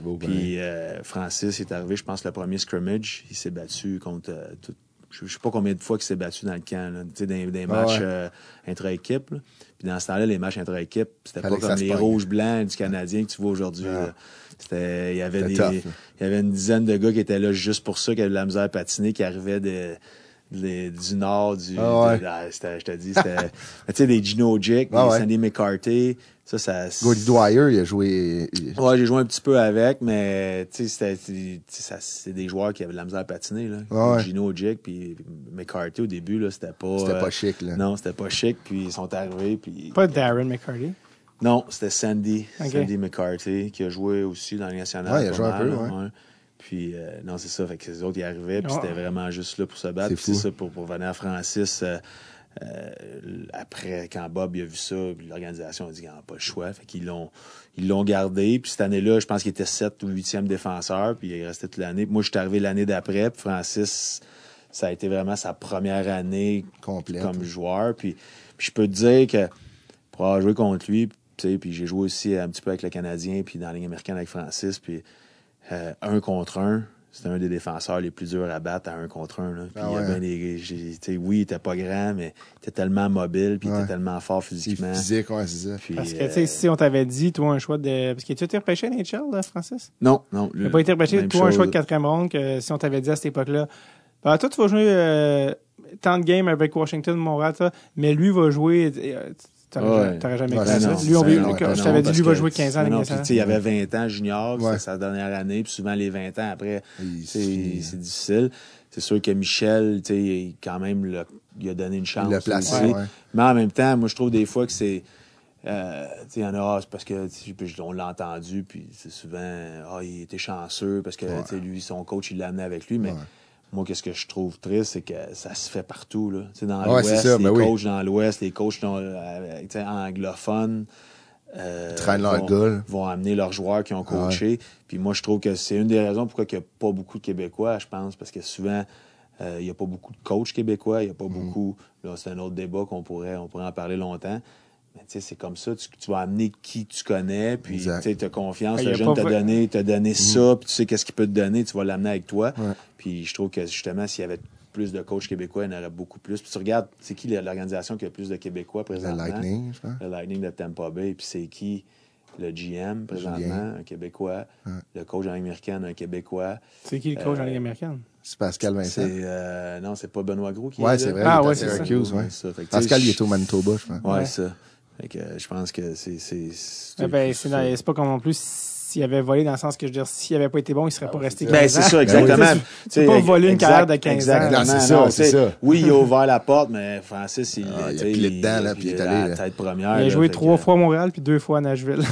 Beau. Puis euh, Francis est arrivé, je pense, le premier scrimmage. Il s'est battu contre. euh, tout- je je sais pas combien de fois qu'il s'est battu dans le camp, là, tu sais, dans des Ah matchs ouais. euh, intra-équipe. Puis dans ce temps-là, les matchs intra-équipe, c'était pas comme les rouges-blancs du Canadien que tu vois aujourd'hui. Là. C'était, il y avait des, tough, il y avait une dizaine de gars qui étaient là juste pour ça, qui avaient de la misère à patiner, qui arrivaient de, du nord, du, Ah ouais. de- ah, je te dis, c'était, tu sais, des Gino Jick, des Ah ouais. Sandy McCarthy, ça, ça, Gordy Dwyer, il a joué. il- Ouais, j'ai joué un petit peu avec, mais tu sais, c'est des joueurs qui avaient de la misère à patiner. Là. Ouais, ouais. Gino Jick puis McCarthy au début, là, c'était pas. C'était euh, pas chic, là. Non, c'était pas chic, puis ils sont arrivés, puis. Pas Darren McCarty. Non, c'était Sandy. Sandy McCarthy, qui a joué aussi dans la nationale. Ouais, il a joué un peu, là, Puis, euh, non, c'est ça. Fait que les autres, ils arrivaient, puis Ah. c'était vraiment juste là pour se battre. C'est Puis c'est ça, pour, pour venir à Francis, euh, euh, après, quand Bob il a vu ça, puis l'organisation a dit qu'il n'y a pas le choix. Fait qu'ils l'ont, ils l'ont gardé. Puis cette année-là, je pense qu'il était 7 ou 8e défenseur, puis il est resté toute l'année. Moi, je suis arrivé l'année d'après, puis Francis, ça a été vraiment sa première année Complète. comme joueur. Puis, puis je peux te dire que pour avoir joué contre lui, tu sais, puis j'ai joué aussi un petit peu avec le Canadien, puis dans la Ligue américaine avec Francis, puis euh, un contre un, c'était un des défenseurs les plus durs à battre à un contre un. Là. Puis Ah il y ouais. avait des, j'ai- tu sais, oui, il était pas grand, mais il était tellement mobile, puis il Ouais. était tellement fort C'est physiquement. physique, ouais, c'est ça. Puis, Parce que, euh, tu sais, si on t'avait dit, toi, un choix de. Parce que tu as été repêché à NHL, là, Francis? non, non. Tu n'as pas été repêché, toi, un choix de quatrième ronde, que si on t'avait dit à cette époque-là, bah, toi, tu vas jouer euh, tant de games avec Washington, Montréal, ça, mais lui va jouer. T'aurais Ouais. jamais cru ça. non, Lui, on veut- non, que je t'avais dit, lui va jouer 15 ans tu sais, il y avait 20 ans junior, Ouais. c'était sa dernière année, puis souvent les 20 ans après, c'est il- c'est difficile. C'est sûr que Michel, tu sais, il- quand même, le- il a donné une chance. Il l'a placé. Mais en même temps, moi, je trouve des fois que c'est. euh, tu sais, il y en a, ah, c'est parce que, on l'a entendu, puis c'est souvent, ah, il était chanceux parce que, Ouais. tu sais, lui, son coach, il l'a amené avec lui, mais. Moi, qu'est-ce que je trouve triste, c'est que ça se fait partout. Là. Tu sais, dans Ouais, l'Ouest, les ben oui. coachs dans l'Ouest, les coachs euh, anglophones euh, traînent leur vont, amener leurs joueurs qui ont ouais. coaché. Puis moi, je trouve que c'est une des raisons pourquoi il n'y a pas beaucoup de Québécois, je pense, parce que souvent, euh, il n'y a pas beaucoup de coachs québécois, il n'y a Mm. pas beaucoup. Là, c'est un autre débat qu'on pourrait, on pourrait en parler longtemps. Mais tu sais, c'est comme ça, tu, tu vas amener qui tu connais, puis tu as confiance, Ah, le jeune t'a donné, t'a donné ça, puis tu sais qu'est-ce qu'il peut te donner, tu vas l'amener avec toi. Ouais. Puis je trouve que justement, s'il y avait plus de coachs québécois, il y en aurait beaucoup plus. Puis tu regardes, c'est qui l'organisation qui a le plus de Québécois Le présentement? Lightning, je pense. Le Lightning de Tampa Bay. Puis c'est qui? Le GM présentement? Julien. Un Québécois. Le coach en américaine, un Québécois. C'est qui le coach en Euh, Ligue américaine? C'est Pascal Vincent. Euh, non, c'est pas Benoît Gros qui est Ouais, là. c'est vrai. Ah, est ouais, c'est ça. Ouais. Pascal, il est au Manitoba, je pense. Ouais. ça. Fait que euh, je pense que c'est. c'est, c'est- Eh ben, pas comme non plus s'il avait volé dans le sens que je veux dire, s'il avait pas été bon, il serait pas resté 15 Ben, c'est ça, exactement. Tu sais, tu peux pas voler une carrière de 15 ans. Exactement. Non, c'est ça, Non, c'est tu sais, ça. Oui, il a ouvert la porte, mais Francis, il, Ah, il a tu pilé dedans, là, puis il est allé, la là. tête première. Il a là, joué trois que- fois à Montréal puis deux fois à Nashville.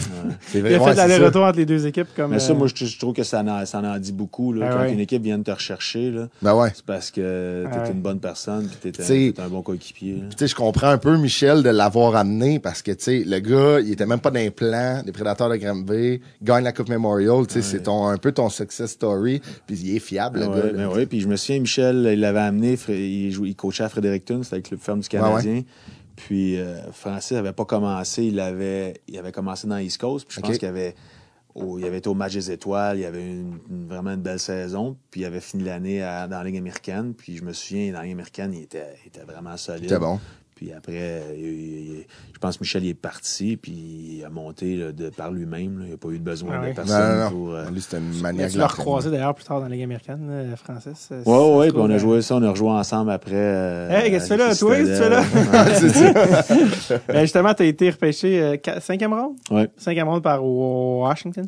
C'est Il a vrai, fait c'est l'aller-retour entre les deux équipes comme. Mais ça, euh, moi, je, trouve que ça en, ça en dit beaucoup. Là, Ah quand ouais. une équipe vient de te rechercher, là, Ben ouais. c'est parce que t'es Ah ouais. une bonne personne puis t'es un, bon coéquipier. là. Tu sais, je comprends un peu Michel de l'avoir amené parce que, tu sais, le gars, il était même pas dans les plans des prédateurs de Granby, gagne la Coupe Memorial, tu sais, c'est ton, un peu ton success story, puis il est fiable, le Ouais, gars. là. ben puis je me souviens, Michel, il l'avait amené, il, jouait, il coachait à Fredericton, c'était le club ferme du Canadien. Puis euh, Francis avait pas commencé, il avait, il avait commencé dans East Coast, puis je pense qu'il avait, au- il avait été au match des étoiles, il avait eu une, une- vraiment une belle saison, puis il avait fini l'année à- dans la Ligue américaine, puis je me souviens, dans la Ligue américaine, il était, il était vraiment solide. C'était bon. Puis après, il- il- pense que Michel est parti, puis il a monté là, de, par lui-même. là. Il n'a pas eu besoin Ah de oui. Non, personne non, pour... non. euh, Lui, c'était une maniaque. tu l'as de recroisé d'ailleurs plus tard dans la Ligue américaine, là, Francis. euh, Ouais, c'est- ouais, c'est puis on a hein. joué ça, on a rejoué ensemble après. euh, Hey, qu'est-ce que tu fais à là? Toi, qu'est-ce que tu fais Ouais. Ben, justement, tu as été repêché euh, cinquième ronde? Ouais. Cinquième ronde par Washington.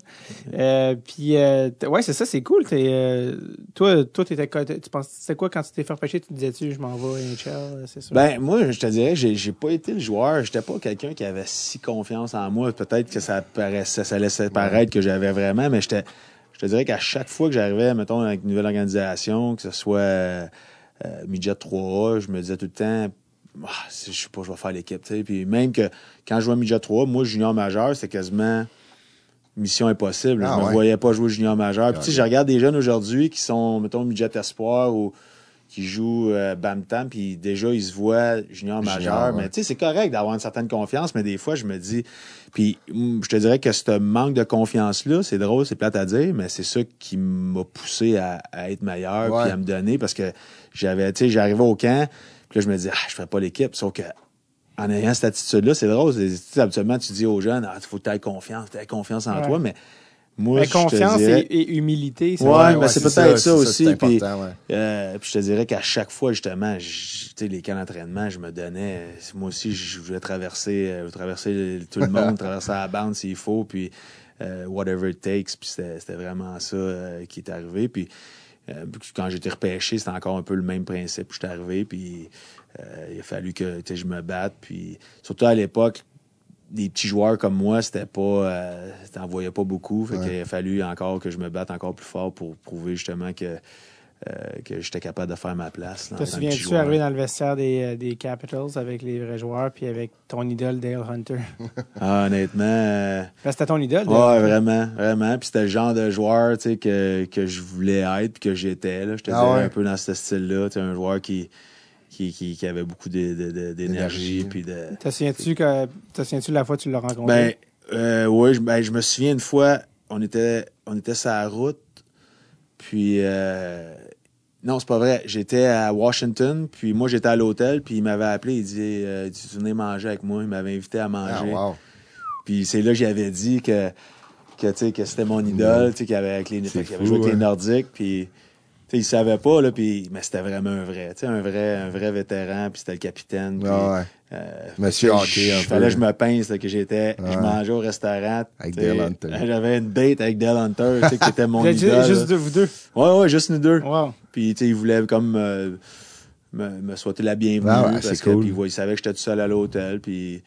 Euh, puis, euh, ouais, c'est ça, c'est cool. T'es, euh, toi, toi, t'étais, quoi- tu penses, c'est quoi quand tu t'es fait repêcher? Tu te disais-tu, je m'en vais à NHL, c'est sûr? Ben, moi, je te dirais, j'ai, j'ai pas été le joueur. J'étais pas quelqu'un qui avait si confiance en moi. Peut-être que ça paraissait, ça laissait paraître que j'avais vraiment, mais j'étais, je te dirais qu'à chaque fois que j'arrivais, mettons, avec une nouvelle organisation, que ce soit euh, Midget 3A, je me disais tout le temps, ah, si je sais pas, je vais faire l'équipe. Puis même que quand je jouais Midget 3A, moi, junior majeur, c'est quasiment mission impossible. Ah je me ouais. voyais pas jouer junior majeur. Puis, tu sais, Ok. je regarde des jeunes aujourd'hui qui sont, mettons, midget espoir ou qui jouent euh, Bam Tam, puis déjà, ils se voient junior Junior, majeur. ouais. Mais tu sais, c'est correct d'avoir une certaine confiance, mais des fois, je me dis... Puis hum, je te dirais que ce manque de confiance-là, c'est drôle, c'est plate à dire, mais c'est ça qui m'a poussé à, à être meilleur puis à me donner parce que j'avais, tu sais, j'arrivais au camp, puis là, je me dis, ah, je ferais pas l'équipe, sauf que en ayant cette attitude-là, c'est drôle. habituellement, tu dis aux jeunes, ah, il faut que tu aies confiance, tu aies confiance en Ouais. toi, mais moi, Mais te confiance dirais- et, et humilité, c'est Ouais, ben, c'est peut-être ça aussi, puis- ouais. euh, puis je te dirais qu'à chaque fois, justement, je- les camps d'entraînement, je me donnais. Moi aussi, je voulais traverser, euh, traverser tout le monde, traverser la bande s'il faut, puis euh, whatever it takes. Puis c'était vraiment ça qui est arrivé. Puis quand été repêché, c'était encore un peu le même principe. Je suis arrivé, puis il a fallu que je me batte. Puis surtout à l'époque, des petits joueurs comme moi, c'était pas, euh, t'en voyais pas beaucoup. Fait Ouais. qu'il a fallu encore que je me batte encore plus fort pour prouver justement que, euh, que j'étais capable de faire ma place. en Te souviens-tu arriver dans le vestiaire des, euh, des Capitals avec les vrais joueurs puis avec ton idole Dale Hunter? Ah, honnêtement, euh, Ben, c'était ton idole, Dale ouais, vraiment, vraiment. Puis c'était le genre de joueur, tu sais, que, que je voulais être puis que j'étais. Je te Ah dirais ouais? un peu dans ce style-là. Tu un joueur qui, qui, qui, qui avait beaucoup d'énergie puis de... Te souviens-tu de la fois que tu l'as rencontré? Ben, euh, oui, je, ben, je me souviens une fois, on était, on était sur la route, puis euh, non, c'est pas vrai. J'étais à Washington, puis moi j'étais à l'hôtel, puis il m'avait appelé, il dit, euh, tu venais manger avec moi, il m'avait invité à Ah, manger. wow. Puis c'est là que j'avais dit que, que, tu sais, que c'était mon idole, tu sais, qu'il avait, avec les, avait joué avec les hein. Nordiques, puis tu sais, il savait pas, là, puis, mais c'était vraiment un vrai, un vrai, un vrai vétéran, puis c'était le capitaine. puis, Ah ouais. euh, Monsieur hockey, je- un peu. fallait que je me pince, là, que j'étais, je mangeais au restaurant. Avec Dale Hunter. J'avais une date avec Dale Hunter, tu sais, qui était mon idole. juste là. vous deux? Ouais, ouais, juste nous deux. Wow. Puis, tu sais, il voulait comme euh, me, me souhaiter la bienvenue. Ah ouais, parce que, cool. il savait que j'étais tout seul à l'hôtel. Puis,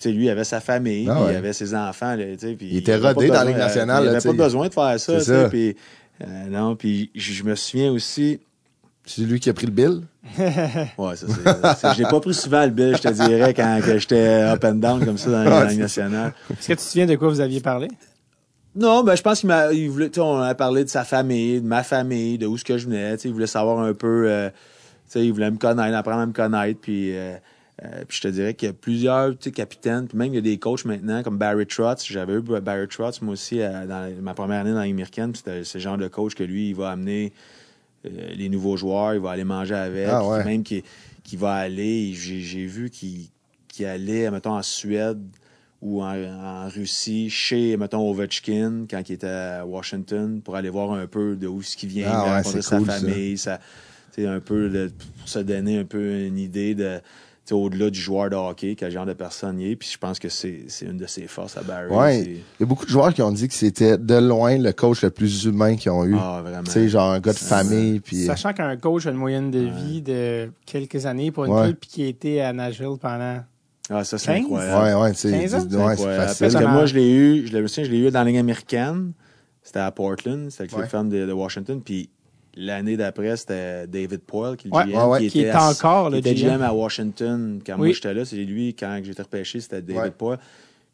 tu sais, lui, il avait sa famille, Ah ouais. il avait ses enfants. Là, Il était rodé dans la Ligue nationale, Il là, avait tu pas besoin de faire ça. Puis, euh, non, puis je me souviens aussi... C'est lui qui a pris le bill? Ouais, ça, c'est, je l'ai pas pris souvent, le bill, je te dirais, quand que j'étais up and down comme ça dans la Ligue c'est nationale. Est-ce que tu te souviens de quoi vous aviez parlé? Non, ben je pense qu'il m'a, il voulait, on a parlé de sa famille, de ma famille, de où ce que je venais. tu sais, Il voulait savoir un peu, euh, tu sais, il voulait me connaître, apprendre à me connaître. Puis, euh, euh, puis je te dirais qu'il y a plusieurs capitaines, puis même il y a des coachs maintenant comme Barry Trotz. J'avais eu Barry Trotz moi aussi euh, dans ma première année dans la Ligue américaine. puis C'était ce genre de coach que lui, il va amener euh, les nouveaux joueurs, il va aller manger avec, Ah ouais. même qui, qui va aller. J'ai, vu qu'il, allait, mettons, en Suède ou en, en Russie, chez, mettons, Ovechkin, quand il était à Washington, pour aller voir un peu de où ce qui vient, Ah ouais, rencontrer sa cool, ça. famille, sa, sais, un peu de- pour se donner un peu une idée de au-delà du joueur de hockey, quel genre de personne il est. Puis je pense que c'est, c'est une de ses forces à Barry. Ouais. c'est- Il y a beaucoup de joueurs qui ont dit que c'était de loin le coach le plus humain qu'ils ont eu. Ah, vraiment. Tu sais, genre un gars de famille, puis... euh, Sachant qu'un coach a une moyenne de vie de quelques années pour une Ouais. club puis qui a été à Nashville pendant. Ah, ça, c'est 15? incroyable. Ouais, ouais, tu sais, 15 ans? dis- ouais, c'est Ouais, facile. Parce que moi, je l'ai eu, je l'ai, je l'ai eu dans la ligne américaine. C'était à Portland, c'était avec Ouais. les femmes de, de Washington. Puis l'année d'après, c'était David Poyle qui est le Ouais, GM. ouais, ouais. Qui est à- encore le qui était GM. GM à Washington quand Oui. moi j'étais là. C'est lui, quand j'étais repêché, c'était David Ouais. Poyle.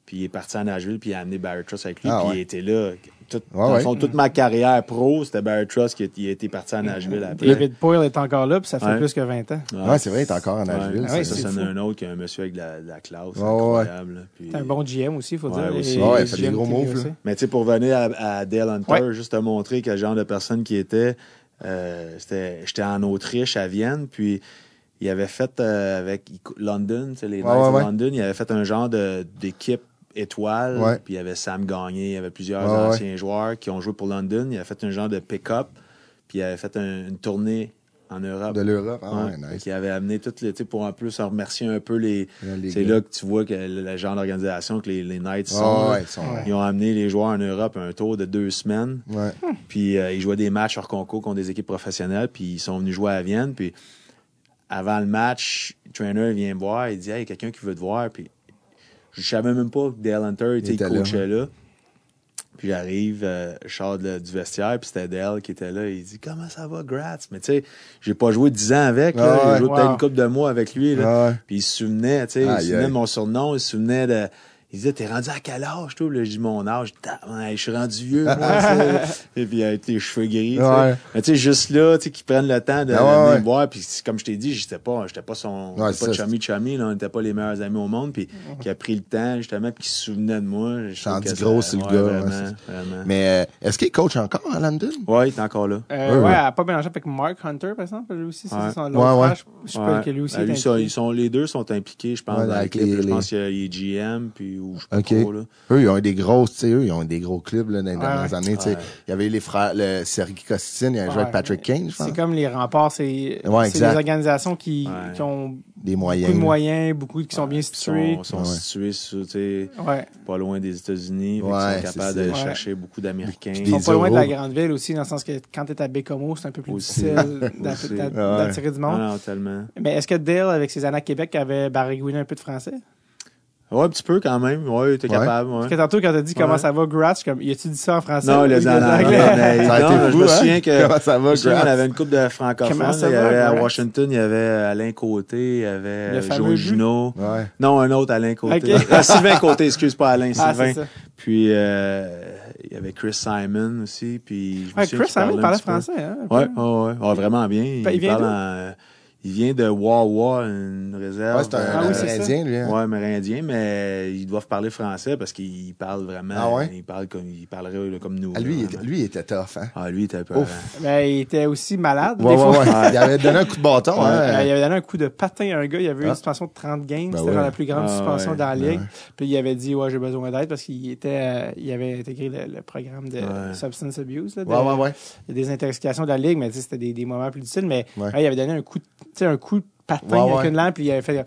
Puis il est parti à Nashville, puis il a amené Barry Truss avec lui. Ah, puis ouais. il était là. Tout, Ouais, dans fond, toute ma carrière pro, c'était Barry Truss qui a, été parti à Nashville après. David Poyle est encore là puis ça fait Ouais. plus que 20 ans. Ouais, c'est vrai, il est encore en Nashville. Ouais, Ah ça, c'est un autre qui est un monsieur avec de la, de la classe. Ouais, ouais. incroyable. Puis- C'est un bon GM aussi, il faut Ouais, dire. aussi. Et- Ouais, il fait des gros moves. Mais tu sais, pour venir à, à Dale Hunter, Ouais. juste te montrer quel genre de personne qui était, j'étais en Autriche, à Vienne, puis il avait fait euh, avec London, tu sais, les Knights Ouais, ouais, de. London, il avait fait un genre de, d'équipe étoile, Ouais. puis il y avait Sam Gagné, il y avait plusieurs anciens joueurs qui ont joué pour London, il avait fait un genre de pick-up, puis il avait fait un- une tournée en Europe. De l'Europe. Ah Ouais. ouais, Fait nice. qu'il avait amené toutes les, tu sais, pour en plus en remercier un peu les, Les c'est là que tu vois que le, le genre d'organisation que les, les Knights Ah sont. là. ouais, ils sont- Ils ont amené les joueurs en Europe un tour de deux semaines. Ouais. Puis euh, ils jouaient des matchs hors concours contre des équipes professionnelles. Puis ils sont venus jouer à Vienne. Puis avant le match, le trainer vient me voir. Il dit Hey, il y a quelqu'un qui veut te voir. Puis je savais même pas que Dale Hunter était, Il était il là, coachait là. Puis j'arrive, euh, je sors de- du vestiaire, puis c'était Dale qui était là. Il dit Comment ça va, Gratz? Mais tu sais, j'ai pas joué dix ans avec. là. Ah ouais. j'ai joué peut-être une couple de mois avec lui. Là. Ah ouais. Puis il se souvenait, tu sais, il se souvenait de mon surnom, il se souvenait de. Il disait, t'es rendu à quel âge, toi? Là, je dis mon âge. Je suis rendu vieux, moi. Et puis, avec les cheveux gris. Ouais. Mais tu sais, juste là, tu sais, qu'ils prennent le temps de Ah ouais, venir ouais. me voir. Puis, comme je t'ai dit, j'étais pas, j'étais pas son, Ouais, pas chummy chummy, là. On n'était pas les meilleurs amis au monde. Puis, qui a pris le temps, justement, puis qui se souvenait de moi. T'en dis gros, c'est le gars, Vraiment, vraiment. Mais euh, est-ce qu'il coach encore à London? Ouais, il est encore là. Euh, Ouais, ouais, pas mélangé avec Mark Hunter, par exemple. Lui aussi, c'est Ouais. son Ouais. Je que lui aussi Ben, est lui, ça, impliqué. ils sont, les deux sont impliqués, je pense, avec l'équipe. les- Je pense qu'il y a les GM, puis, ou je sais pas OK. trop, là. Eux, ils ont eu des grosses, tu sais, eux, ils ont eu des gros clubs là, dans les dernières années. tu sais. Ouais. Il y avait les frères, le Sergi Costin, il a joué avec Ouais. Patrick Kane, je pense. C'est comme les remparts, c'est Ouais, c'est exact. des organisations qui, Ouais. qui ont Des moyens. beaucoup de moyens, beaucoup qui sont bien Ils situés. sont, sont Ouais. situés sur, tu sais, Ouais. pas loin des États-Unis. Ouais, sont capables Ouais. chercher beaucoup d'Américains. Ils sont pas loin de la grande ville aussi, dans le sens que quand tu es à Bécomo, c'est un peu plus Aussi. difficile d'attirer du monde. non, tellement. Mais est-ce que Dale, avec ses années à Québec, avait baragouiné un peu de français? Ouais, un petit peu quand même. Ouais, t'es Ouais. capable. Ouais. Parce que tantôt, quand t'as dit comment Ouais. ça va, je suis comme, y a-tu dit ça en français? Non, ou il a dit en anglais? anglais. mais- Ça a non, été je fou, me hein? souviens que. Comment ça va, je Grass? qu'on avait une couple de francophones. Il y va, avait à? Washington, il y avait Alain Côté, il y avait Le Joe. Ouais. Non, un autre Alain Côté. Ah, Sylvain Côté, excuse pas Alain, Ah, Sylvain. ça. Puis euh, il y avait Chris Simon aussi. Puis je me Chris Simon parlait français, hein? Ouais, ouais, ouais. Ouais, vraiment bien. Il, vient parle d'où? en- il vient de Wawa, une réserve. Ouais, c'est un euh, Ah oui, c'est ça. Amérindien, lui. hein. Ouais, amérindien, mais ils doivent parler français parce qu'ils parlent vraiment. Ah ouais? Ils parlent comme, ils parleraient comme nous. Ah, lui, il lui, il était tough, hein? Ah, lui, il était un peu. Ouf. Mais il était aussi malade. Ouais, des ouais, fois. ouais. Il avait donné un coup de bâton, hein? il avait donné un coup de patin à un gars. Il avait eu Ah. une suspension de 30 games. Ben C'était la plus grande Ah suspension ouais. dans la ligue. Ouais. Puis il avait dit, ouais, j'ai besoin d'aide parce qu'il était, euh, il avait intégré le, le programme de Ouais. substance abuse, là, de- Ouais, ouais, ouais. des intoxications de la ligue, mais tu sais, c'était des, des moments plus difficiles. Mais il avait donné un coup, de, sais, un coup de patin Ouais, avec ouais. une lampe, puis il avait fait.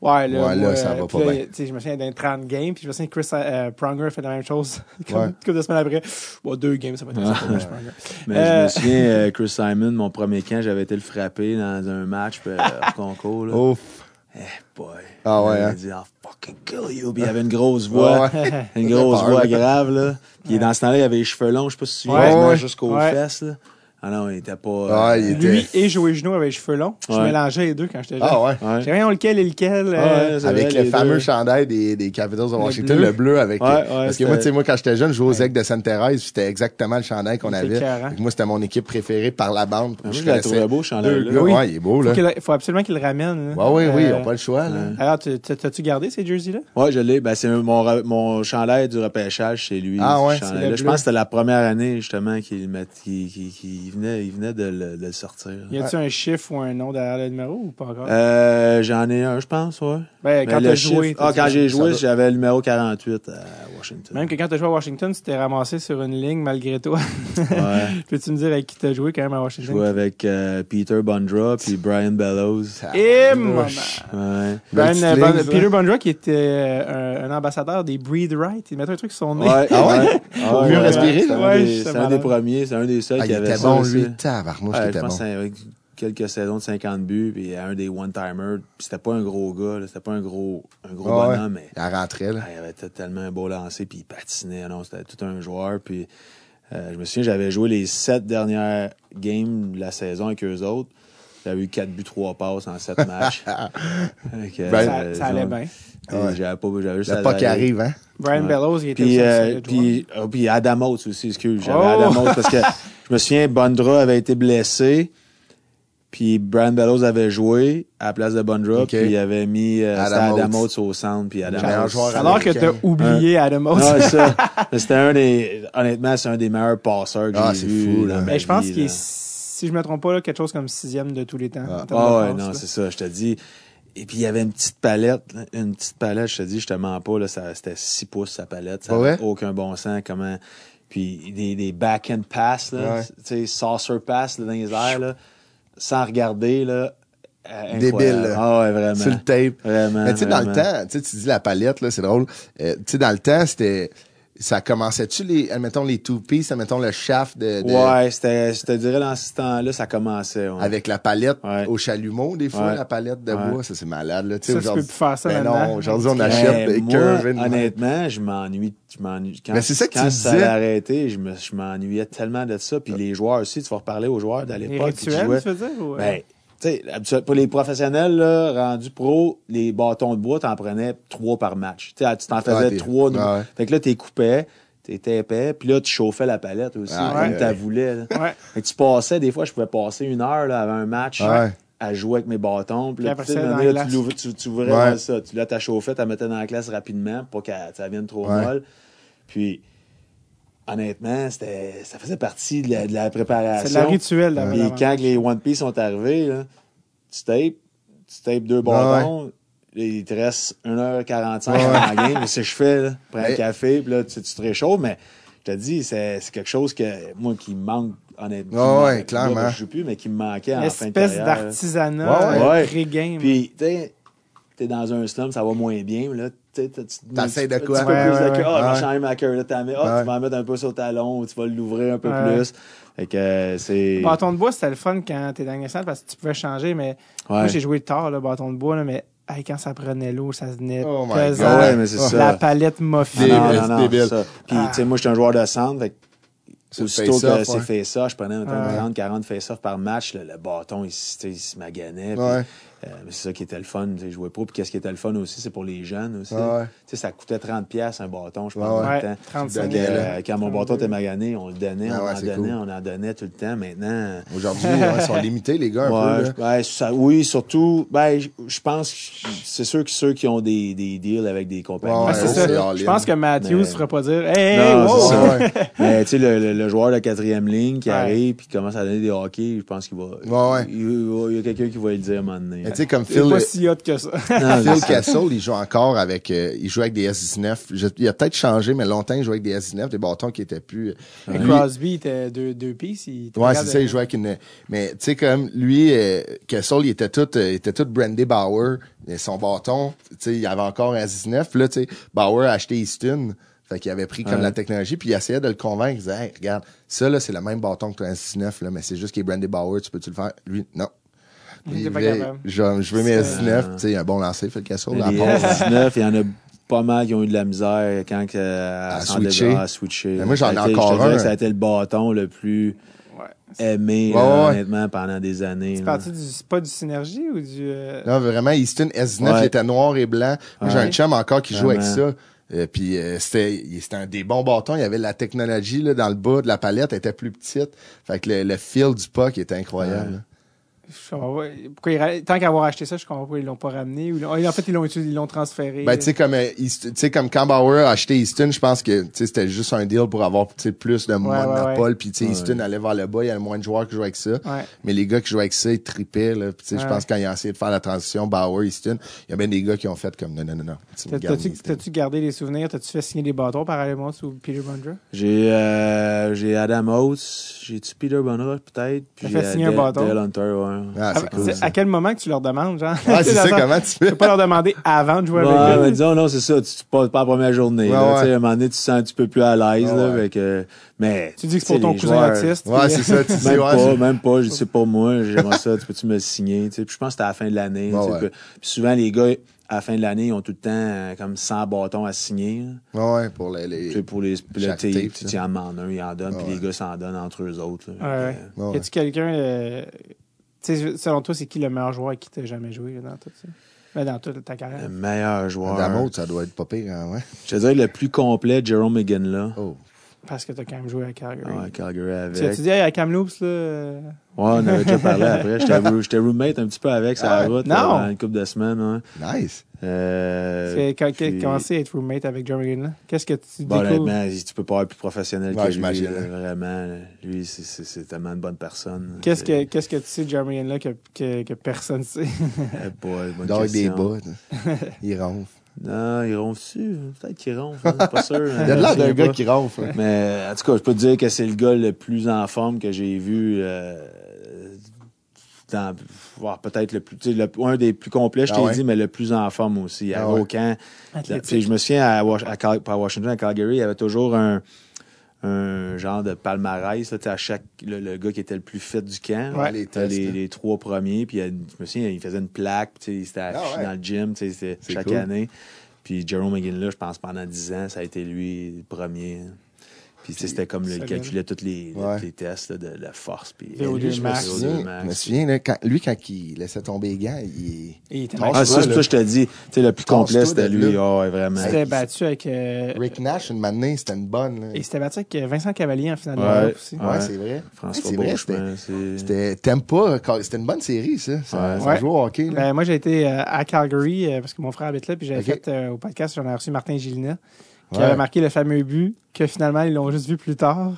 Ouais, là, Ouais, là, moi, ça euh, va puis pas là, bien. tu sais, Je me souviens d'un 30 games, puis je me souviens que Chris euh, Pronger a fait la même chose. comme Ouais. une couple de semaines après. Bon, deux games, ça va être ça Pronger. Mais Euh, je me souviens, euh, Chris Simon, mon premier camp, j'avais été le frapper dans un match euh, hors concours. Là. Ouf. Eh, boy. Ah ouais, Il hein? dit, I'll fucking kill you. Puis il avait une grosse voix. Ouais, ouais. Une grosse voix là. grave, là. Puis dans ce temps-là, il avait les cheveux longs, je sais pas si tu te Ouais, souviens, ouais. jusqu'aux Ouais. fesses, là. Ah non, il était pas. Ah, euh, il était- Lui et Joey Junot avaient les cheveux longs. Je Ouais. mélangeais les deux quand j'étais jeune. Ah, ouais. ouais. J'ai rien lequel et lequel. euh, Ouais, c'est Avec vrai, le les fameux deux. chandail des, des Capitals de Washington, bleu. le bleu avec. Ouais, ouais, parce que moi, tu sais, moi, quand j'étais jeune, je jouais aux de Sainte-Thérèse, c'était exactement le chandail qu'on avait. Moi, c'était mon équipe préférée par la bande. Moi, je connaissais trouvais beau. Oui. Ouais, il est beau, là. faut, qu'il- faut absolument qu'il le ramène. là. Ouais, oui, oui, ils Euh, n'ont pas le choix, là. Alors, tu- tu- t'as-tu gardé ces jerseys-là? Ouais, je l'ai. Ben, c'est mon, mon chandail du repêchage, c'est lui. Ah ouais, Je pense que c'était la première année, justement, qu'il venait, il venait de le, de le sortir. Y a-tu un chiffre ou un nom derrière le numéro ou pas encore? Euh, j'en ai un, je pense, ouais. Ben, Mais quand le t'as joué. Ah, quand j'ai joué, va. j'avais le numéro 48 à Washington. Même que quand t'as joué à Washington, tu t'es ramassé sur une ligne malgré toi. Ouais. Peux-tu me dire avec qui t'as joué quand même à Je Washington? jouais avec euh, Peter Bondra puis Brian Bellows. Et! Ouais. Ben, Belle euh, Bon-. Peter Bondra qui était euh, un, un ambassadeur des Breed Right. Il mettait un truc sur son nez. Ouais, Ah ouais? Pour Ah mieux respirer, C'est un, des, premiers, c'est un des seuls Ah, qui il avait était ça bon, lui. Tabarnouche, il était bon. Quelques saisons de 50 buts, puis un des one-timers. Puis c'était pas un gros gars, là, c'était pas un gros, un gros Ah ouais. bonhomme, mais Il rentrait, là. il avait tellement un beau lancer, puis il patinait. Non, c'était tout un joueur. Puis euh, je me souviens, j'avais joué les sept dernières games de la saison avec eux autres. J'avais eu 4 buts, 3 passes en 7 matchs. Ben, ça, euh, ça allait bien. Ouais. J'avais pas, j'avais juste Le pas qui arrive, hein? Brian Ouais. Bellows, il était Puis, euh, puis, oh, puis Adam Oates aussi, excuse. J'avais Oh! Adam Oates parce que je me souviens, Bondra avait été blessé. Puis Brian Bellows avait joué à la place de Bondra. Puis il avait mis euh, Adam Oates. Au centre. Puis Adam Oates. Alors que t'as oublié Adam Oates. Non, ça. Mais C'était un des. Honnêtement, c'est un des meilleurs passeurs que Ah, j'ai c'est vu. fou, là. Mais je pense qu'il est, si je me trompe pas, là, quelque chose comme sixième de tous les temps. Ah. Ah ouais, non, c'est ça, je te dis. Et puis il y avait une petite palette, une petite palette, je te dis, je te mens pas, là, ça, c'était 6 pouces sa palette, ça vrai? aucun bon sens, comment. Puis des, des back-end pass, là, Ouais. tu sais, saucer pass là, dans les airs, là, sans regarder, là. euh, Débile. Ah ouais, vraiment. Sur le tape. Vraiment. Mais tu sais, dans le temps, tu sais, tu dis la palette, là, c'est drôle. Euh, tu sais, dans le temps, c'était, ça commençait-tu les, admettons, les two piece, admettons le shaft de, de- Ouais, c'était, je te dirais, dans ce temps-là, ça commençait. ouais. avec la palette Ouais. au chalumeau, des fois, Ouais. la palette de Ouais. bois, ça, c'est malade, là. Tu sais, Ça, tu aujourd'hui- peux plus faire ça Ben maintenant. non, aujourd'hui, on achète Mais des curves. honnêtement, je m'ennuie. Je m'ennuie. Quand, Mais c'est ça que tu quand me ça disais. arrêté, je me, je m'ennuyais tellement de ça. Puis les joueurs aussi, tu vas reparler aux joueurs Les l'époque qui rituels, tu veux dire? ou, euh? Ben, tu sais, habituel- pour les professionnels, là, rendus pro, les bâtons de bois, t'en prenais trois par match. Tu t'en faisais trois. de- ouais. Fait que là, t'es coupais, t'es épais, puis là, tu chauffais la palette aussi, Ah, comme ouais. t'as voulu. Fait que tu passais, des fois, je pouvais passer une heure là, avant un match Ouais. à jouer avec mes bâtons. Puis là, Puis après tu ouvrais ça. Tu là, t'as chauffé, t'as mettais dans la classe rapidement pour que ça vienne trop Ouais. molle. Puis, honnêtement, c'était, ça faisait partie de la, de la préparation. C'est le rituel. là, Puis vraiment. quand les One Piece sont arrivés, là, tu tapes, tu tapes deux bâtons, là, il te reste 1h45 Ouais. avant la game. Mais ce que je fais, là, prends un café, puis là, tu, tu te réchauffes, mais je te dis, c'est, c'est quelque chose que, moi, qui me manque, honnêtement. Ouais, ouais, Là, clairement. Je joue plus, mais qui me manquait en fin de Espèce d'artisanat Ouais, ouais. pré-game. Puis, tu sais, t'es dans un slum, ça va moins bien, là. Tu tu- T'essayes de quoi? peu Ouais, plus ouais, de ouais. cœur? Ah, Ouais. là, Ouais. tu vas en mettre un peu sur le talon, tu vas l'ouvrir un peu plus. Fait que euh, c'est. Bâton de bois, c'était le fun quand t'es dans le centre parce que tu pouvais changer, mais moi, j'ai joué tard, le bâton de bois, là, mais hey, quand ça prenait l'eau, ça se venait Oh my pesant. God. Ouais, mais c'est ça. La palette m'a Ah, non, non, débile. ça. Puis, Ah. tu sais, moi, j'étais un joueur de centre, fait que C'est le aussitôt que c'est fait ça, je prenais mettons, Ouais. 30, 40 face-off par match, le, le bâton, il, tu il se maganait. Ouais. C'est ça qui était le fun, tu sais, jouer pro. Puis qu'est-ce qui était le fun aussi, c'est pour les jeunes aussi. Ouais. Tu sais, ça coûtait 30 pièces un bâton, je pense, Ouais, dans ouais. le temps. Ouais, 35 Fait que, 000. euh, quand mon bâton était magané, on le donnait, Ah on ouais, en donnait, cool. on en donnait tout le temps. Maintenant, Aujourd'hui, ouais, ils sont limités, les gars, un Ouais, peu. là. ça- oui, surtout, ben, je- pense que c'est sûr que ceux qui ont des, des deals avec des compagnies. Je pense que Matthews ne Mais- fera pas dire Hey, hey, Non, wow! Mais tu sais, le, le- le joueur de quatrième ligne qui Ouais. arrive puis qui commence à donner des hockey, je pense qu'il va. Ouais, ouais. Il, il- il y a quelqu'un qui va le dire à un moment donné. Tu sais, comme C'est Phil, pas si hot que ça. Non, Phil. Castle, il joue encore avec, euh, il joue avec des S19. Je- il a peut-être changé, mais longtemps, il jouait avec des S19, des bâtons qui étaient plus. euh, Mais lui- Crosby était deux, deux. Il était Ouais, c'est ça, il jouait avec une. Mais tu sais, comme lui, euh, Kessel, il était tout, euh, il était tout Brandy Bauer. Et son bâton, tu sais, il avait encore un 19. Puis là, tu sais, Bauer a acheté Easton. Fait qu'il avait pris comme Ouais. la technologie, puis il essayait de le convaincre. Il disait, hey, regarde, ça, là, c'est le même bâton que ton 19 là, mais c'est juste qu'il est Brandy Bauer, tu peux-tu le faire? Lui, non. Je, veux mes C'est- S19, tu sais, il a un bon lancer, Les euh, S19, il y en a pas mal qui ont eu de la misère quand que, à, switcher. à switcher. Mais moi, j'en Ça ai a été- encore un. que ça a été le bâton le plus Ouais. aimé, Ouais, là, ouais. honnêtement, pendant des années. C'est parti du, c'est pas du synergie ou du. euh, Non, vraiment, Easton S19, Ouais. il était noir et blanc. Moi, j'ai un chum encore qui joue avec ça. Euh, puis euh, c'était un des bons bâtons. Il y avait la technologie là, dans le bas de la palette, elle était plus petite. Fait que le, le feel du puck était incroyable. Pourquoi ils Tant qu'avoir acheté ça, je comprends pas pourquoi ils l'ont pas ramené. Ou... En fait, ils l'ont utilisé, ils l'ont transféré. Ben, tu sais, comme, euh, Easton- tu sais, comme quand Bauer a acheté Easton, je pense que, tu sais, c'était juste un deal pour avoir, plus de ouais, monopole. ouais. Puis, tu sais, Easton allait vers le bas, il y avait moins de joueurs qui jouaient avec ça. Ouais. Mais les gars qui jouaient avec ça, ils tripaient, là. Puis, tu sais, je pense que quand ils ont essayé de faire la transition Bauer, Easton, il y a bien des gars qui ont fait comme, non, non, non, non. T'as-tu gardé les souvenirs? T'as-tu fait signer des bâtons parallèlement sous Peter Bundra? J'ai euh, j'ai Adam Oates, j'ai-tu Peter Bonner peut-être, puis T'as j'ai fait signer un bâton? Dale Hunter, ouais. Ah, Ah, c'est cool. c'est- à quel moment que tu leur demandes, genre? Ouais, Tu sais, c'est ça, comment tu Tu fais? peux pas leur demander avant de jouer Ouais, avec mais eux. disons, non, c'est ça, tu, tu passes pas la première journée. Ouais, là, ouais. tu à un moment donné, tu te sens un petit peu plus à l'aise. Ouais, là, ouais. fait que- mais, Tu dis que c'est tu pour ton cousin joueurs- autiste. Ouais, c'est ça, tu sais, Même ouais, pas, c'est- même pas, je sais pas moi, j'aimerais ça, tu peux-tu me signer? Tu sais, puis je pense que c'était à la fin de l'année. Tu puis- souvent, les gars, à la fin de l'année, ils ont tout le temps euh, comme 100 bâtons à signer. là. Ouais, pour les, les- Tu sais, pour les, puis là, Chaque tu tu en demandes un, ils en donnent, puis les gars s'en donnent entre eux autres. là. Ouais, que, Ouais, Y a-tu quelqu'un, euh, selon toi, c'est qui le meilleur joueur avec qui t'as jamais joué là, dans tout ça? Ben, dans toute ta carrière. Le meilleur joueur. Adamo, ça doit être pas pire, hein, ouais. Je te dirais le plus complet, Jerome McGinley. Oh. Parce que t'as quand même joué à Calgary. Ouais, Calgary Tu as-tu avec. dit, hey, à Kamloops, là? euh, Ouais, on avait déjà parlé après. J'étais roo- J'étais roommate un petit peu avec sur la Ah route une couple de semaines. Ouais. Nice. Euh, c'est quand puis- comment c'est être roommate avec Jeremy Green, là? Qu'est-ce que tu Bon, découvres? honnêtement, tu peux pas être plus professionnel Ouais, que lui. j'imagine, là, hein. Vraiment. Lui, c'est- c'est c'est tellement une bonne personne. Qu'est-ce que, qu'est-ce que tu sais de Jeremy Green, là, que, que, que personne ne sait? Eh boy, bonne Dans des bas, il ronfle. Non, il ronfle-tu? Peut-être qu'il ronfle, hein, pas sûr. Il y a de l'air d'un gars qui ronfle. hein. Mais en tout cas, je peux te dire que c'est le gars le plus en forme que j'ai vu. euh, dans, voire peut-être le plus, le- un des plus complets, je Ah t'ai ouais? dit, mais le plus en forme aussi. À Ah ouais? Aucun. Athlétique. Tu sais, je me souviens à, Wash- à à Washington, à Calgary, il y avait toujours un, un genre de palmarès là, à chaque le, le gars qui était le plus fit du camp. Ouais, là. les tests, les, hein. les trois premiers, puis je me souviens, il faisait une plaque, puis c'était affiché Ah ouais. dans le gym, chaque cool. année. Puis Jerome McGinley, je pense pendant 10 ans, ça a été lui le premier. Puis c'était comme, le, il calculait tous les, Ouais. les tests là, de la force. Puis VO2 Lui, je me souviens, VO2 je me souviens, là, quand, lui, quand il laissait tomber les gants, il... Il était Ah, Ah, c'est là. ça, je te dis. Tu sais, le plus complet, c'était lui. là. Ouais, vraiment. Il s'était battu avec. euh, Rick Nash, une manée, c'était une bonne. Là. Et il s'était battu avec euh, Vincent Cavalier en finale de l'Europe aussi. Ouais, Ouais. c'est vrai. François c'est vrai, c'était- t'aimes pas, quand- c'était une bonne série, ça. Ça, Ouais. ça joue au hockey. Là. Ben, moi, j'ai été euh, à Calgary euh, parce que mon frère habite là, puis j'avais fait euh, au podcast, j'en ai reçu Martin Gilina, qui Ouais. avait marqué le fameux but que finalement, ils l'ont juste vu plus tard.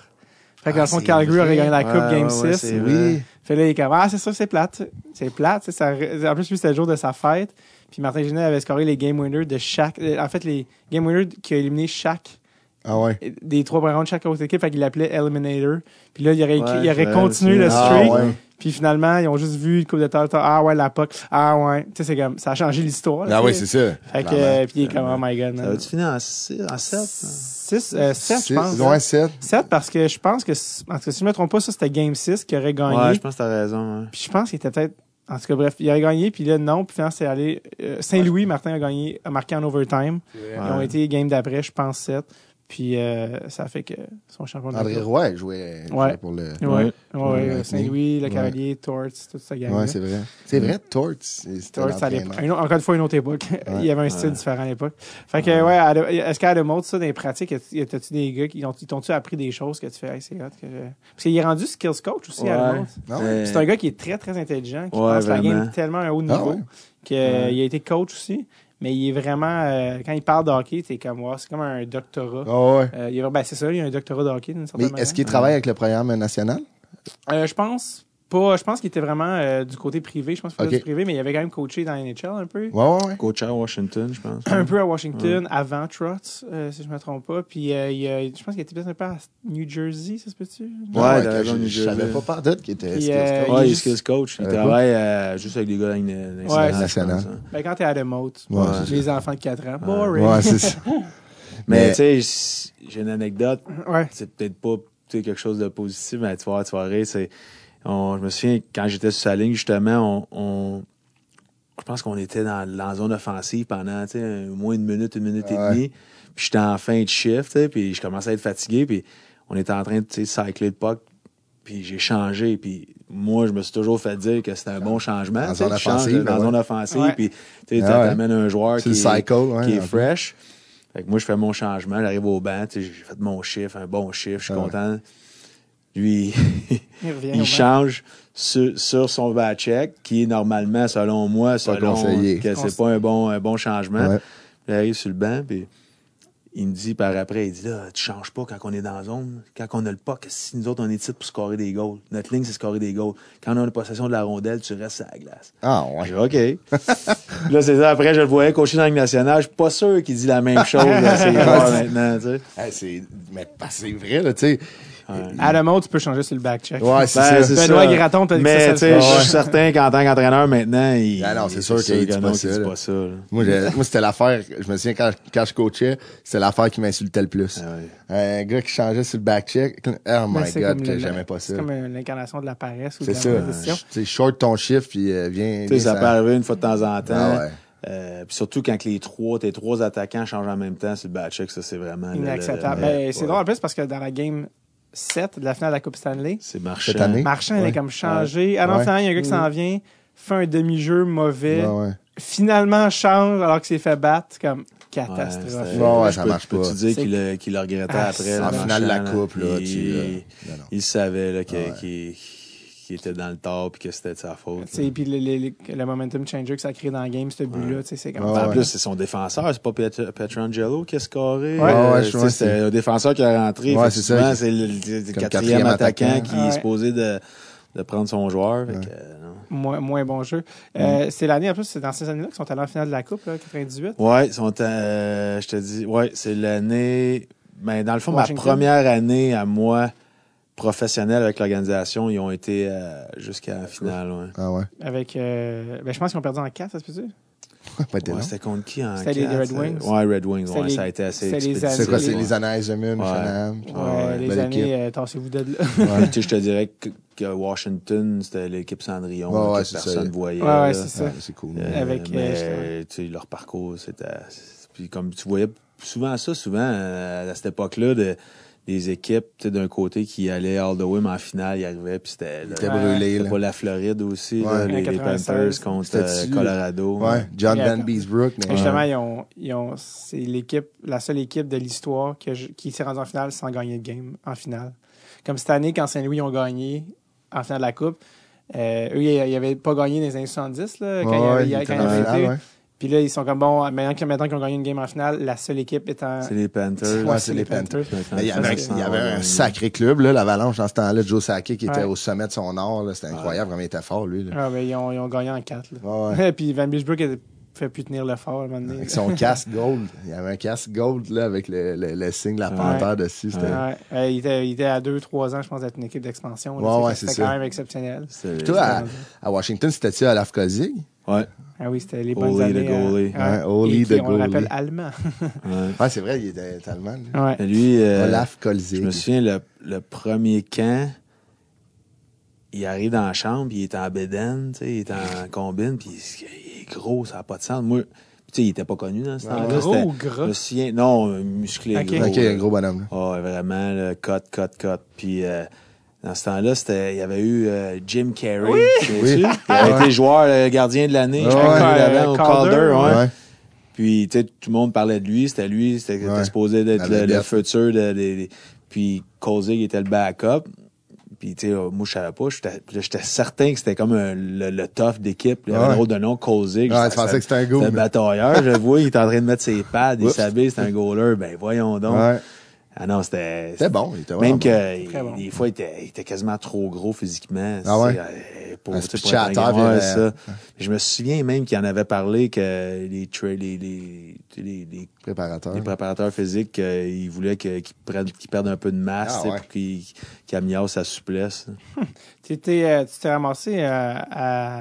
Fait que dans Ah, le fond, c'est Calgary aurait gagné la Coupe Ouais, Game ouais, ouais, 6. c'est oui. Fait là, il est comme, ah, c'est ça, c'est plate. C'est plate. Ça, en plus, lui, c'était le jour de sa fête. Puis Martin Gilina avait scoré les game winners de chaque, euh, en fait, les game winners qui a éliminé chaque, Ah ouais. des trois premiers rounds de chaque autre équipe. Fait qu'il l'appelait Eliminator. Puis là, il aurait, Ouais, il aurait continué le Ah, streak. ouais. Puis finalement, ils ont juste vu une coupe de temps. Ah ouais, la puck. Ah ouais. Tu sais, c'est comme, ça a changé l'histoire. Ah oui, c'est ça. Fait que, euh, puis il est comme, oh my god, Ça man. va-tu finir en 6, en 7? 6, euh, 7, je Six- pense. Ouais, 7. 7 parce que je pense que, en tout cas, si je me trompe pas, ça c'était Game 6 qui aurait gagné. Ouais, je pense que t'as raison. ouais. Puis je pense qu'il était peut-être. En tout cas, bref, il aurait gagné, puis là, non. Puis finalement, c'est allé. euh, Saint-Louis, Martin a gagné, a marqué en overtime. Ils ont été game d'après, je pense, 7. Puis euh, ça fait que ils sont champions de la André. Roy jouait, jouait Ouais. pour le. Ouais, Ouais. euh, Saint-Louis, le ouais. Cavalier, Torts, toute cette gang. Ouais, c'est vrai. C'est vrai, Torts. c'est- C'était Torts, à l'époque- encore une fois, une autre époque. Il y avait un style Ouais. différent à l'époque. Fait que, ouais, est-ce qu'à de mode ça, dans les pratiques, t'as-tu des gars qui t'ont-tu appris des choses que tu fais, hey, c'est hot que je- Parce qu'il est rendu skills coach aussi à. Non? Mais- C'est un gars qui est très, très intelligent, qui Ouais, pense la game tellement à un haut Ah niveau, ouais? qu'il Ouais. a été coach aussi. Mais il est vraiment, euh, quand il parle de hockey, t'es comme, wow, c'est comme un doctorat. Ah ouais. Euh, il est- ben, c'est ça, il y a un doctorat de hockey d'une certaine Mais est-ce qu'il travaille avec le programme national? Euh, je pense pas, je pense qu'il était vraiment euh, du côté privé, je pense qu'il faisait du privé, mais il avait quand même coaché dans la NHL un peu. Ouais, ouais, ouais. Coach à Washington, je pense. Un peu à Washington, avant Trotz, euh, si je me trompe pas. Puis euh, il a- je pense qu'il était peut-être un peu à New Jersey, ça se peut-tu? Ouais, que raison, je- New Je savais Jersey. pas par doute qu'il était Puis, skills euh, coach. il Ouais, il est juste- skills coach. Il travaille euh, juste avec des gars dans une Ouais. National. Ben, quand t'es à Demote, Ouais, c'est les enfants de 4 ans, boring. Ouais, c'est ça. Mais Mais- tu sais, j'ai une anecdote. Ouais. c'est peut-être pas quelque chose de positif, mais tu vas, voir, tu vas rire, c'est, on- je me souviens, quand j'étais sur sa ligne, justement, on, on- je pense qu'on était dans, la zone offensive pendant, tu sais, un- au moins une minute, une minute et Ouais. demie. Puis j'étais en fin de shift, tu sais, puis je commençais à être fatigué, puis on était en train de, tu sais, cycler le puck, puis j'ai changé, puis moi, je me suis toujours fait dire que c'était un bon changement. Dans zone offensive, Dans ouais. zone offensive, Ouais. puis tu sais, Ah ouais. t'amènes un joueur qui, ouais, est peu. fresh. Fait que moi, je fais mon changement, j'arrive au banc, tu sais, j'ai fait mon chiffre, un bon chiffre, je suis Ah ouais. content. Lui, Il change sur, sur son back check, qui est normalement, selon moi, selon que c'est pas un bon, un bon changement. Ouais. Il arrive sur le banc, puis il me dit par après, il dit là, tu changes pas quand on est dans la zone, quand on a le puck, si nous autres on est titre pour scorer des goals. Notre ligne, c'est scorer des goals. Quand on a la possession de la rondelle, tu restes à la glace. Ah, ouais. Dit, OK. là, c'est ça. Après, je le voyais coacher dans la Ligue nationale. Je suis pas sûr qu'il dit la même chose à ses joueurs maintenant, tu sais. Hey, c'est, mais que c'est vrai, là, tu sais. À Demote, tu peux changer sur le back check. Ouais, c'est Ben, ça. c'est Benoît ça. Gratton, t'as dit Mais, ça, tu sais, je suis certain qu'en tant qu'entraîneur, maintenant, il. Ah non, c'est sûr qu'il dit pas ça, pas ça, là. Moi, c'était l'affaire, je me souviens quand, quand je coachais, c'était l'affaire qui m'insultait le plus. Ah ouais. Un gars qui changeait sur le back check. Oh Ben, my c'est god, que j'aimais pas ça. C'est comme euh, l'incarnation de la paresse ou de C'est la. Tu sais, short ton chiffre puis euh, viens. Tu sais, ça peut arriver une fois de temps en temps. Ah ouais. Euh, puis surtout quand les trois, tes trois attaquants changent en même temps sur le back check, ça c'est vraiment le- Inacceptable. le- le- Ben, c'est drôle en plus parce que dans la game 7 de la finale de la Coupe Stanley, C'est marchand. Cette année. Marchand, il Ouais. est comme changé. Non, Ouais. finalement, il y a un gars qui s'en vient, fait un demi-jeu mauvais, Ouais, ouais. finalement change alors qu'il s'est fait battre. C'est comme catastrophe. Ouais, je ça peux- marche pas. dire C'est- qu'il le, qu'il le regrettait Ah, après? En finale de la coupe, là, il, tu là. Non, non. il savait là, qu'il, Ouais. qu'il- qu'il était dans le tort puis que c'était de sa faute. Sais, Puis le, le- le- le momentum changer que ça crée dans le game, ce but-là, c'est comme Ouais, En plus, c'est son défenseur, c'est pas Pet- Petrangelo qui a scoré. Ouais, ouais, Euh, je c'est un défenseur qui a rentré. Ouais, c'est ça, souvent, qui- c'est le, le- le Comme quatrième quatrième attaquant, attaquant. qui Ouais. est supposé de, de prendre son joueur. Fait que, euh, moins, moins bon jeu. Mm. Euh, c'est l'année, en plus, c'est dans ces années-là qu'ils sont allés en finale de la Coupe, là, 98. Ouais, ils sont, euh, je te dis, ouais, c'est l'année. Ben, dans le fond, Washington. ma première année à moi professionnelle avec l'organisation, ils ont été euh, jusqu'à la finale. Ouais. Ah ouais. Avec, euh, ben, je pense qu'ils ont perdu en 4, ça se peut-tu? Ouais, c'était contre qui en C'était les Red ça? Wings. Ouais, Red Wings. Ouais, les- ça a été assez. C'est quoi, c'est les Anaheim Zemun, Ouais. Shanahan? Ouais, ouais, les années, euh, tassez-vous de là. Ouais. Tu sais, je te dirais que, Washington, c'était l'équipe Cendrillon Ouais, ouais, que personne ne voyait. Ouais, ouais, c'est ça. Ouais, c'est cool. Euh, Avec, euh, mais, tu sais, leur parcours, c'était. Puis comme tu voyais souvent ça, souvent, euh, à cette époque-là, de des équipes d'un côté qui allaient all the way, mais en finale, ils arrivaient, puis c'était... là, était Ouais. brûlé, C'était pas la Floride aussi, Ouais. là, les, En les 96. Panthers contre euh, Colorado. Ouais, John Van. Beesbrook. mais- Justement, ils ont, ils ont, c'est l'équipe, la seule équipe de l'histoire qui s'est rendue en finale sans gagner de game en finale. Comme cette année, quand Saint-Louis ont gagné en finale de la Coupe, euh, eux, ils n'avaient pas gagné dans les années 70, là, quand Ouais, ils avaient- il quand été. Ouais. Puis là, ils sont comme, bon, maintenant qu'ils maintenant qu'ils ont gagné une game en finale, la seule équipe étant... C'est les Panthers. Ouais, c'est les Panthers. Il y avait, un, ça, il y avait un ouais. sacré club, là, l'Avalanche, dans ce temps-là. Joe Sakic qui était Ouais. au sommet de son art. là. C'était incroyable comment il était fort, lui. là. Ah, ben, ils, ont, ils ont gagné en 4. Ouais, ouais. Puis Van Beesbrook ne fait plus tenir le fort à un moment donné. Avec son casque gold. Il y avait un casque gold, là, avec le, le, le signe de la panthère dessus. C'était... Ouais. Euh, il, était, il était à 2-3 ans, je pense, d'être une équipe d'expansion. là. Ouais, C'est- ouais, c'est C'était ça. quand même exceptionnel. C'est- Toi, à, à Washington, c'était-tu à l'Afcosi? Ouais, Ah oui, c'était les bonnes Oli, années. le goalie. Ouais, Oli, Et qui, the On le rappelle goalie. allemand. ouais. Ouais, c'est vrai, il était allemand. lui. ouais. Lui, euh, Olaf je Kolzig. me souviens, le, le premier camp, il arrive dans la chambre, puis il est en bédaine, tu sais, il est en combine, puis il, il est gros, ça n'a pas de sens. Moi, tu sais, il était pas connu dans ce temps-là. Gros ou gras? Je me souviens, non, musclé, Ok. gros. Ok, un gros bonhomme. là. Ah, ouais, vraiment, le cut, cut, cut. Puis euh, dans ce temps-là, c'était, il y avait eu euh, Jim Carrey. Oui! Oui. Il avait Ouais. été joueur, euh, gardien de l'année. Ouais, je pense, ouais. au Calder, Calder, ouais. Ouais. Puis, tu sais, tout le monde parlait de lui. C'était lui. C'était supposé d'être le, le futur. De, de- de- puis, Kozig était le backup. Puis, tu sais, euh, moi, je savais pas. J'étais puis là, j'étais certain que c'était comme un- le, le tough d'équipe. Il y avait Ouais. un drôle de nom, Kozig. Ouais, Je- tu pensais que c'était un c'était goal. un batailleur. je le vois, il est en train de mettre ses pads, il s'habille, c'est un goaler. Ben, voyons donc. Ah non, c'était... C'était bon. Il était Même que, bon. des fois, il était, il était quasiment trop gros physiquement. Ah ouais? Euh, Pour, Ah, pour à terre, un ouais, ça. Je me souviens même qu'il en avait parlé que les, tra- les, les, les, les, Préparateur. les préparateurs physiques, euh, ils voulaient que- qu'ils prennent- qu'ils perdent un peu de masse Ah ouais. pour qu'ils qu'ils améliorent sa souplesse. Tu étais, euh, tu t'es ramassé à, à,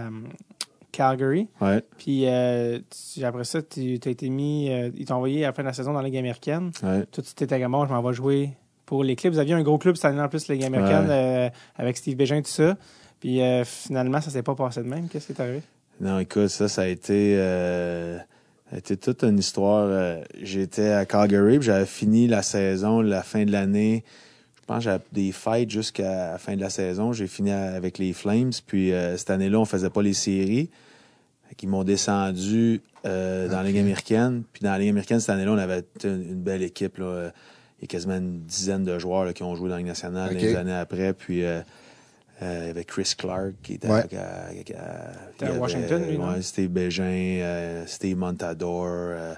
Calgary. Ouais, Puis euh, tu- après ça, tu as été mis. euh, ils t'ont envoyé à la fin de la saison dans la Ligue américaine. ouais. Toi, tu t'étais bon, je m'en vais jouer pour les clubs. Vous aviez un gros club cette année en plus, la Ligue américaine, euh, avec Steve Bégin et tout ça. Puis finalement, ça s'est pas passé de même. Qu'est-ce qui est arrivé? Non, écoute, ça, ça a été, ça a été toute une histoire. J'étais à Calgary, j'avais fini la saison, la fin de l'année. Je pense que j'avais des fights jusqu'à la fin de la saison. J'ai fini à- avec les Flames, puis euh, cette année-là, on faisait pas les séries. Qu'ils m'ont descendu euh, dans la Ligue américaine. Puis dans la Ligue américaine, cette année-là, on avait une, une belle équipe. Là. Euh, Il y a quasiment une dizaine de joueurs là, qui ont joué dans la Ligue nationale les années après. Puis euh, euh, il y avait Chris Clark qui était Ouais. à, à- à- C'était à il y avait, Washington, ouais, Steve Bégin, euh, Steve Montador, euh, euh,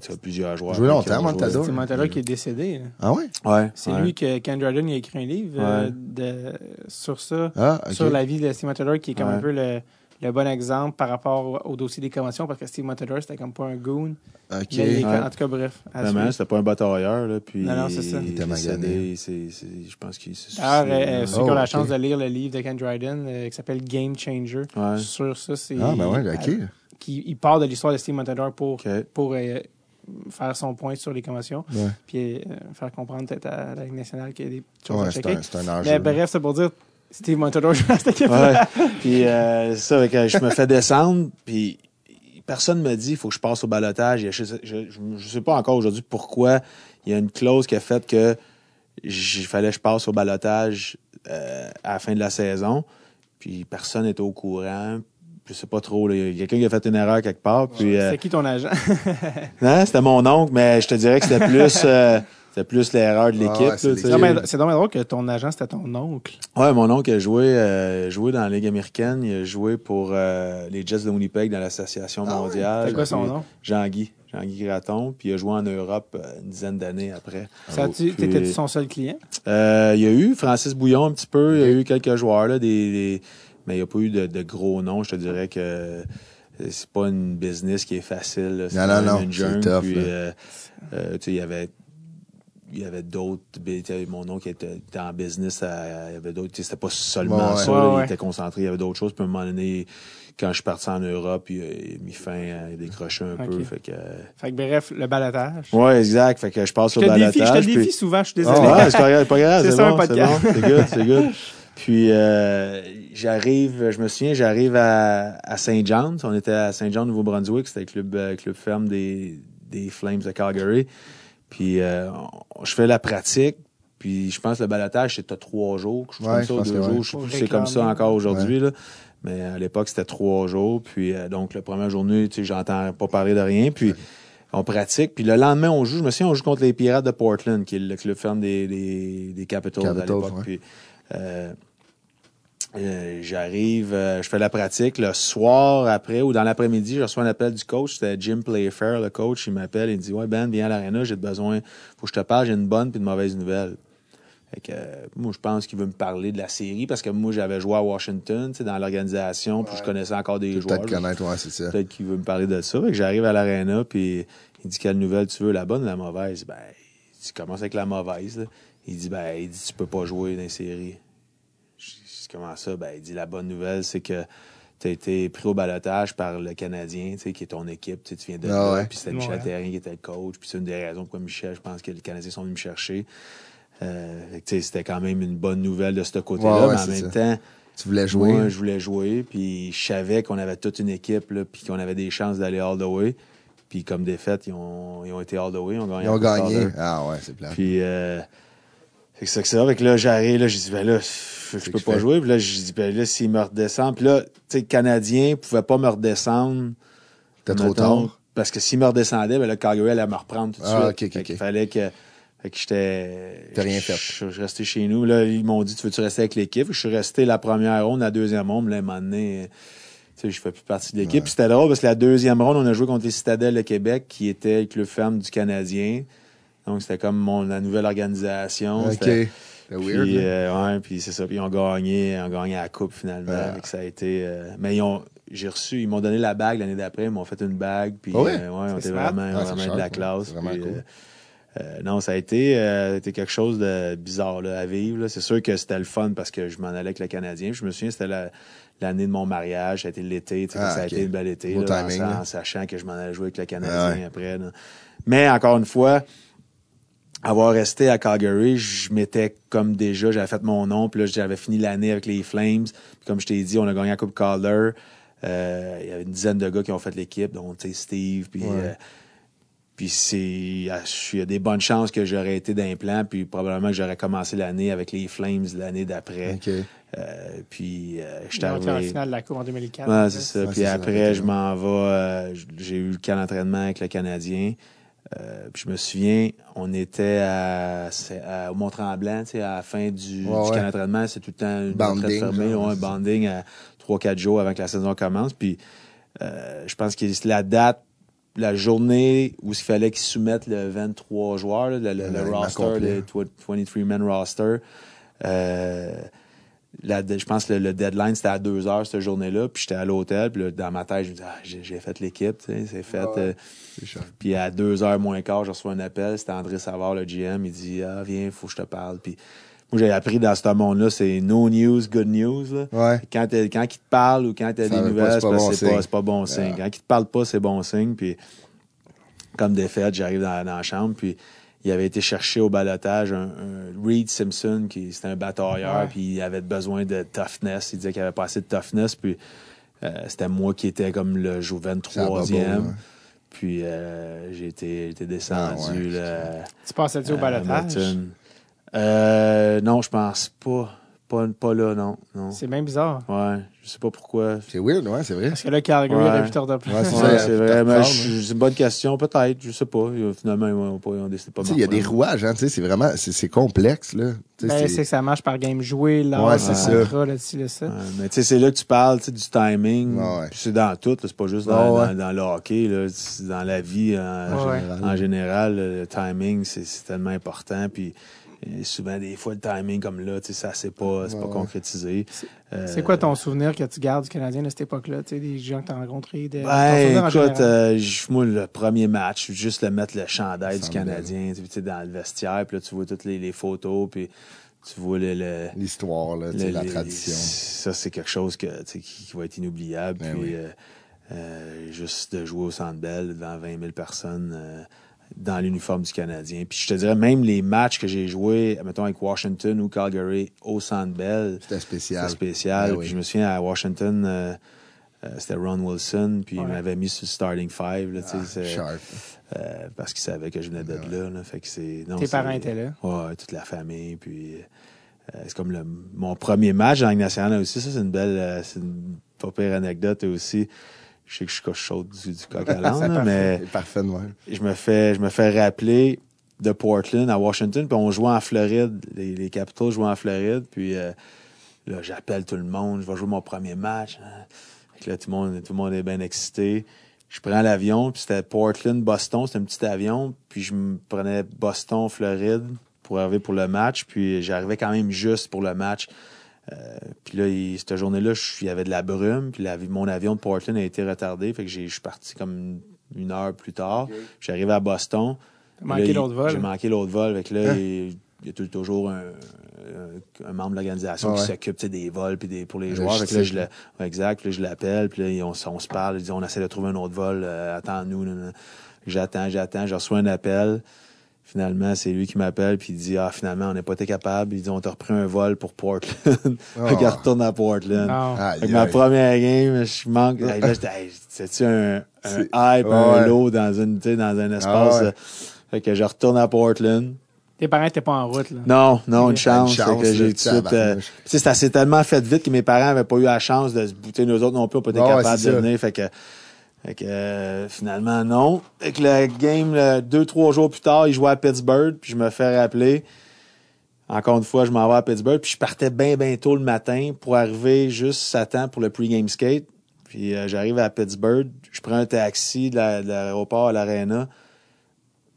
tu vois, plusieurs joueurs. Joué longtemps, joué. Montador. C'est Montella qui est décédé. là. Ah ouais? Ouais. C'est ouais. lui que Ken Dryden il a écrit un livre euh, de, sur ça, Ah, sur la vie de Steve Montador, qui est comme Ouais. un peu le, le bon exemple par rapport au, au dossier des conventions, parce que Steve Montador, c'était comme pas un goon. Ok. Mais il est- Ouais. En tout cas, bref. Vraiment, c'était pas un batailleur, là, puis Non, non, c'est ça. Il était est magané. je pense qu'il s'est suicidé, euh, ceux Oh, qui ont la ok. chance de lire le livre de Ken Dryden, euh, qui s'appelle Game Changer, Ouais. sur ça, c'est. Ah, ben ouais, euh, ok. Qui, il part de l'histoire de Steve Montador pour, pour euh, faire son point sur les conventions, Ouais. puis euh, faire comprendre peut-être à la Ligue nationale qu'il y a des choses Ouais, à c'est checker. un, c'est un enjeu. Mais bref, c'est pour dire, Steve Montador joue dans cette équipe Ouais. puis euh, c'est ça, que je me fais descendre, puis personne me dit il faut que je passe au balotage. Je, je sais pas encore aujourd'hui pourquoi il y a une clause qui a fait que il fallait que je passe au balotage euh, à la fin de la saison. Puis personne n'était au courant. Je sais pas trop. là. Il y a quelqu'un qui a fait une erreur quelque part. Puis, euh, C'est qui ton agent? non, c'était mon oncle, mais je te dirais que c'était plus, euh, c'était plus l'erreur de Ah l'équipe. ouais, c'est là, tu sais. C'est dommage- c'est dommage drôle que ton agent, c'était ton oncle. Ouais, mon oncle a joué, euh, joué dans la Ligue américaine. Il a joué pour euh, les Jets de Winnipeg dans l'Association Ah ouais? mondiale. C'est quoi son nom? Jean-Guy. Jean-Guy Graton. Puis il a joué en Europe euh, une dizaine d'années après. Ça, tu Puis- t'étais son seul client? Euh, il y a eu Francis Bouillon un petit peu. Il y a eu quelques joueurs, là, des, des- mais il n'y a pas eu de, de gros noms. Je te dirais que euh, c'est pas une business qui est facile. C'est Non, non, non, une c'est jungle. tough, Puis, euh, euh, il y avait il y avait d'autres tu sais, mon oncle était, était en business à- il y avait d'autres tu sais, c'était pas seulement ouais. ça Ouais, là, ouais. il était concentré il y avait d'autres choses puis à un moment donné quand je suis parti en Europe il, a- il a mis fin à- il a décroché un peu fait que Fait que bref, le balotage. ouais exact fait que je passe Je au te défie, je balotage te puis- défie souvent, je suis désolé. ah, ouais, c'est pas grave, c'est pas grave, C'est ça, un bon, c'est podcast. bon, c'est good, c'est good. Puis euh, j'arrive, je me souviens, j'arrive à, à Saint John's. On était à Saint John, Nouveau-Brunswick, c'était le club, euh, club ferme des, des Flames de Calgary. Puis euh, on- je fais la pratique, Puis je pense que le balotage, c'était trois jours. Je Ouais, comme je ça, deux que jours. ouais. Je sais Pour plus si c'est comme ça encore aujourd'hui. là. Mais à l'époque, c'était trois jours. Puis euh, donc, la première journée, tu sais, j'entends pas parler de rien. Puis on pratique. Puis le lendemain, on joue. Je me souviens, on joue contre les Pirates de Portland, qui est le club ferme des, des, des Capitals, à Capitals, l'époque. Euh, euh, j'arrive, euh, je fais la pratique. Le soir après ou dans l'après-midi, je reçois un appel du coach. C'était Jim Playfair, le coach. Il m'appelle et il dit Ouais, Ben, viens à l'aréna, j'ai besoin. Faut que je te parle, j'ai une bonne puis une mauvaise nouvelle. Fait que, euh, moi, je pense qu'il veut me parler de la série parce que moi, j'avais joué à Washington, tu sais, dans l'organisation, puis je connaissais encore des joueurs. Peut-être connaître, ouais, c'est ça. Peut-être qu'il veut me parler de ça. Fait que j'arrive à l'aréna, puis il dit quelle nouvelle tu veux, la bonne ou la mauvaise? Ben, tu commences avec la mauvaise. là. Il dit ben, il dit tu peux pas jouer dans les séries. Je dis comment ça? Ben, il dit la bonne nouvelle, c'est que tu as été pris au balotage par le Canadien, tu sais, qui est ton équipe, tu sais, tu viens de Ah là, ouais. puis c'était Michel Ouais. Terrien qui était le coach, puis c'est une des raisons pourquoi Michel, je pense que les Canadiens sont venus me chercher. Euh, fait que, tu sais, c'était quand même une bonne nouvelle de ce côté-là, Ouais, ouais, mais en même ça. temps, Tu voulais jouer? moi, je voulais jouer, puis je savais qu'on avait toute une équipe, là, puis qu'on avait des chances d'aller all the way. Puis comme défaite, ils ont, ils ont été all the way, ils ont gagné. Ils ont. Ah ouais, c'est plat. Puis, euh, fait que c'est ça. Fait que là, j'arrive, là, j'ai dit, ben là, je, peux pas jouer. Puis là, j'ai dit, ben là, s'ils me redescendent. Puis là, tu sais, le Canadien pouvait pas me redescendre. T'es trop tard. Parce que s'ils me redescendaient, ben là, Calgary allait me reprendre tout de Ah, suite. ok. fallait que. Fait que j'étais. T'as rien fait. Je, je restais chez nous. Là, ils m'ont dit, tu veux-tu rester avec l'équipe? Je suis resté la première ronde, la deuxième ronde. Là, à un moment donné, tu sais, je fais plus partie de l'équipe. Puis c'était drôle parce que la deuxième ronde, on a joué contre les Citadelles de Québec, qui était le club ferme du Canadien. Donc, c'était comme mon, la nouvelle organisation. OK. Weird. puis, là. euh, ouais, puis c'est ça. Puis ils ont gagné, ont gagné la coupe finalement. Ah. Ça a été. euh, mais ils ont, j'ai reçu, ils m'ont donné la bague l'année d'après. Ils m'ont fait une bague. Puis Ah ouais? euh, ouais, on était vraiment, Ah, vraiment de la ouais. classe. Puis, cool. euh, non, ça a été, ça a été quelque chose de bizarre là, à vivre. C'est sûr que c'était le fun parce que je m'en allais avec le Canadien. Puis Je me souviens, c'était la- l'année de mon mariage, ça a été l'été. Ah, ça a été une belle été, là, en, timing, sachant que je m'en allais jouer avec le Canadien ouais. après. là. Mais encore une fois, avoir resté à Calgary, je m'étais comme déjà, j'avais fait mon nom, puis là, j'avais fini l'année avec les Flames. Puis comme je t'ai dit, on a gagné la Coupe Calder. Euh, il y avait une dizaine de gars qui ont fait l'équipe, dont tu sais, Steve, puis... Ouais. euh, puis c'est, il y a il y a des bonnes chances que j'aurais été d'implant, puis probablement que j'aurais commencé l'année avec les Flames l'année d'après. OK. Euh, puis euh, été en finale de la Coupe en 2004. Ouais, c'est ça. Ouais, Puis ça, après, je m'en vais. euh, j'ai eu le camp d'entraînement avec le Canadien. Euh, puis je me souviens, on était à, à- au Mont-Tremblant, tu sais, à la fin du, Ouais, du ouais. camp d'entraînement. C'est tout le temps une Banding, fermée, ça. banding à 3-4 jours avant que la saison commence. Puis euh, je pense que c'est la date, la journée où il fallait qu'ils soumettent le 23 joueurs, là, le, le- le Ouais, roster, le 23-man roster. Euh, la- je pense que le, le deadline, c'était à 2 heures cette journée-là. Puis j'étais à l'hôtel. Puis là, dans ma tête, je me disais, ah, j'ai, j'ai fait l'équipe, tu sais, c'est fait. euh. C'est puis à 2 heures moins quart, je reçois un appel. C'était André Savard, le GM. Il dit, ah, viens, faut que je te parle. Puis moi, j'ai appris dans ce monde-là, c'est no news, good news. Là. Ouais. Quand, t'es- quand il te parle ou quand tu as des nouvelles, c'est pas bon c'est pas, signe. c'est pas bon signe. Quand il te parle pas, c'est bon signe. Puis comme défaite, j'arrive dans, dans la chambre. Puis il avait été chercher au balotage un, un Reed Simpson, qui c'était un batailleur, puis il avait besoin de toughness. Il disait qu'il avait pas assez de toughness. Puis euh, c'était moi qui étais comme le jou- Ça va 23e. pas, ouais. Puis euh, j'ai été, descendu. Ah là, Tu passais-tu au balotage? Euh, non, je pense pas. Pas, pas là, non. non. C'est bien bizarre. Ouais, je sais pas pourquoi. C'est weird, ouais, c'est vrai. Parce que là, Calgary Ouais. aurait pu te redopper. Ouais, c'est Ouais, ça, vrai, mais je- c'est une bonne question, peut-être, je sais pas. Finalement, ils ont, pas, ils ont décidé de pas Tu sais, il y a des rouages, hein, tu sais, c'est vraiment, c'est c'est complexe, là. Ben, c'est- que ça marche par game joué, là, Ouais, c'est ça. là-dessus, là, ça. Ouais, mais tu sais, c'est là que tu parles tu sais, du timing. Ouais, ouais. Puis c'est dans tout, c'est pas juste dans, Ouais, ouais. dans, dans le hockey, là, c'est dans la vie en, Ouais. général. en général. Le timing, c'est c'est tellement important. Puis euh, souvent, des fois, le timing comme là, tu sais, ça c'est pas, c'est Ouais, pas ouais. concrétisé. Euh, C'est quoi ton souvenir que tu gardes du Canadien de cette époque-là? Tu sais, des gens que tu as rencontrés? De, Ben, écoute, euh, moi, le premier match, juste le mettre le chandail du Canadien, tu sais, dans le vestiaire, puis là, tu vois toutes les, les photos, puis tu vois le, le- l'histoire, là, tu sais, le- la les- tradition. Ça, c'est quelque chose que, qui, qui va être inoubliable. Ben puis, oui. euh, euh, juste de jouer au Centre Bell devant 20 000 personnes euh, dans l'uniforme du Canadien. Puis je te dirais, même les matchs que j'ai joués, mettons, avec Washington ou Calgary au Centre Bell, C'était spécial. c'est spécial. Ben oui. Puis je me souviens à Washington, euh, euh, c'était Ron Wilson, puis il m'avait mis sur le starting five, là, Ah, c'est- sharp. euh, parce qu'il savait que je venais de là, là. Fait que c'est. non, Tes parents étaient là. Ouais, toute la famille, puis. euh, c'est comme le, mon premier match dans la Ligue nationale aussi. Ça, c'est une belle, euh, c'est une pas pire anecdote aussi. Je sais que je suis chaud du, du coq à l'âne, mais C'est parfait de même. je me fais je me fais rappeler de Portland à Washington puis on jouait en Floride. Les, les Capitals jouaient en Floride puis euh, là j'appelle tout le monde. Je vais jouer mon premier match hein. Là tout le monde tout le monde est bien excité. Je prends l'avion puis c'était Portland Boston. C'était un petit avion puis je me prenais Boston Floride pour arriver pour le match. Puis j'arrivais quand même juste pour le match euh, puis là, il- cette journée-là, il y avait de la brume, puis la- mon avion de Portland a été retardé, fait que j'ai- je suis parti comme une heure plus tard. Je suis arrivé à Boston. Manqué l'autre vol. J'ai manqué l'autre vol, fait que là, Hein? il, il y a tout- toujours un, un- un membre de l'organisation Ah qui s'occupe des vols puis des pour les Le joueurs. Fait que là, je le, exact, puis là, je l'appelle, puis là, on, se parle, on essaie de trouver un autre vol, euh, attends-nous. J'attends, j'attends, je reçois un appel. Finalement, c'est lui qui m'appelle puis il dit ah finalement on n'est pas été capable. Il dit on t'a repris un vol pour Portland. fait qu'il Ah. retourne à Portland. Aïe, Fait que ma première game, je manque. Là, j'étais, hey, c'est-tu un, un C'est- hype, Ouais. un lot dans une, tu sais, dans un espace. Ah ouais. euh, Fait que je retourne à Portland. Tes parents étaient pas en route, là. Non, non, une Une chance. Fait que j'ai tout de suite. euh, s'est tellement fait vite que mes parents avaient pas eu la chance de se bouter nous autres non plus, on pas été capables c'est de venir. Fait que, fait que euh, finalement, non. Fait que le game, deux, trois jours plus tard, il jouait à Pittsburgh, puis je me fais rappeler. Encore une fois, je m'en vais à Pittsburgh, puis je partais bien, bien tôt le matin pour arriver juste à temps pour le pre-game skate. Puis euh, j'arrive à Pittsburgh, je prends un taxi de la- de l'aéroport à l'aréna,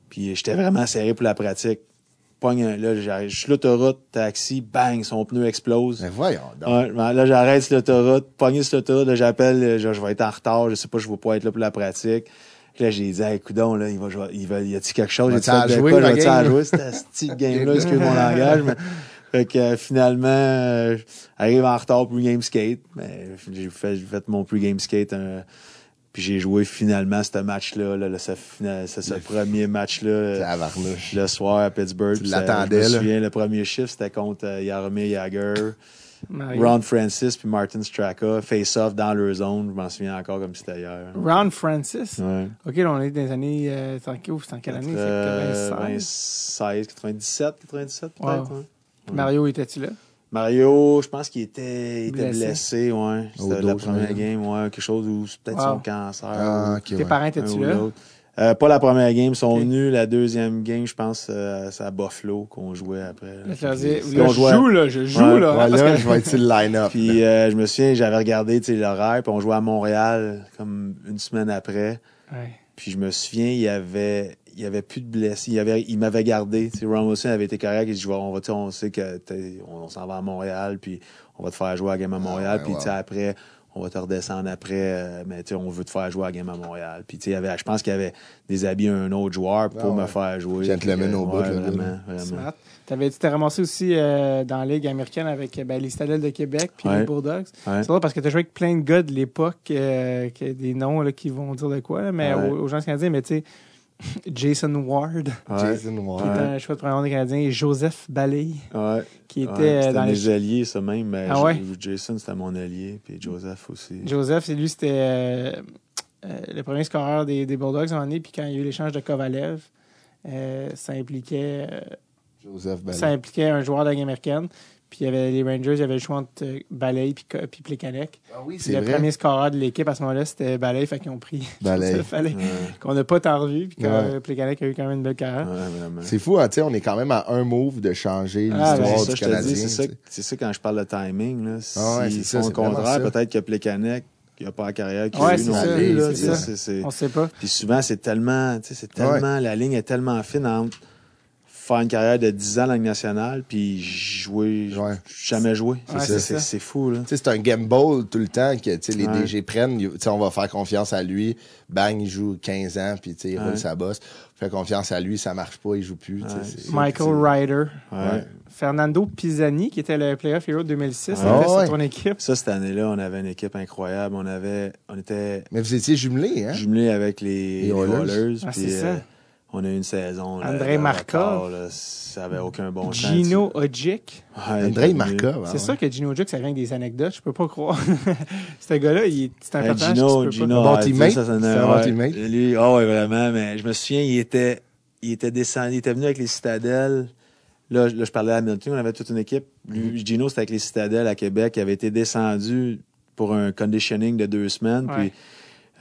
puis j'étais vraiment serré pour la pratique. Pogne là, je suis l'autoroute, taxi, bang, son pneu explose. Mais voyons donc. Ouais, ben, là, j'arrête sur l'autoroute, pogné sur l'autoroute, là, j'appelle, euh, je, je vais être en retard, je sais pas, je vais pas être là pour la pratique. Puis là, j'ai dit, hey, coudon, là, il va jouer, il va, y a-t-il quelque chose? Va-tu J'ai-tu à jouer, quoi? la Vais-tu à jouer, cette petite game-là, excuse mon langage, mais, fait que, euh, finalement, euh, j'arrive en retard pour game skate, mais j'ai fait, j'ai fait mon pre-game skate, un- puis j'ai joué finalement ce match-là, là, là, ce, fina- ce, ce premier match-là. le soir à Pittsburgh. Tu l'attendais, Je me souviens, le premier chiffre, c'était contre euh, Jaromir Jagr, Mario. Ron Francis puis Martin Straka, face-off dans leur zone. Je m'en souviens encore comme si c'était hier. Ron Francis? Ouais. OK, là, on est dans les années... Euh, c'est en quelle- année? Euh, C'est 96. 26, 97, 97 peut-être. Wow. ouais. Mario, était-tu là? Mario, je pense qu'il était, il était Blessé. blessé, ouais. Au C'était dos, la première game, ouais. Quelque chose où c'est peut-être Wow. son cancer. Ah, Tes ouais. parents étaient-tu là? Euh, pas la première game, ils sont venus. La deuxième game, je pense, euh, c'est à Buffalo qu'on jouait après. Là, Puis là, je jouait- joue, là, je joue, Ouais, là. Ouais, parce là, que- je vais être sur le line-up. Puis euh, je me souviens, j'avais regardé l'horaire, puis on jouait à Montréal comme une semaine après. Ouais. Puis je me souviens, il y avait il y avait plus de blessés. Il, y avait, il m'avait gardé. Tu sais, Ron Wilson avait été correct. Il dit, on, va, tu sais, on sait que on, on s'en va à Montréal, puis on va te faire jouer à la game à Montréal. ouais, puis ouais. tu sais, après, on va te redescendre après. euh, mais tu sais, on veut te faire jouer à la game à Montréal. Puis tu sais, il y avait, je pense qu'il y avait déshabillé un autre joueur pour Ah ouais. me faire jouer. Gentleman Puis, euh, au bout, Vraiment, vraiment. Smart. T'avais, tu t'es ramassé aussi euh, dans la Ligue américaine avec ben, les Citadelles de Québec puis Ouais. les Bulldogs. Ouais. C'est drôle parce que tu as joué avec plein de gars de l'époque, euh, qui- des noms là, qui vont dire de quoi, là, mais Ouais. aux, aux gens canadiens, mais tu sais, Jason Ward, Ouais. Jason Ward. qui était un choix de premier monde des Canadiens, et Joseph Ballet, Ouais. qui était euh, dans les. mes alliés, ça même. Mais Ah ouais? Jason, c'était mon allié, puis Joseph aussi. Joseph, c'est lui, c'était euh, euh, le premier scoreur des, des Bulldogs en année, puis quand il y a eu l'échange de Kovalev, euh, ça impliquait euh, Joseph Ballet. ça impliquait un joueur de la Ligue américaine. Puis il y avait les Rangers, il y avait le choix entre euh, Ballet puis, puis Plekanec. Ah oui, c'est le vrai. premier scoreur de l'équipe à ce moment-là, c'était Ballet, fait qu'ils ont pris Ballet. Ouais, qu'on n'a pas tant revu, puis que Ouais. Plekanec a eu quand même une belle carrière. ouais. C'est fou, hein, tu sais, on est quand même à un move de changer Ah, l'histoire c'est ça, du Canadien. c'est ça, ça quand je parle de timing. Là. Si Ah ouais, c'est ils ça, font c'est le contraire, ça. peut-être que Plekanec, il n'a pas la carrière qu'il Ouais, a eu non ça, plus. ça. On sait pas. Puis souvent, c'est tellement, tu sais, c'est tellement, la ligne est tellement fine entre faire une carrière de 10 ans à la Ligue nationale, puis jouer, Ouais. jamais jouer. C'est- fou, là. C'est un gamble tout le temps que les Ouais. DG prennent. On va faire confiance à lui. Bang, il joue 15 ans, puis tu sais, il roule Ouais. sa bosse. Fait confiance à lui, ça marche pas, il joue plus. Michael Ryder. Ouais. Fernando Pisani, qui était le playoff hero de 2006, Ouais. avait Ah sur ton équipe. Ça, cette année-là, on avait une équipe incroyable. On avait, on était Mais vous étiez jumelés, hein? jumelés avec les, Les les Oilers. Oilers. Ah, c'est ça. euh, on a eu une saison. là, Andrei Markov. là, ça avait aucun bon sens. Gino Ojic. Ouais, Andrei Markov. ah C'est ouais. sûr que Gino Ojic, ça vient avec des anecdotes. Je peux pas croire. Ce gars-là, il est c'est un Hey, personnage Gino, que tu peux Gino, Bon teammate? C'est un bon ouais. teammate? Lui, ah ouais, vraiment, mais je me souviens, il était, il était descendu, il était venu avec les citadelles. Là, je- là, je parlais à Hamilton, on avait toute une équipe. Lui, Mm-hmm. Gino, c'était avec les citadelles à Québec. Il avait été descendu pour un conditioning de deux semaines. Ouais. Puis,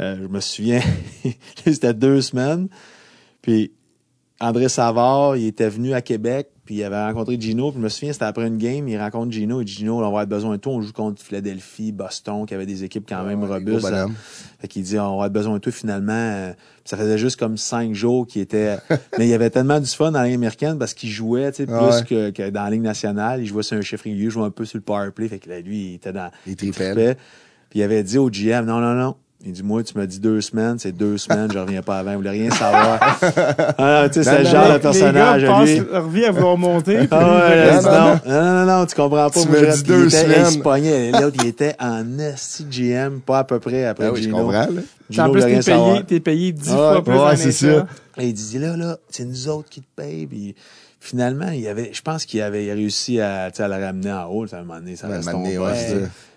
euh, je me souviens, c'était deux semaines. Puis, André Savard, il était venu à Québec, puis il avait rencontré Gino. Puis je me souviens, c'était après une game, il rencontre Gino. Et Gino, on va avoir besoin de toi. On joue contre Philadelphie, Boston, qui avait des équipes quand même Ouais, robustes. Fait qu'il dit, on va avoir besoin de toi finalement. Ça faisait juste comme cinq jours qu'il était. Mais il y avait tellement du fun dans la Ligue américaine parce qu'il jouait, tu sais, plus Ouais. que, que dans la Ligue nationale. Il jouait sur un chiffre régulier, il jouait un peu sur le power play. Fait que là, lui, il était dans. Il tripait. Puis il avait dit au GM, non, non, non. Il dit, moi, tu m'as dit deux semaines, c'est deux semaines, je reviens pas avant, il voulait rien savoir. ah, tu sais, c'est le genre de personnage, Les gars lui. leur vie à vouloir monter. Ah ouais, Non, dit, non, non, non, non, tu comprends pas. Tu dis reste- deux semaines. L'autre, il était en esti GM, pas à peu près après Ah oui, je Gino. comprends, là. Gino en plus, t'es payé, t'es payé dix Ouais, fois plus ouais, c'est ça. Et il dit là, là, c'est nous autres qui te payent. Puis finalement, il avait, je pense qu'il avait réussi à, à la ramener en haut. À un moment donné, ça Ouais, reste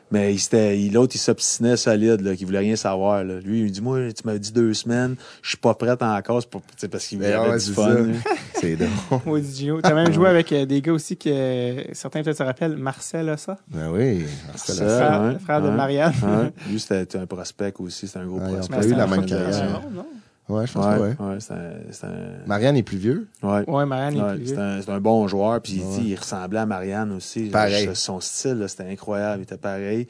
Mais il s'était, il- l'autre, il s'obstinait solide, là, qu'il voulait rien savoir, là. Lui, il dit, moi, tu m'as dit deux semaines, je suis pas prête encore, tu sais, parce qu'il Mais avait ouais, du c'est fun. C'est drôle. Gino. T'as même joué avec euh, des gars aussi que euh, certains peut-être se rappellent, Marcel ça, Ben oui. Marcel Ça, le frère, frère de. Marianne. Ouais. Lui, c'était un prospect aussi, c'était un gros Ouais, prospect. pas eu c'est la même carrière. Marianne, non? Ouais, je pense Ouais, que ouais. ouais, c'est un, c'est un- Marianne est plus vieux. ouais. Ouais, Marianne est plus vieux. c'est un bon joueur. Puis sais, il ressemblait à Marianne aussi. Pareil. Son style, là, c'était incroyable. Il était pareil.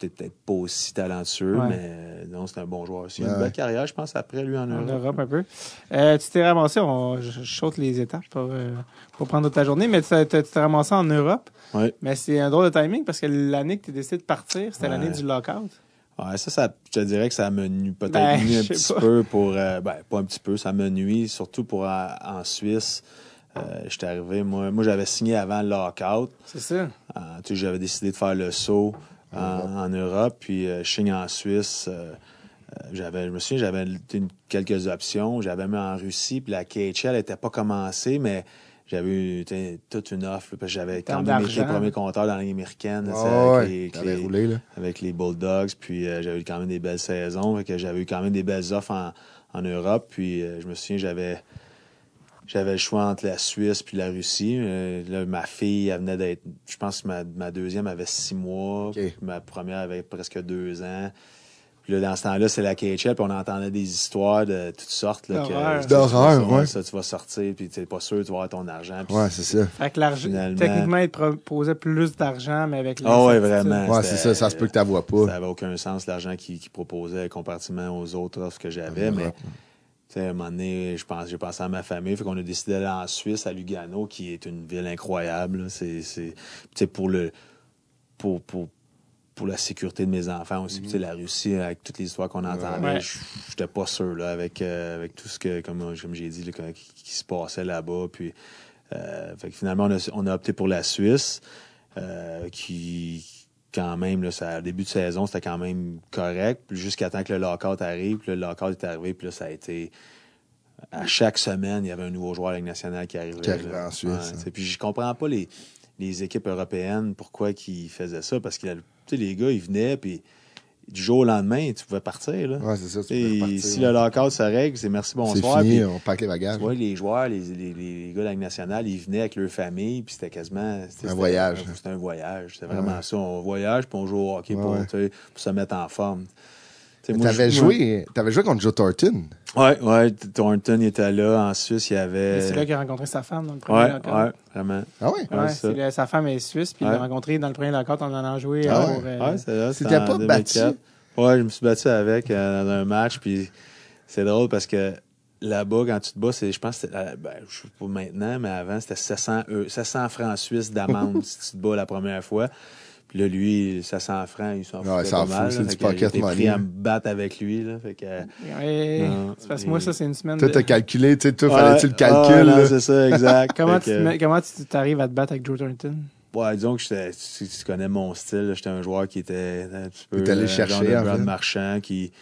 Peut-être peut-être pas aussi talentueux, Ouais. mais euh, non, c'est un bon joueur aussi. Il une belle carrière, je pense, après lui en En Europe. Europe un peu. Euh, tu t'es ramassé, on, je, saute les étapes pour, euh, pour prendre toute ta journée, mais tu t'es ramassé en Europe. Ouais. Mais c'est un drôle de timing parce que l'année que tu décidé de partir, c'était Ouais. l'année du lockout. Ouais, ça, ça, je te dirais que ça me nuit peut-être Ben, nuit un je sais petit pas. peu pour. euh, ben, pas un petit peu, ça me nuit, surtout pour euh, en Suisse. Euh, J'étais arrivé, moi, moi j'avais signé avant le lockout. C'est ça. Euh, tu sais, j'avais décidé de faire le saut en, en Europe, puis euh, je signe en Suisse. j'avais, je me souviens, j'avais une- quelques options. J'avais mis en Russie, puis la KHL n'était pas commencée, mais j'avais eu toute une offre, parce que j'avais quand même été premier compteur dans la Ligue américaine, avec, ouais, les, avec t'avais les- roulé, là. avec les Bulldogs, puis euh, j'avais eu quand même des belles saisons, que j'avais eu quand même des belles offres en, en Europe, puis euh, je me souviens, j'avais j'avais le choix entre la Suisse puis la Russie. Euh, là, ma fille, elle venait d'être, je pense que ma, ma deuxième avait six mois, ma première avait presque deux ans. Puis là, dans ce temps-là, c'est la KHL, puis on entendait des histoires de toutes sortes. D'horreur. ouais. Ça, tu vas sortir, puis tu n'es pas sûr, tu vas avoir ton argent. puis Ouais, c'est ça. Fait que l'argent, Finalement. techniquement, il te proposait plus d'argent, mais avec Ah ouais, l'incertitude. vraiment. Ouais, c'est ça. Ça se peut que tu vois pas. Ça n'avait aucun sens, l'argent qu'il qu'il proposait comparativement aux autres offres que j'avais. Mais Europe. tu sais, à un moment donné, je pense, j'ai pensé à ma famille. Fait qu'on a décidé d'aller en Suisse, à Lugano, qui est une ville incroyable. C'est, c'est, tu sais, pour le, pour, pour, pour la sécurité de mes enfants aussi. Sais, la Russie, avec toutes les histoires qu'on entendait, Ouais. je j'étais pas sûr, là, avec, euh, avec tout ce que, comme, comme j'ai dit, là, qui, qui se passait là-bas. Puis, euh, fait que finalement, on a, on a opté pour la Suisse, euh, qui, quand même, là, ça, début de saison, c'était quand même correct. Puis jusqu'à temps que le lockout arrive, puis le lockout est arrivé, puis là, ça a été. À chaque semaine, il y avait un nouveau joueur de la Ligue nationale qui arrivait. Qui arrivait là. en Suisse, Ouais, hein. Puis je comprends pas les, les équipes européennes, pourquoi ils faisaient ça, parce que sais, les gars, ils venaient, puis du jour au lendemain, tu pouvais partir. Là. Ouais, c'est ça. Tu repartir, si ouais. le lockout se règle, c'est merci, C'est bonsoir. fini, puis- on pack les bagages. les joueurs, les, les, les gars de la Ligue nationale, ils venaient avec leur famille, puis c'était quasiment... c'était- Un voyage. C'était un voyage. C'était vraiment Ouais. ça. On voyage, puis on joue au hockey pour se mettre en forme. T'avais joué, t'avais joué contre Joe Thornton. Ouais, ouais. Thornton était là. En Suisse, il y avait... C'est là qu'il a rencontré sa femme dans le premier Ouais, lockout. ouais, vraiment. Ah ouais? Ouais, sa femme est suisse, puis il l'a rencontré dans le premier lockout en allant jouer Ah euh, ouais? pour... euh, Ouais, c'est là. C'était pas 2004. battu? Ouais, je me suis battu avec euh, dans un match, puis c'est drôle parce que là-bas, quand tu te bats, c'est, je pense, que c'était, euh, ben, je sais pas maintenant, mais avant, c'était 700, eu- 700 francs suisses d'amende si tu te bats la première fois. Puis là, lui, 700 francs, il s'en fout Ouais, il s'en pas mal. fout, c'est là. du pocket money. pris à me battre avec lui, là. Fait que, Ouais, Non, parce que moi, ça, c'est une semaine Toi, de... t'as calculé, tu sais, toi, Ouais, fallait-tu le ouais, calcul, non, là? c'est ça, exact. Comment tu, comment tu t'arrives à te battre avec Joe Thornton? Ouais, disons que j'étais- tu, tu connais mon style. là. J'étais un joueur qui était un petit peu T'es allé euh, chercher, Brad fait. Marchand qui,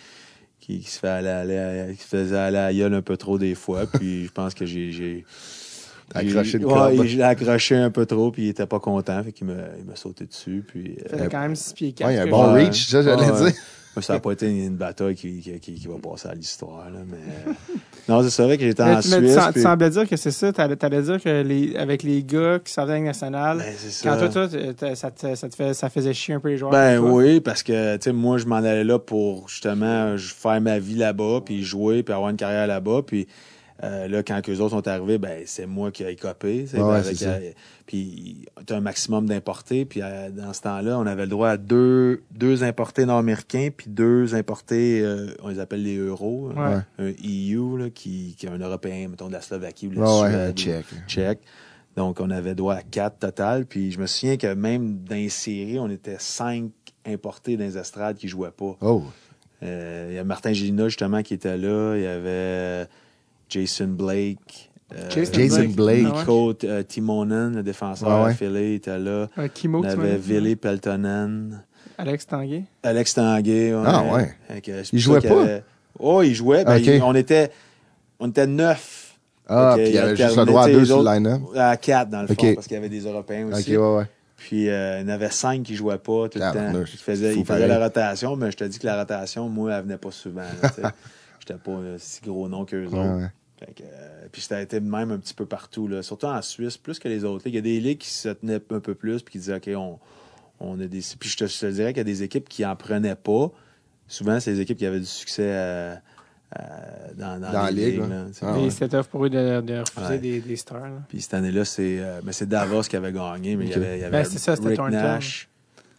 qui, qui se fait aller, aller- qui se faisait aller à la gueule un peu trop des fois. Puis je pense que j'ai. T'as accroché une ouais, accroché un peu trop, puis il était pas content. Fait qu'il m'a, il m'a sauté dessus. Puis, euh, Ça fait quand même 6 pieds 4. Ouais, il y a un bon reach, ça, j'allais Ouais. dire. ça n'a pas été une bataille qui, qui, qui- qui va passer à l'histoire. Là, mais... euh, non, c'est vrai que j'étais en Mais tu, mais tu Suisse. tu puis- semblais dire que c'est ça. T'allais, t'allais dire que les, avec les gars qui sortaient de nationale, Ben, quand toi, toi, ça, te, ça, te fait, ça faisait chier un peu les joueurs. Ben oui, parce que tu sais, moi, je m'en allais là pour justement faire ma vie là-bas, puis jouer, puis avoir une carrière là-bas. Puis euh, là, quand eux autres sont arrivés, ben c'est moi qui ai copé. Ouais, ben, avec, euh, puis tu as un maximum d'importés. Puis euh, dans ce temps-là, on avait le droit à deux, deux importés nord-américains, puis deux importés, euh, on les appelle les euros. Ouais. Un EU, là, qui, qui est un Européen, mettons, de la Slovaquie ou de la Suède. Check. Donc, on avait droit à quatre total. Puis, je me souviens que même dans les séries, on était cinq importés dans les estrades qui jouaient pas. Oh. Euh, il y a Martin Gélina, justement, qui était là. Il y avait Jason Blake. euh, Jason Jason Blake. Blake. Ah ouais. Nico euh, Timonen, le défenseur Ouais, ouais. affilié, était là. Un Kimo On avait. Ville Peltonen. Alex Tanguay. Alex Tanguay. Ah, ouais. Que c'est Il jouait pas? avait- Oh, il jouait. Ben, il- on, était, on était neuf. Ah, puis il y avait juste le droit à deux sur le line-up. À quatre, dans le fond, parce qu'il y avait des Européens Ok, aussi. ouais, ouais. Puis euh, il y en avait cinq qui jouaient pas tout le temps. Ils faisaient, faisaient pareil. la rotation, mais je te dis que la rotation, moi, elle venait pas souvent. là. J'étais pas euh, si gros nom qu'eux Ouais, autres. ouais. Que, euh, puis j'étais été même un petit peu partout, là. surtout en Suisse, plus que les autres. Il y a des ligues qui se tenaient un peu plus puis qui disaient OK, on, on a des. Puis je te, je te dirais qu'il y a des équipes qui en prenaient pas. Souvent, c'est les équipes qui avaient du succès euh, euh, dans, dans, Dans la les ligue. Ah ouais. c'était tough pour eux de, de refuser Ouais. des, des stars. là. Puis cette année-là, c'est euh, mais c'est Davos qui avait gagné, mais il y avait, il y avait Ben, c'est ça, Rick. Nash.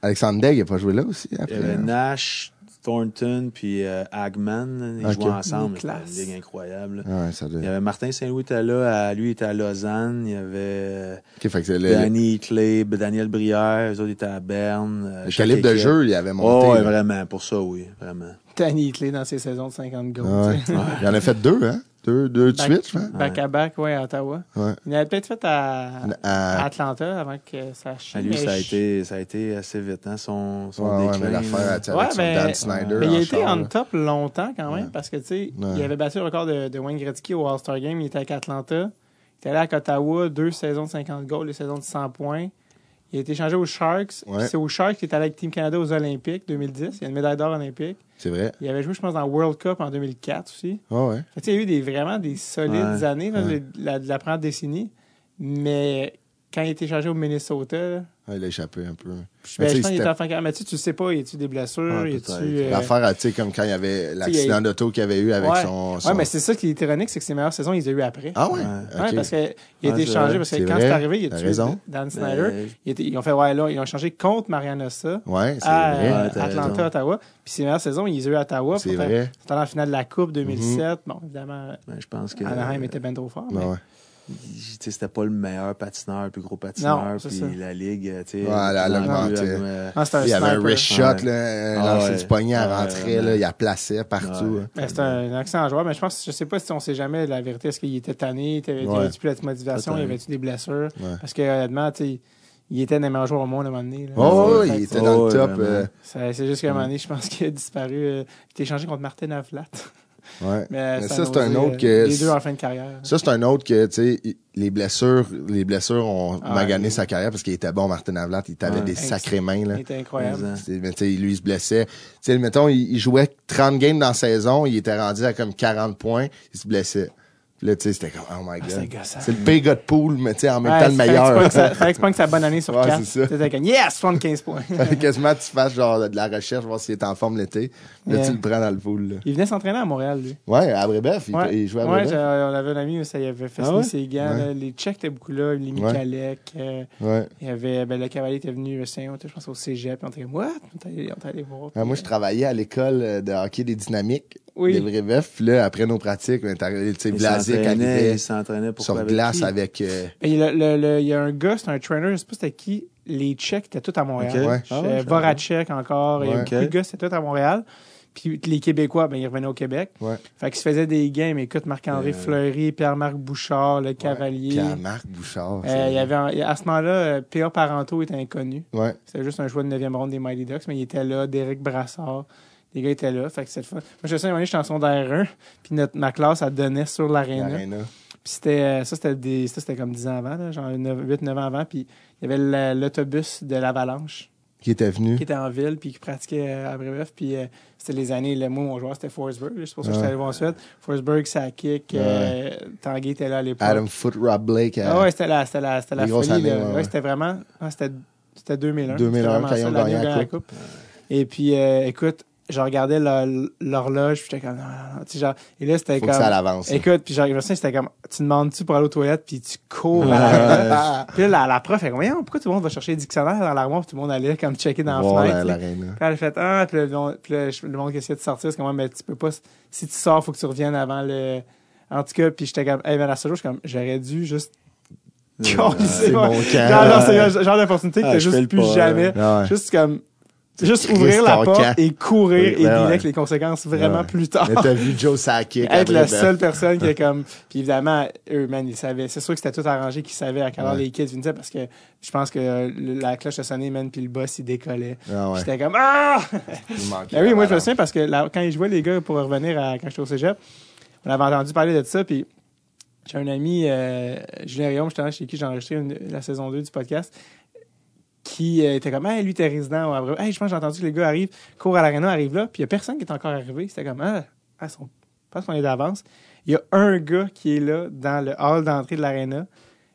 Alexandre Degg, il a pas joué là aussi Il y avait hein? Nash, Thornton, puis euh, Hagman. Ils jouaient ensemble. C'était une ligue incroyable. Ah Ouais, ça doit. Il y avait Martin Saint-Louis était là, à- lui il était à Lausanne. Il y avait fait que Danny Clay, Daniel Brière, eux autres étaient à Berne. euh, le calibre de jeu, il avait Oh, monté. ouais, là. vraiment, pour ça, oui, vraiment. Danny Clé dans ses saisons de 50 goals. Ah ouais. Il en a fait deux, hein? Deux, deux de Back- suite, je pense. Back à back, ouais, à Ottawa. Ouais. Il avait peut-être fait à, à À- Atlanta avant que ça chie. Ah, lui, mais ça a, été, ça a été assez vite, hein, son, son Ouais, ouais, déclin. mais l'affaire, sais, Ouais, avec son mais- Dan Snyder. Mais il a en été là. top longtemps quand même Ouais. parce que tu sais, Ouais. il avait battu le record de, de Wayne Gretzky au All-Star Game. Il était avec Atlanta. Il était allé à Ottawa, deux saisons de 50 goals, deux saisons de 100 points. Il a été échangé aux Sharks. Ouais. C'est aux Sharks qu'il est allé avec Team Canada aux Olympiques 2010. Il a une médaille d'or olympique. C'est vrai. Il avait joué, je pense, dans World Cup en 2004 aussi. Ah ouais. Fait que, tu sais, il y a eu des, vraiment des solides Ouais. années là, Ouais. de, la, de la première décennie. Mais quand il a été échangé au Minnesota, là, Ah, il a échappé un peu. ben, Mais je tu pense sais, qu'il était c'était- en fin de carrière. Mais tu le sais pas, y a-tu des blessures? Ouais, peut-être. euh, L'affaire, tu sais, comme quand il y avait l'accident d'auto qu'il avait eu avec Ouais. son, son- Ouais, mais c'est ça qui est ironique, c'est que ses meilleures saisons, il les a eues après. Ah ouais? Ouais, parce qu'il a Ouais, été vrai. parce que quand c'est arrivé, il a tué raison. Dan Snyder. Mais- ils ont fait, ouais, là, ils ont changé contre Mariana Sa Ouais, c'est à vrai. euh, Atlanta, raison. Ottawa. Puis ses meilleures saisons, ils les ont eues à Ottawa. C'est vrai. Mhm. C'était en finale de la Coupe 2007. Bon, évidemment, Ben, je pense que Anaheim était bien trop fort. Tu c'était pas le meilleur patineur, le plus gros patineur. Puis la ligue, tu sais. Ouais, elle a de plus en augmenté. plus, elle, euh, Ah, c'était un Il y avait un wrist shot, là, Ah lancer du poignet, elle rentrait, là, il la plaçait partout. Hein. C'est un, excellent joueur, mais je pense, je sais pas si on sait jamais la vérité. Est-ce qu'il était tanné? Il Ouais. avait-tu plus la motivation? Il avait-tu des blessures? Parce que, honnêtement, tu sais, il était un des meilleurs joueurs au monde à un moment donné. là. Oh, il était dans Oh, le top. euh, C'est juste qu'à un moment donné, je pense qu'il a disparu. euh, il était échangé contre Martin Avlat. Ouais. Mais, Mais ça c'est un autre euh, que- Les deux en fin de carrière. Ça, c'est un autre que, tu sais, les blessures, les blessures ont Ah, magané sa carrière parce qu'il était bon, Martin Avlat. Il avait Ouais. des sacrées mains, là. Il était incroyable. Mais tu sais, lui, il se blessait. Tu sais, mettons, il, il jouait 30 games dans la saison, il était rendu à comme 40 points, il se blessait. Là, tu sais, c'était comme, oh my Ah, c'est god. C'est le pire gars de poule, mais tu sais, en même Ouais, temps, le meilleur. Fallait que pognes sa bonne année sur Ouais, 4. c'est ça. T'étais comme, yes, 75 points. Quasiment que tu fasses genre de la recherche, voir s'il est en forme l'été. Là, Yeah. tu le prends dans le pool, là. il venait s'entraîner à Montréal, lui. Ouais, à Brébeuf, il, Ouais, il jouait à ouais Brébeuf. j'ai- on avait un ami où ça y avait fait Ah ouais? ses gants. Ouais. là. Les Tchèques étaient beaucoup là. Les Mikalek. euh, Ouais. il y avait, ben, le cavalier était venu, je pense, au cégep. puis On était comme, what? On allé voir. Ah, moi, je travaillais à l'école euh, de hockey des dynamiques Oui. Brébeuf. Puis là, après nos pratiques, on est arrivé, tu sais, Il s'entraînait, arrivait il s'entraînait pour sur avec glace qui? avec... euh, il y a le- le- le- il y a un gars, c'est un trainer, je sais pas c'était qui. Les Tchèques étaient tous à Montréal. Ok. Ouais. Ah ouais, Euh, Voracek encore. Ouais. beaucoup Ok. de gars, c'était tous à Montréal. Puis les Québécois, ben, ils revenaient au Québec. Ouais. Fait qu'ils se faisaient des games. Écoute, Marc-André Euh, Fleury, Pierre-Marc Bouchard, le Cavalier. Pierre-Marc Bouchard. Euh, c'est- il y avait, un- à ce moment-là, P.A. Parento était inconnu. Ouais. C'était juste un joueur de 9e ronde des Mighty Ducks, mais il était là. Derek Brassard. Les gars étaient là. Fait que c'est le fun. Moi, je sais, un moment donné, j'étais en secondaire 1, puis notre, ma classe, elle donnait sur l'aréna. Puis c'était, euh, ça, c'était des, ça, c'était comme 10 ans avant, là, genre 8-9 ans avant. Puis il y avait la- l'autobus de l'Avalanche Qui était venu. qui était en ville, puis qui pratiquait euh, à Brébeuf. Puis euh, c'était les années, le mot, mon joueur, c'était Forsberg. C'est pour ça que Ouais. j'étais allé voir ensuite. Forsberg, ça kick. euh, Tanguay était là à l'époque. Adam Foot, Rob Blake. euh, Ah ouais, c'était la, c'était la, c'était la folie. années, ouais, Ouais, ouais. c'était vraiment. ah, c'était, c'était 2001. 2001, C'était vraiment quand ils ont gagné la Coupe. Et puis, écoute, je regardais la- l'horloge, puis j'étais comme, non, non, non. Tu sais, genre, et là, c'était comme. que ça à l'avance. Écoute, puis genre, c'était comme, tu demandes-tu pour aller aux toilettes, puis tu cours à la Puis là, la, la prof, elle dit, pourquoi tout le monde va chercher les dictionnaires dans l'armoire, puis tout le monde allait comme checker dans la fenêtre. la-. Puis elle a fait, ah, puis le, monde- puis le, le monde qui essayait de sortir, c'est comme, mais tu peux pas, si tu sors, faut que tu reviennes avant le. En tout cas, puis j'étais comme, hey, ben, à ce jour, je suis comme, j'aurais dû juste. Ouais. C'est mon. Genre, genre, c'est le genre d'opportunité que Ah, t'as juste plus pas, jamais. Ouais. Juste comme, juste ouvrir la porte camp. et courir Oui, et ben dealer ouais. avec les conséquences vraiment Ouais. plus tard. Mais t'as vu Joe Sakic. Être la ben, seule personne qui est comme. Puis évidemment, eux, man, ils savaient. C'est sûr que c'était tout arrangé qu'ils savaient à quelle heure Ouais. les kids venaient parce que je pense que euh, la cloche a sonné, man, puis le boss, il décollait. Ah. J'étais comme Ah! Ben oui, moi, je me souviens parce que là, quand ils jouaient, les gars, pour revenir à quand j'étais au cégep, on avait entendu parler de ça, puis j'ai un ami, euh, Julien Rion, justement, chez qui j'ai enregistré une- la saison 2 du podcast, qui euh, était comme, hey, lui, t'es résident. à. Hey, je pense que j'ai entendu que les gars arrivent, courent à l'aréna, arrivent là, puis il y a personne qui est encore arrivé. C'était comme, ah, ah, sont- je pense qu'on est d'avance. Il y a un gars qui est là, dans le hall d'entrée de l'aréna.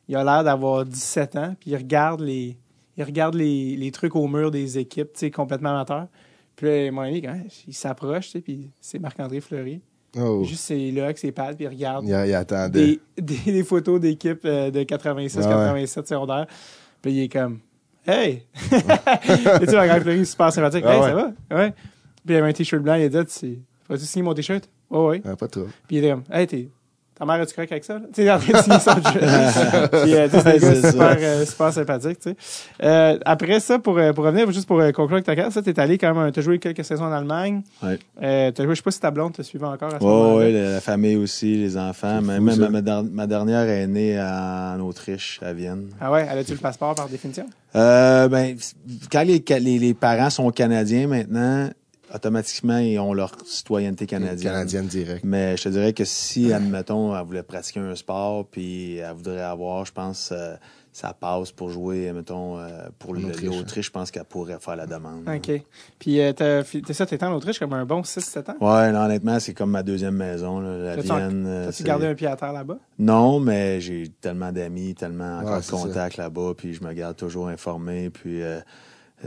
Il a l'air d'avoir 17 ans, puis il regarde les, il regarde les, les trucs au mur des équipes, tu sais, complètement amateurs. Puis là, mon ami, quand il s'approche, tu sais, puis c'est Marc-André Fleury. Oh. Juste, c'est là avec ses pattes, puis il regarde Il, il attendait. des, des, des photos d'équipes euh, de 86, Ah ouais. 87 secondaires. Puis il est comme, hey! Tu sais, Marc-André Fleury, est super sympathique. Ah hey, ouais. ça va? Ouais. Puis il avait un t-shirt blanc, il a dit, tu vas-tu signer mon t-shirt? Ouais, ouais. Ah, pas trop. Puis il était comme, hey, t'es. Ta mère, es-tu correct avec ça? Tu sais, en train de signer son jeu. Puis, euh, c'est super, euh, super sympathique, tu sais. Euh, après ça, pour, euh, pour revenir, juste pour euh, conclure avec ta carte, ça, t'es allé quand même, t'as joué quelques saisons en Allemagne. Ouais. Euh, t'as joué, je sais pas si ta blonde te suivait encore à ce Ouais, moment-là. ouais, la, la famille aussi, les enfants. Même ma, ma dernière est née en Autriche, à Vienne. Ah ouais, elle a-tu le passeport par définition? Euh, ben, quand les, les, les parents sont canadiens maintenant, automatiquement, ils ont leur citoyenneté canadienne. Canadienne direct. Mais je te dirais que si, admettons, elle voulait pratiquer un sport, puis elle voudrait avoir, je pense, euh, ça passe pour jouer, mettons, euh, pour Autriche, l'Autriche, je pense qu'elle pourrait faire la demande. OK. Puis, euh, t'as ça, t'étais en Autriche comme un bon 6-7 ans? Ouais, non, honnêtement, c'est comme ma deuxième maison, là, la Vienne. euh, T'as-tu gardé un pied à terre là-bas? Non, mais j'ai tellement d'amis, tellement encore Ouais, de contacts là-bas, puis je me garde toujours informé, puis euh,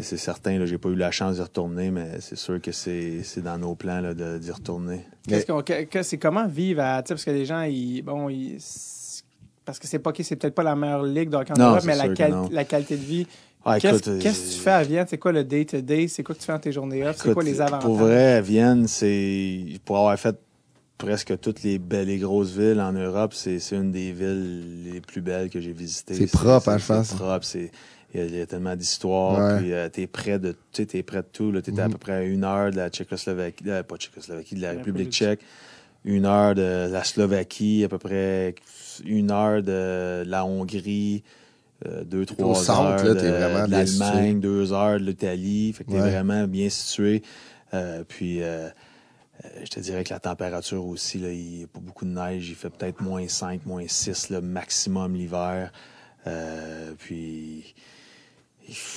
c'est certain, là, j'ai pas eu la chance d'y retourner, mais c'est sûr que c'est c'est dans nos plans là, de- d'y retourner. Qu'est-ce qu'on, que- que- c'est comment vivre à, tu sais, parce que les gens, ils, bon, ils, parce que c'est pas, c'est peut-être pas la meilleure ligue de hockey en Non, Europe, c'est mais la, quali- la qualité de vie. Ah, Qu'est-ce, que tu fais à Vienne? C'est quoi le day-to-day? C'est quoi que tu fais dans tes journées off? C'est quoi les avantages? Pour vrai, Vienne, c'est pour avoir fait presque toutes les belles et grosses villes en Europe, c'est c'est une des villes les plus belles que j'ai visitées. C'est propre, hein, je c'est pense. propre, c'est il y, a- il y a tellement d'histoires, Ouais. puis euh, t'es près de t'es près de tout là, t'es à Mhm. peu près à une heure de la Tchécoslovaquie, euh, pas Tchécoslovaquie, de la La République République tchèque, une heure de la Slovaquie, à peu près une heure de la Hongrie. euh, deux, trois centre, heures là, de, l'Allemagne, deux heures de l'Italie. Fait que t'es vraiment bien situé. Euh, puis, euh, je te dirais que la température aussi, là, il n'y a pas beaucoup de neige. Il fait peut-être moins 5, moins 6, le maximum l'hiver. Puis,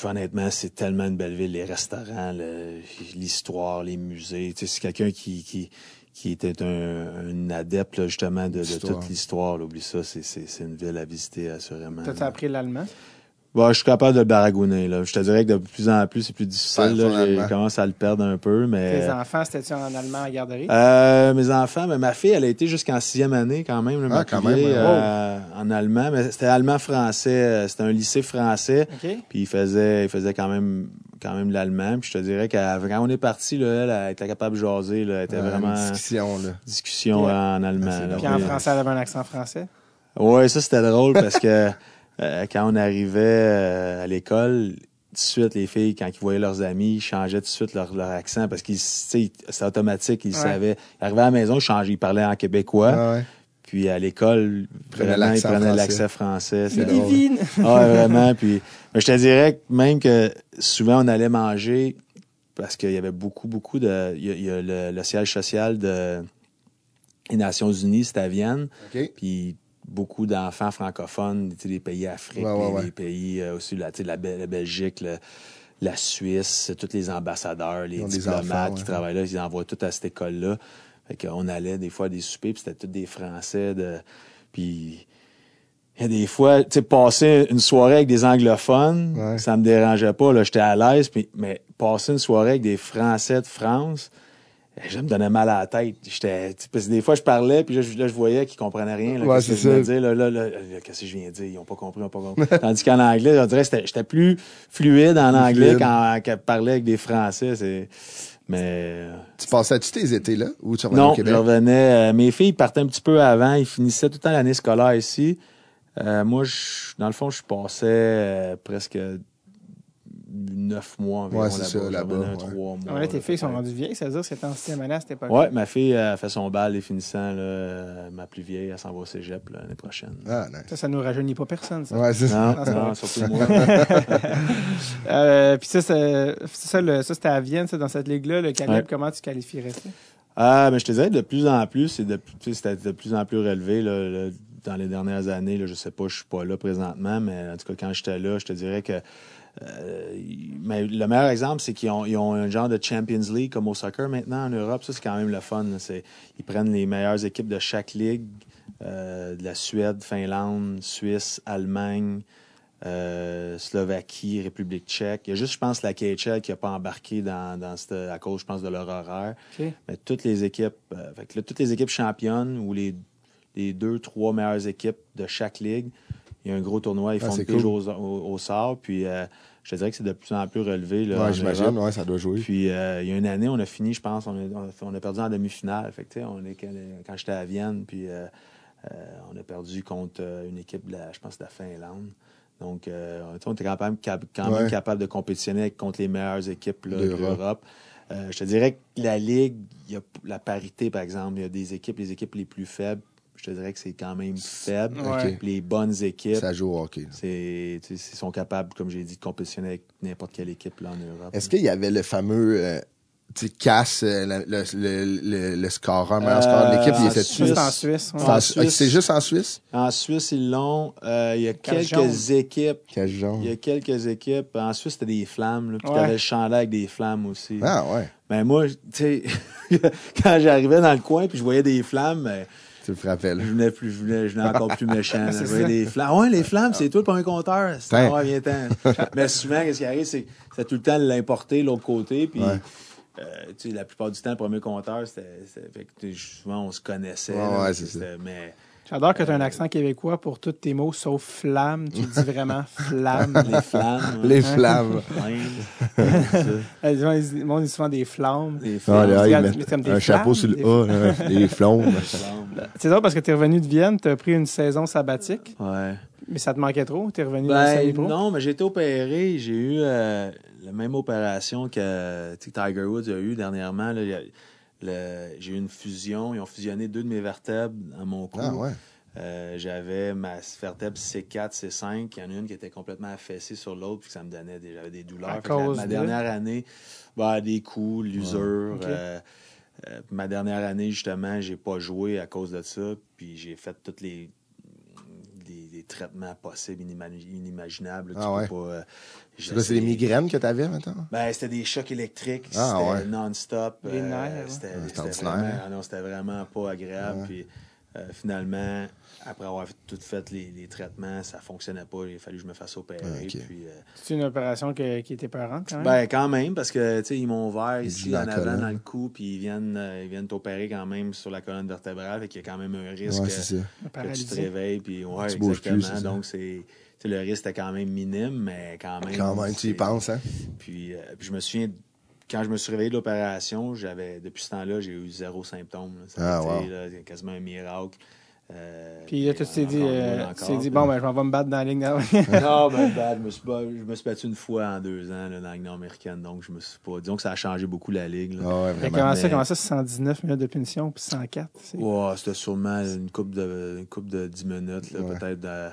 honnêtement, c'est tellement une belle ville. Les restaurants, le- l'histoire, les musées. Tu sais, c'est quelqu'un qui, qui, qui était un, un adepte, là, justement, de, toute l'histoire. Oublie ça, c'est- une ville à visiter, assurément. Là. appris l'allemand? Bon, je suis capable de le baragouiner. Là. Je te dirais que de plus en plus, c'est plus difficile. Là. Allemand. commencé à le perdre un peu, mais... Tes enfants, c'était-tu en allemand à garderie? Euh, mes enfants, mais ma fille, elle a été jusqu'en sixième année quand même, là, Ah, quand même, euh, en allemand, mais c'était allemand-français, euh, c'était un lycée français, OK. puis il faisait, il faisait quand même, quand même l'allemand, puis je te dirais que quand on est parti, là, elle, elle était capable de jaser, là, elle était Ouais, vraiment Une discussion, là. discussion en allemand. là. Puis en français, elle avait un accent français? Ouais, ça c'était drôle parce que euh, quand on arrivait euh, à l'école, tout de suite, les filles, quand ils voyaient leurs amis, ils changeaient tout de suite leur, leur accent parce qu'ils, tu sais, c'est automatique, ils Ouais. savaient. Ils arrivaient à la maison, ils changeaient, ils parlaient en québécois. Ah ouais. Puis à l'école, vraiment, ils prenaient français. l'accent français. C'est C'est divine! Ah, ouais, vraiment. Puis, mais je te dirais que même que souvent, on allait manger, parce qu'il y avait beaucoup, beaucoup de. Il y a, il y a le, le siège social de, des Nations Unies, c'était à Vienne. OK. Puis beaucoup d'enfants francophones, des pays Ouais, ouais, ouais. les pays euh, aussi, la, la, Bel- la Belgique, le- la Suisse, tous les ambassadeurs, les des diplomates enfants, qui travaillent là, ils envoient tout à cette école-là. Fait qu'on allait des fois à des soupers, puis c'était tous des Français. De, puis il y a des fois, tu sais, passer une soirée avec des anglophones, Ouais. ça me dérangeait pas, là, j'étais à l'aise, puis, mais passer une soirée avec des Français de France, eh, je me donnais mal à la tête. J'étais, parce que des fois, je parlais, puis là, je, là, je voyais qu'ils comprenaient rien. Là, Ouais, qu'est-ce que c'est je dire, là, là, là, là, qu'est-ce que je viens de dire? Ils n'ont pas compris, ils n'ont pas compris. Tandis qu'en anglais, on dirait que j'étais- plus fluide en Plus anglais quand je parlais avec des Français. C'est, mais, Tu passais-tu tes étés là ou tu revenais non, au je Québec? revenais. euh, mes filles partaient un petit peu avant. Ils finissaient tout le temps l'année scolaire ici. Euh, moi, je, dans le fond, je passais euh, presque neuf mois environ Ouais, c'est là-bas. ça, là-bas, ouais. mois. Ouais, tes là, filles sont rendues vieilles, ça veut dire que c'était en sixième année à cette époque. Ouais, ma fille a fait son bal, les finissants, là, euh, ma plus vieille, elle s'en va au cégep l'année prochaine. Ah, nice. Ça, ça nous rajeunit pas personne, ça. Ouais, c'est ça. Non, Ah, non, surtout moi. Euh, puis ça, ça, le- ça, c'était à Vienne, ça, dans cette ligue-là. Le Ouais. comment tu qualifierais ça? Ah, mais je te dirais, de plus en plus, c'est de, tu sais, c'était de plus en plus relevé là, là, dans les dernières années. Là, je sais pas, je suis pas là présentement, mais en tout cas, quand j'étais là, je te dirais que euh, mais le meilleur exemple, c'est qu'ils ont, ils ont un genre de Champions League comme au soccer maintenant en Europe. Ça, c'est quand même le fun. C'est, ils prennent les meilleures équipes de chaque ligue, euh, de la Suède, Finlande, Suisse, Allemagne, euh, Slovaquie, République tchèque. Il y a juste, je pense, la KHL qui n'a pas embarqué dans, dans cette, à cause, je pense, de leur horaire. Mais toutes les équipes, euh, fait que là, toutes les équipes championnes ou les, les deux, trois meilleures équipes de chaque ligue, il y a un gros tournoi, ils Ah, font cool. au, au, au sort. Puis euh, je te dirais que c'est de plus en plus relevé. Ouais, j'imagine, ouais, ça doit jouer. Puis euh, il y a une année, on a fini, je pense, on a, on perdu en demi-finale. Fait que, on est, quand, j'étais à Vienne, puis euh, euh, on a perdu contre une équipe, de la, je pense, de la Finlande. Donc, on était quand même, cap- quand même capable de compétitionner contre les meilleures équipes là, de D'Europe. l'Europe. Je te dirais que la Ligue, il y a la parité, par exemple. Il y a des équipes, les équipes les plus faibles, je te dirais que c'est quand même faible. Ouais. Les bonnes équipes, Ça joue au hockey. là. c'est, tu sais, ils sont capables, comme j'ai dit, de compétitionner avec n'importe quelle équipe là, en Europe. Est-ce qu'il y avait le fameux euh, tu sais, casse, euh, le, le, le, le, le scoreur, meilleur scoreur de l'équipe, il en était en Suisse. ouais. En- Suisse. C'est juste en Suisse? En Suisse, ils l'ont. Euh, il y a quelques équipes. Il y a quelques équipes. En Suisse, c'était des flammes. Là, puis Ouais. t'avais le chandail avec des flammes aussi. Ah ouais, Mais moi, tu sais, quand j'arrivais dans le coin puis je voyais des flammes, ben, tu le frappais là. je venais plus, je venais, je venais encore plus méchant. des flammes. Ouais, les flammes, c'est toi le premier compteur. C'est. Mais souvent, qu'est-ce qui arrive, c'est que c'est tout le temps de l'importer de l'autre côté. Puis, Ouais. euh, la plupart du temps, le premier compteur, c'était. souvent, on se connaissait. Ouais, là, ouais, Mais J'adore que tu as un accent québécois pour tous tes mots, sauf flamme. Tu dis vraiment flamme. les flammes. Les flammes. ça. Les gens, dit souvent des flammes. Les Ah, flammes. là, c'est ils comme- mettent c'est comme des un chapeau sur le des- A, là, les flammes. flammes. C'est drôle parce que tu es revenu de Vienne, tu as pris une saison sabbatique, Ouais. mais ça te manquait trop? Tu es revenu dans le Ben, non, mais j'ai été opéré. J'ai eu euh, la même opération que Tiger Woods a eu dernièrement. là. J'ai eu une fusion. Ils ont fusionné deux de mes vertèbres dans mon cou. Ah ouais. Euh, J'avais ma vertèbre C4, C5. Il y en a une qui était complètement affaissée sur l'autre, puis ça me donnait des, j'avais des douleurs. À la- ma de? dernière année, ben, des coups, l'usure. Euh, euh, ma dernière année, justement, j'ai pas joué à cause de ça. Puis j'ai fait les, les traitements possibles, inimag- inimaginables. Ah Tu ouais? peux pas, euh, C'est quoi, c'est les j'essaie- migraines que t'avais maintenant? ben, c'était des chocs électriques, Ah, c'était ouais. non-stop. Ouais. C'était Ah, vraiment, ah non, c'était vraiment pas agréable. Ouais. Puis euh, finalement, après avoir tout fait les, les traitements, ça fonctionnait pas. Il a fallu que je me fasse opérer. Ah, euh, C'est une opération que- qui était peurante quand même. ben, quand même, parce que, tu sais, ils m'ont ouvert ici en avant colonne. dans le cou, puis ils viennent euh, ils viennent t'opérer quand même sur la colonne vertébrale, fait qu'il y a quand même un risque Ouais, que, tu te réveilles, puis ouais, Tu bouges plus, exactement. ça. Donc, c'est, tu sais, le risque était quand même minime, mais quand même. Quand même, tu y penses, hein? puis, euh, puis je me souviens, quand je me suis réveillé de l'opération, j'avais depuis ce temps-là, j'ai eu zéro symptôme. là. Ça a Ah, été wow. là, quasiment un miracle. Euh, Puis là, tu t'es dit, euh, encore, tu t'es dit bon, ben, je m'en vais me battre dans la ligne. d'avant. non, ben, ben, je, me suis, ba- je me suis battu une fois en deux ans là, dans la Ligue nord-américaine, donc je me suis pas. Disons que ça a changé beaucoup la ligue. là. Ah ouais, Fait vraiment. comment, ça, mais- comment ça, 119 minutes de punition, puis 104? c'est- Ouais, c'était sûrement une coupe de une coupe de 10 minutes, Ouais. peut-être de-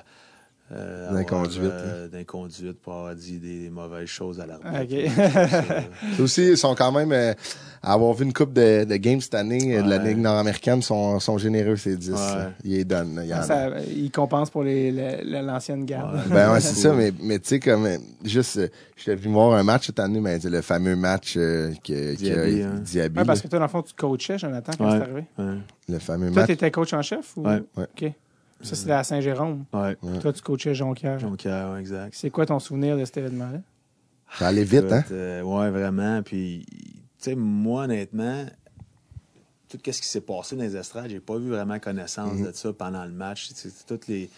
Euh, D'inconduite, euh, D'inconduite pour avoir dit des, mauvaises choses à l'arbitre. Ok. C'est aussi, ils sont quand même, euh, à avoir vu une coupe de, de games cette année euh, de la. Ligue nord-américaine, sont, sont généreux, ces 10. Ouais. Ils les donnent. il y en a. Ça, il compense pour les, l'ancienne garde. Ouais. Ben ouais, c'est ça, mais, mais tu sais, comme, juste, euh, j'étais venu voir un match cette année, mais le fameux match euh, que, Diaby, que, hein. Diaby, Ouais, parce que toi, dans le fond, tu coachais, Jonathan, quand Ouais. c'est arrivé. Ouais. le fameux Toi, match. t'étais coach en chef? Ou... Ouais. Ouais. OK. Ça, c'était à Saint-Jérôme. Ouais. Toi, tu coachais Jonquière. Euh, ouais, exact. C'est quoi ton souvenir de cet événement-là? Ça allait vite, hein? Euh, ouais, vraiment. Puis, tu sais, moi, honnêtement, tout ce qui s'est passé dans les estrades, j'ai pas vu vraiment connaissance Mhm. de ça pendant le match. Toutes les,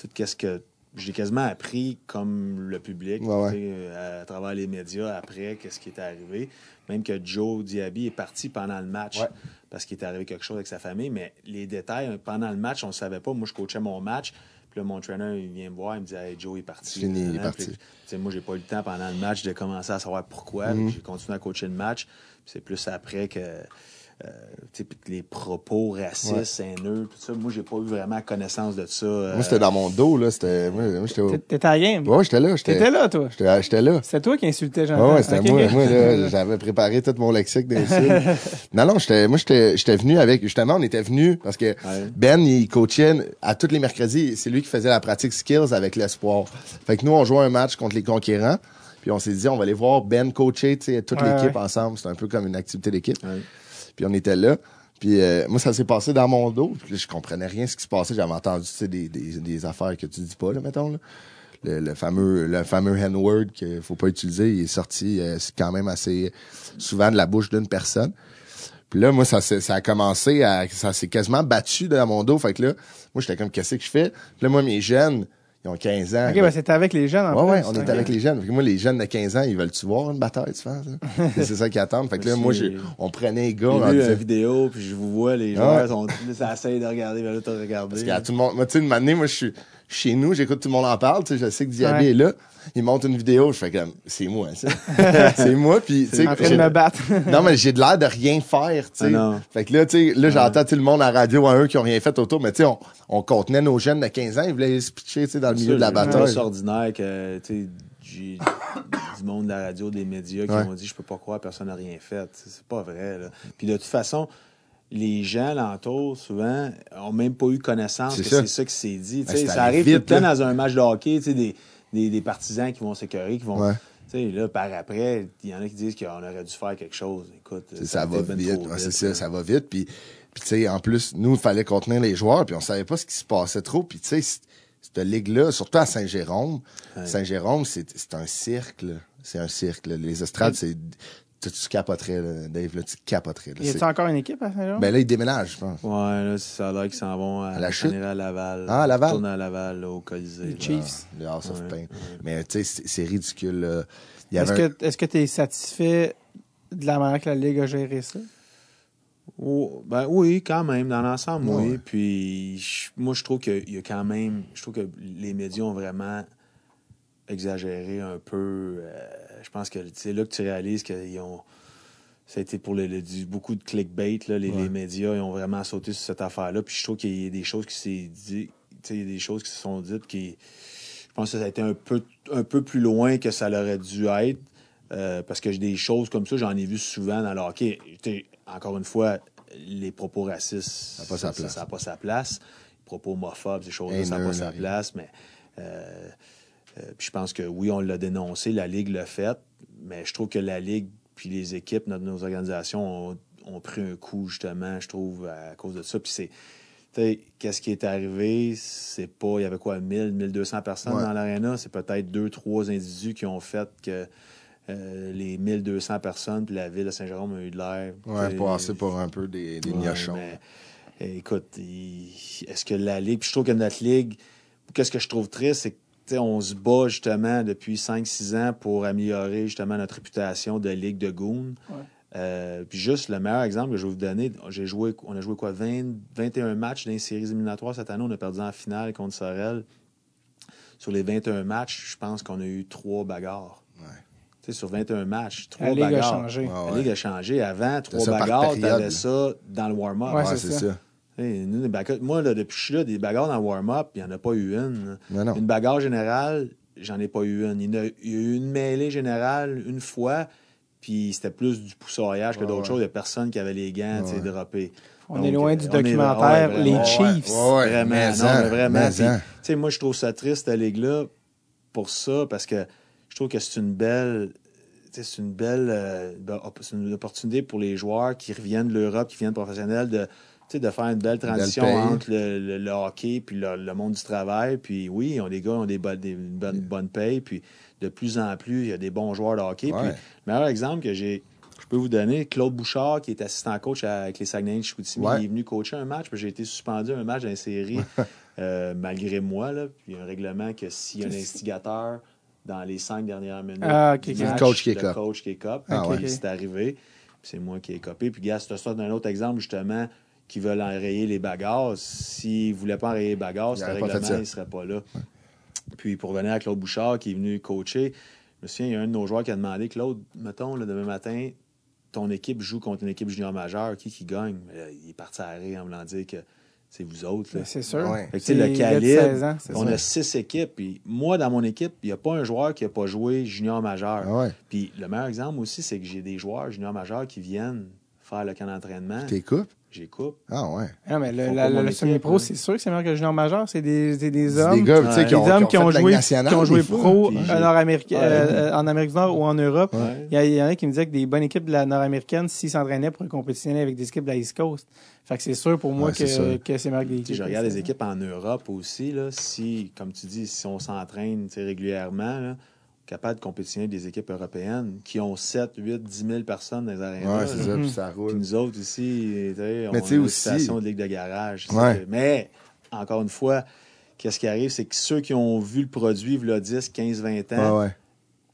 tout qu'est-ce que j'ai quasiment appris comme le public, Ouais, ouais. euh, à, travers les médias après, qu'est-ce qui est arrivé. Même que Joe Diaby est parti pendant le match Ouais. Parce qu'il est arrivé quelque chose avec sa famille, mais les détails, pendant le match, on ne savait pas. Moi, je coachais mon match. Puis là, mon trainer, il vient me voir, il me dit Hey, Joe est parti. Fini, il est Puis, parti. tu sais, moi, j'ai pas eu le temps pendant le match de commencer à savoir pourquoi. Mhm. J'ai continué à coacher le match. Puis C'est plus après que euh, les propos racistes, haineux, tout ça. Moi, j'ai pas eu vraiment connaissance de ça. euh, Moi, c'était dans mon dos, là. C'était, moi, moi, j'étais T'étais à la game? Ouais, j'étais là. J'étais, T'étais là, toi? J'étais, là. C'est toi qui insultais Ouais, Jonathan? ouais, c'était moi. ok. Moi, là, j'avais préparé tout mon lexique d'insultes. non, non, j'étais, moi, j'étais, j'étais venu avec, justement, on était venu parce que Ouais. Ben, il coachait à tous les mercredis. C'est lui qui faisait la pratique skills avec l'espoir. Fait que nous, on jouait un match contre les conquérants. Puis on s'est dit, on va aller voir Ben coacher, tu sais, toute Ouais, l'équipe ouais. ensemble. C'est un peu comme une activité d'équipe. Puis on était là. Puis euh, moi, ça s'est passé dans mon dos. Puis là, je comprenais rien ce qui se passait. J'avais entendu des, des, des affaires que tu dis pas, là, mettons. Là. Le, le fameux le fameux N-word qu'il faut pas utiliser, il est sorti euh, quand même assez souvent de la bouche d'une personne. Puis là, moi, ça, ça a commencé à. ça s'est quasiment battu dans mon dos. Fait que là, moi, j'étais comme qu'est-ce que je fais? Puis là, moi, mes jeunes, ils ont 15 ans. OK, ben c'était avec les jeunes, en Ouais, ouais, plus. on Ok. était avec les jeunes. Fait que moi, les jeunes de 15 ans, ils veulent-tu voir une bataille, tu penses? là? c'est ça qu'ils attendent. Fait que là, moi, j'ai- on prenait les gars, on J'ai vu disait- la vidéo, puis je vous vois, les Ah joueurs ouais. sont ça essaye de regarder, mais là, t'as regardé. Parce qu'il y a tout le monde. Moi, tu sais, une année, moi, je suis chez nous, j'écoute tout le monde en parle, tu sais, je sais que Diaby Ouais. est là. Il monte une vidéo, je fais comme, c'est moi, ça. c'est moi, puis, tu sais, En train de me battre. non, mais j'ai de l'air de rien faire, tu sais. Ah fait que là, tu sais, là, j'entends tout le monde à la radio, à eux qui ont rien fait autour, mais tu sais, on, on contenait nos jeunes de 15 ans, ils voulaient se pitcher, tu sais, dans le milieu de la C'est bataille. ordinaire que, tu sais, du monde de la radio, des médias qui Ouais. m'ont dit je peux pas croire, personne n'a rien fait. C'est c'est pas vrai. Là. Puis de toute façon, les gens alentour, souvent, ont même pas eu connaissance C'est que c'est ça qui s'est dit. Ben, ça arrive vite, tout le temps dans un match de hockey, des, des, des partisans qui vont s'écœurer, qui vont. Ouais. Là, par après, il y en a qui disent qu'on aurait dû faire quelque chose. Écoute, sais, ça, va ben vite. Ouais, c'est ça, ça va vite. Puis, puis tu sais, en plus, nous, il fallait contenir les joueurs, puis on savait pas ce qui se passait trop. Puis, tu sais, cette ligue-là, surtout à Saint-Jérôme, Saint-Jérôme, c'est un cirque. C'est un cirque. là. Les estrades, c'est... Tu, tu capoterais, là, Dave, là, tu capoterais. là. Y a-tu encore une équipe à Saint-Jean? Ben là, ils déménagent, je pense. Ouais, là, ça a l'air qu'ils s'en vont à, À la chute? à Laval. Ah, à Laval? Tourner à Laval, là, au Colisée. Les. Chiefs. Le House of Pain. Mais tu sais, c'est ridicule. là. Est-ce un- que est-ce que tu es satisfait de la manière que la Ligue a géré ça? Oh, ben oui, quand même, dans l'ensemble, Ouais. oui. Puis je- moi, je trouve qu'il y a quand même. Je trouve que les médias ont vraiment exagéré un peu. euh, je pense que c'est là que tu réalises qu'ils ont. Ça a été pour le, le- du- beaucoup de clickbait. Là, les, Ouais. les médias ils ont vraiment sauté sur cette affaire-là. Puis je trouve qu'il y a des choses qui s'est dit. tu sais, Il y a des choses qui se sont dites qui. Je pense que ça a été un peu, un peu plus loin que ça l'aurait dû être. Euh, parce que j'ai des choses comme ça, j'en ai vu souvent dans le hockey. Encore une fois, les propos racistes, ça n'a pas sa place. Ça n'a pas sa place. Les propos homophobes, ces choses-là, ça n'a pas sa place. Mais euh, euh, puis je pense que oui, on l'a dénoncé, la Ligue l'a fait, mais je trouve que la Ligue puis les équipes, notre- nos organisations ont, ont pris un coup, justement, je trouve, à cause de ça. Puis c'est. Qu'est-ce qui est arrivé? C'est pas. Il y avait quoi, 1000, 1200 personnes Ouais. dans l'aréna? C'est peut-être deux, trois individus qui ont fait que euh, les 1200 personnes puis la ville de Saint-Jérôme a eu de l'air. Ouais, passer pour un peu des, des Ouais, mais, euh, écoute, est-ce que la Ligue. Puis je trouve que notre Ligue. Qu'est-ce que je trouve triste, c'est que on se bat justement depuis 5-6 ans pour améliorer justement notre réputation de Ligue de Goon. Ouais. Euh, puis juste le meilleur exemple que je vais vous donner, j'ai joué, on a joué quoi, 20, 21 matchs dans les séries éliminatoires cette année. On a perdu en finale contre Sorel. Sur les 21 matchs, je pense qu'on a eu trois bagarres. Ouais. Tu sais, sur 21 matchs, trois La Ligue a bagarres. changé. Ouais, La ouais. Ligue a changé. Avant, trois bagarres, période. t'avais ça dans le warm-up. Ouais, Ouais, c'est c'est ça. ça. Hey, nous, les bagarres- moi, là, depuis que je suis là, des bagarres dans warm-up, il n'y en a pas eu une. là. Non, non. Une bagarre générale, j'en ai pas eu une. Il y, en a, eu une mêlée générale une fois, puis c'était plus du poussoyage que Ouais, d'autres ouais. choses. Il n'y a personne qui avait les gants, tu sais, Ouais. droppés. On Donc, est loin euh, du est- documentaire ouais, Les vraiment. Chiefs. Ouais, ouais, Vraiment, mais non, mais vraiment. mais Puis, en. Tu sais, moi, je trouve ça triste, cette ligue-là, pour ça, parce que je trouve que c'est une belle. C'est une belle euh, ben, une opportunité pour les joueurs qui reviennent de l'Europe, qui viennent professionnels, de, de faire une belle transition entre le, le- le hockey puis le, le monde du travail. Puis oui, on, les gars ont des, bonnes des une bonne, bonne paye. Puis de plus en plus, il y a des bons joueurs de hockey. Ouais. Puis le meilleur exemple que j'ai, je peux vous donner, Claude Bouchard, qui est assistant coach avec les Saguenay de Chicoutimi, Ouais. il est venu coacher un match, puis j'ai été suspendu un match dans les séries euh, malgré moi. Là. Puis il y a un règlement que s'il y a un instigateur dans les cinq dernières minutes, Ah, du match, coach qui est le coach qui est cop. Ah, c'est arrivé. Puis c'est moi qui ai copé. Puis gars, c'est ça d'un autre exemple, justement, qui veulent enrayer les bagarres. S'ils ne voulaient pas enrayer les bagarres, Il ce règlement, ne serait pas là. Puis pour revenir à Claude Bouchard, qui est venu coacher, je me souviens, il y a un de nos joueurs qui a demandé Claude, mettons, le demain matin, ton équipe joue contre une équipe junior majeure, qui qui gagne? Là, il est parti à rire en voulant dire que c'est vous autres. là. C'est sûr. Ouais. Fait que, le calibre, 16 ans, c'est on ça. a six équipes. Puis moi, dans mon équipe, il n'y a pas un joueur qui n'a pas joué junior majeur. Ah ouais. Puis le meilleur exemple aussi, c'est que j'ai des joueurs junior majeurs qui viennent faire le camp d'entraînement. T'es Ah ouais. Non, mais le, la- semi-pro, c'est sûr que c'est meilleur que le junior majeur. C'est des, c'est des hommes. des gars, tu sais, Ouais. qui ont, des hommes qui ont, joué, qui ont joué pro Puis euh, Ouais. euh, en Amérique du Nord ou en Europe. Ouais. Il y, en a qui me disaient que des bonnes équipes de la nord-américaine, s'ils s'entraînaient pour compétitionner avec des équipes de la East Coast. Fait que c'est sûr pour moi Ouais, c'est sûr. que, que c'est meilleur que des équipes. je regarde les équipes en Europe aussi. Là, si, comme tu dis, si on s'entraîne régulièrement, là, capable de compétitionner des équipes européennes qui ont 7, 8, 10 000 personnes dans les arénas. Ouais, c'est ça, puis ça Puis roule. nous autres ici, on a tu sais une aussi- réputation de ligue de garage. Ouais. Mais, encore une fois, qu'est-ce qui arrive, c'est que ceux qui ont vu le produit, il y a 10, 15, 20 ans, Ouais, ouais.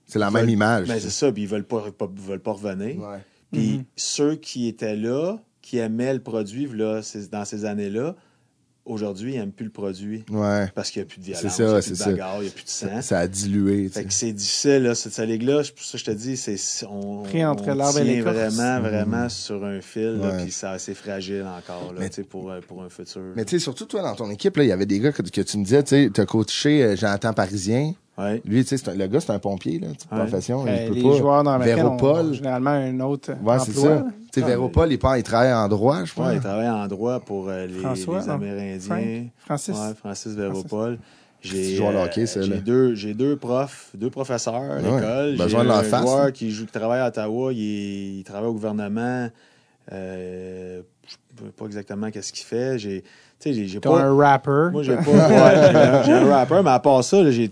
C'est la même veulent- image. Ben, c'est ça, puis ils veulent pas, pas- veulent pas revenir. Ouais. Puis Mhm. ceux qui étaient là, qui aimaient le produit là, dans ces années-là, aujourd'hui, ils n'aiment plus le produit. Ouais. Parce qu'il n'y a plus de violence, C'est ça, il n'y a plus c'est de ça. bagarre, il n'y a plus de sang. Ça, ça a dilué, tu Fait que c'est difficile, là, cette, ligue-là. C'est pour ça que je te dis, c'est, on, Pris entre on l'arbre et tient vraiment, vraiment sur un fil, puis c'est assez fragile encore, là, Mais- tu sais, pour, euh, pour un futur. Mais tu sais, surtout toi, dans ton équipe, là, il y avait des gars que, que tu me disais, tu sais, t'as coaché euh, Jonathan Parisien. Ouais. Lui, tu sais, le gars, c'est un pompier, là, Ouais. profession. Euh, il peut les pas. joueurs nord-américains ont, Véropol. ont généralement un autre Ouais, c'est emploi. ça. Tu sais, Ah, Véropol, il, part, il travaille en droit, je pense. Ouais, il travaille en droit pour euh, les, François, les non? Amérindiens. Frank? Francis? Ouais, Francis Véropol. J'ai, euh, deux, deux profs, deux professeurs à Ouais, l'école. besoin j'ai un face, joueur là. qui joue, qui travaille à Ottawa, il, est- il travaille au gouvernement. Euh, je ne sais pas exactement qu'est-ce qu'il fait. J'ai, j'ai, j'ai T'as pas. un rapper. Moi, j'ai pas. ouais, j'ai, j'ai un rapper, mais à part ça, là, j'ai,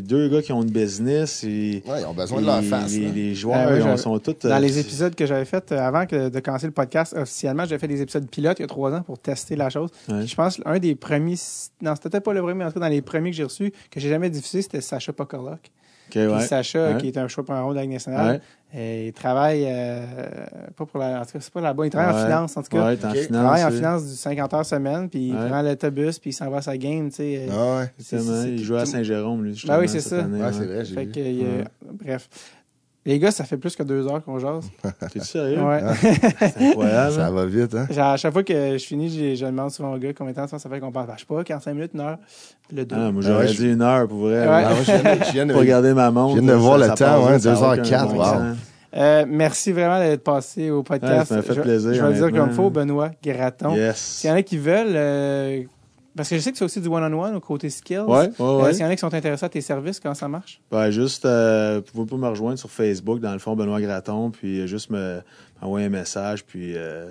deux gars qui ont une business. Et, Ouais, ils ont besoin de leur face. Les, les joueurs, Ah ouais, ils sont tous. Dans euh, les épisodes que j'avais fait euh, avant que de commencer le podcast officiellement, j'avais fait des épisodes pilotes il y a trois ans pour tester la chose. Ouais. Je pense un des premiers, non, c'était peut-être pas le premier, mais en tout cas dans les premiers que j'ai reçus, que j'ai jamais diffusé, c'était Sacha Pokorlak. ok, Puis ouais. Sacha, Ouais. qui est un choix pour un rôle de la Ligue nationale, euh, il travaille, euh, pas pour la, en tout cas, c'est pas là-bas, il travaille en Ouais. finance, en tout cas. Ouais, t'es en Ok. Il finance. travaille en finance du 50 heures semaine, puis il Ouais. prend l'autobus, puis il s'en va à sa game, tu sais. euh, Ah ouais. c'est- Exactement. c'est- Il joue à Saint-Jérôme, lui. Ben oui, c'est cette ça. année, Ouais, ouais. c'est vrai, j'ai Fait vu. bref. Les gars, ça fait plus que deux heures qu'on jase. T'es sérieux? Ouais. C'est incroyable. Ça va vite, hein? Genre, à chaque fois que je finis, je demande souvent aux gars combien de temps ça fait qu'on passe. Ben, je sais pas, 45 minutes, une heure. Le deux. Ah, moi, Ah j'aurais ouais, dit une heure pour vrai. Ouais. Ah, moi, je viens de- je viens de- Pour regarder ma montre. Je viens de voir le temps, ouais, vite, ça a 2h04, aucun bon wow. sens. Euh, merci vraiment d'être passé au podcast. Ouais, ça m'a fait je, plaisir, Je vais le dire comme il faut, Benoît Graton. Yes. S'il y en a qui veulent, euh, parce que je sais que c'est aussi du one-on-one au côté skills. Ouais, ouais, Euh, ouais. S'il y en a qui sont intéressés à tes services, comment ça marche? Ben, juste, euh, vous pouvez me rejoindre sur Facebook, dans le fond, Benoît Graton, puis juste me m'envoyer un message, puis euh,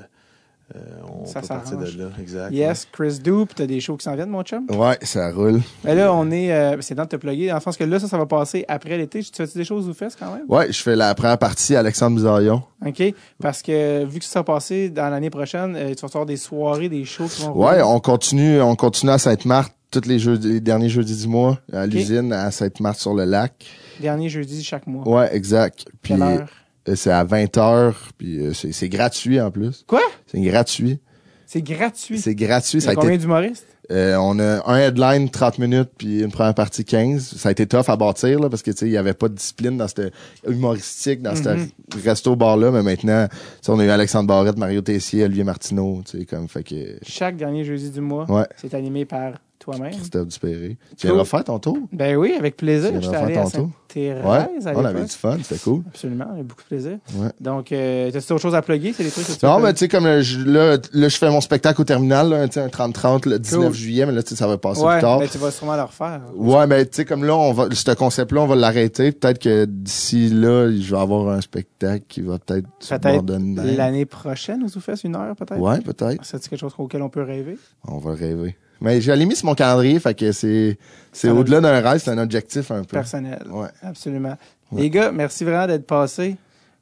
euh, on Ça peut partir de là. Exact. Yes, Chris Dupe, t'as des shows qui s'en viennent, mon chum? Ouais, ça roule. Mais là, on est. euh, c'est temps de te plugger. Le sens que là, ça, ça va passer après l'été. Tu fais des choses ou fesses quand même? Ouais, je fais la première partie Alexandre Bizarion. OK. Parce que vu que ça va passer dans l'année prochaine, euh, tu vas avoir des soirées, des shows qui vont Ouais, on continue, on continue à Sainte-Marthe tous les, jeudis, les derniers jeudis du mois à l'usine à Sainte-Marthe sur le lac. Dernier jeudi chaque mois. Ouais, exact. Puis Quelle heure? C'est à 20h, puis euh, c'est gratuit en plus. Quoi? C'est gratuit. C'est gratuit. C'est gratuit, ça a combien été d'humoristes? Euh, on a un headline 30 minutes puis une première partie 15. Ça a été tough à bâtir là, parce que tu sais il y avait pas de discipline dans cette humoristique dans ce resto bar là, mais maintenant on a eu Alexandre Barrette, Mario Tessier, Olivier Martineau, tu sais comme fait que Chaque dernier jeudi du mois, Ouais. c'est animé par toi-même. Christophe Dupéré. Tu Cool. viendras faire ton tour Ben oui, avec plaisir. Tu J'étais allé à ton tour? Sainte-Thérèse Ouais, à on avait du fun, c'était cool. Absolument, j'ai beaucoup de plaisir. Ouais. Donc, euh, t'as-tu autre chose à plugger? C'est des trucs que tu Non, mais tu sais, comme là, je fais mon spectacle au terminal, là, un 30-30 le 19 Cool. juillet, mais là, tu sais, ça va passer Ouais, plus tard. mais tu vas sûrement le refaire. Ouais, mais tu sais, comme là, on va, ce concept-là, on va l'arrêter. Peut-être que d'ici là, je vais avoir un spectacle qui va peut-être subordonner. l'année prochaine, aux Zoufès, une heure peut-être? Ouais, peut-être. C'est quelque chose auquel on peut rêver? On va rêver. Mais j'ai mis sur mon calendrier, fait que c'est, c'est au-delà d'un rêve, c'est un objectif un peu. Personnel. Ouais. Absolument. Ouais. Les gars, merci vraiment d'être passés.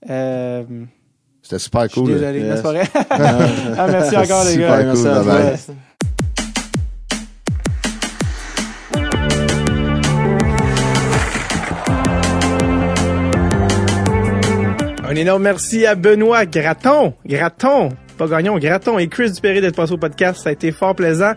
Euh, C'était super je suis cool. désolé, Yes. n'est-ce pas vrai? ah, merci encore, les Super gars. cool, merci à. Un énorme merci à Benoît Graton, Graton, pas Gagnon, Graton et Chris Dupéré d'être passé au podcast. Ça a été fort plaisant.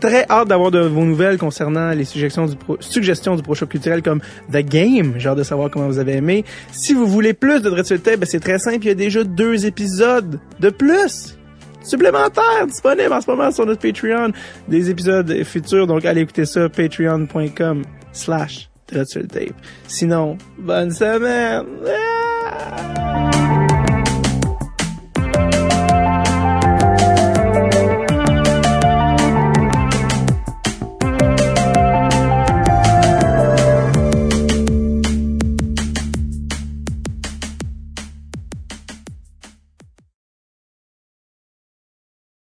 Très hâte d'avoir de vos nouvelles concernant les suggestions du pro, suggestions du Pro Shop culturel comme The Game. J'ai hâte de savoir comment vous avez aimé. Si vous voulez plus de Dread sur le Tape, ben c'est très simple. Il y a déjà deux épisodes de plus supplémentaires disponibles en ce moment sur notre Patreon. Des épisodes futurs. Donc, allez écouter ça. Patreon.com slash Tape. Sinon, bonne semaine! Ah!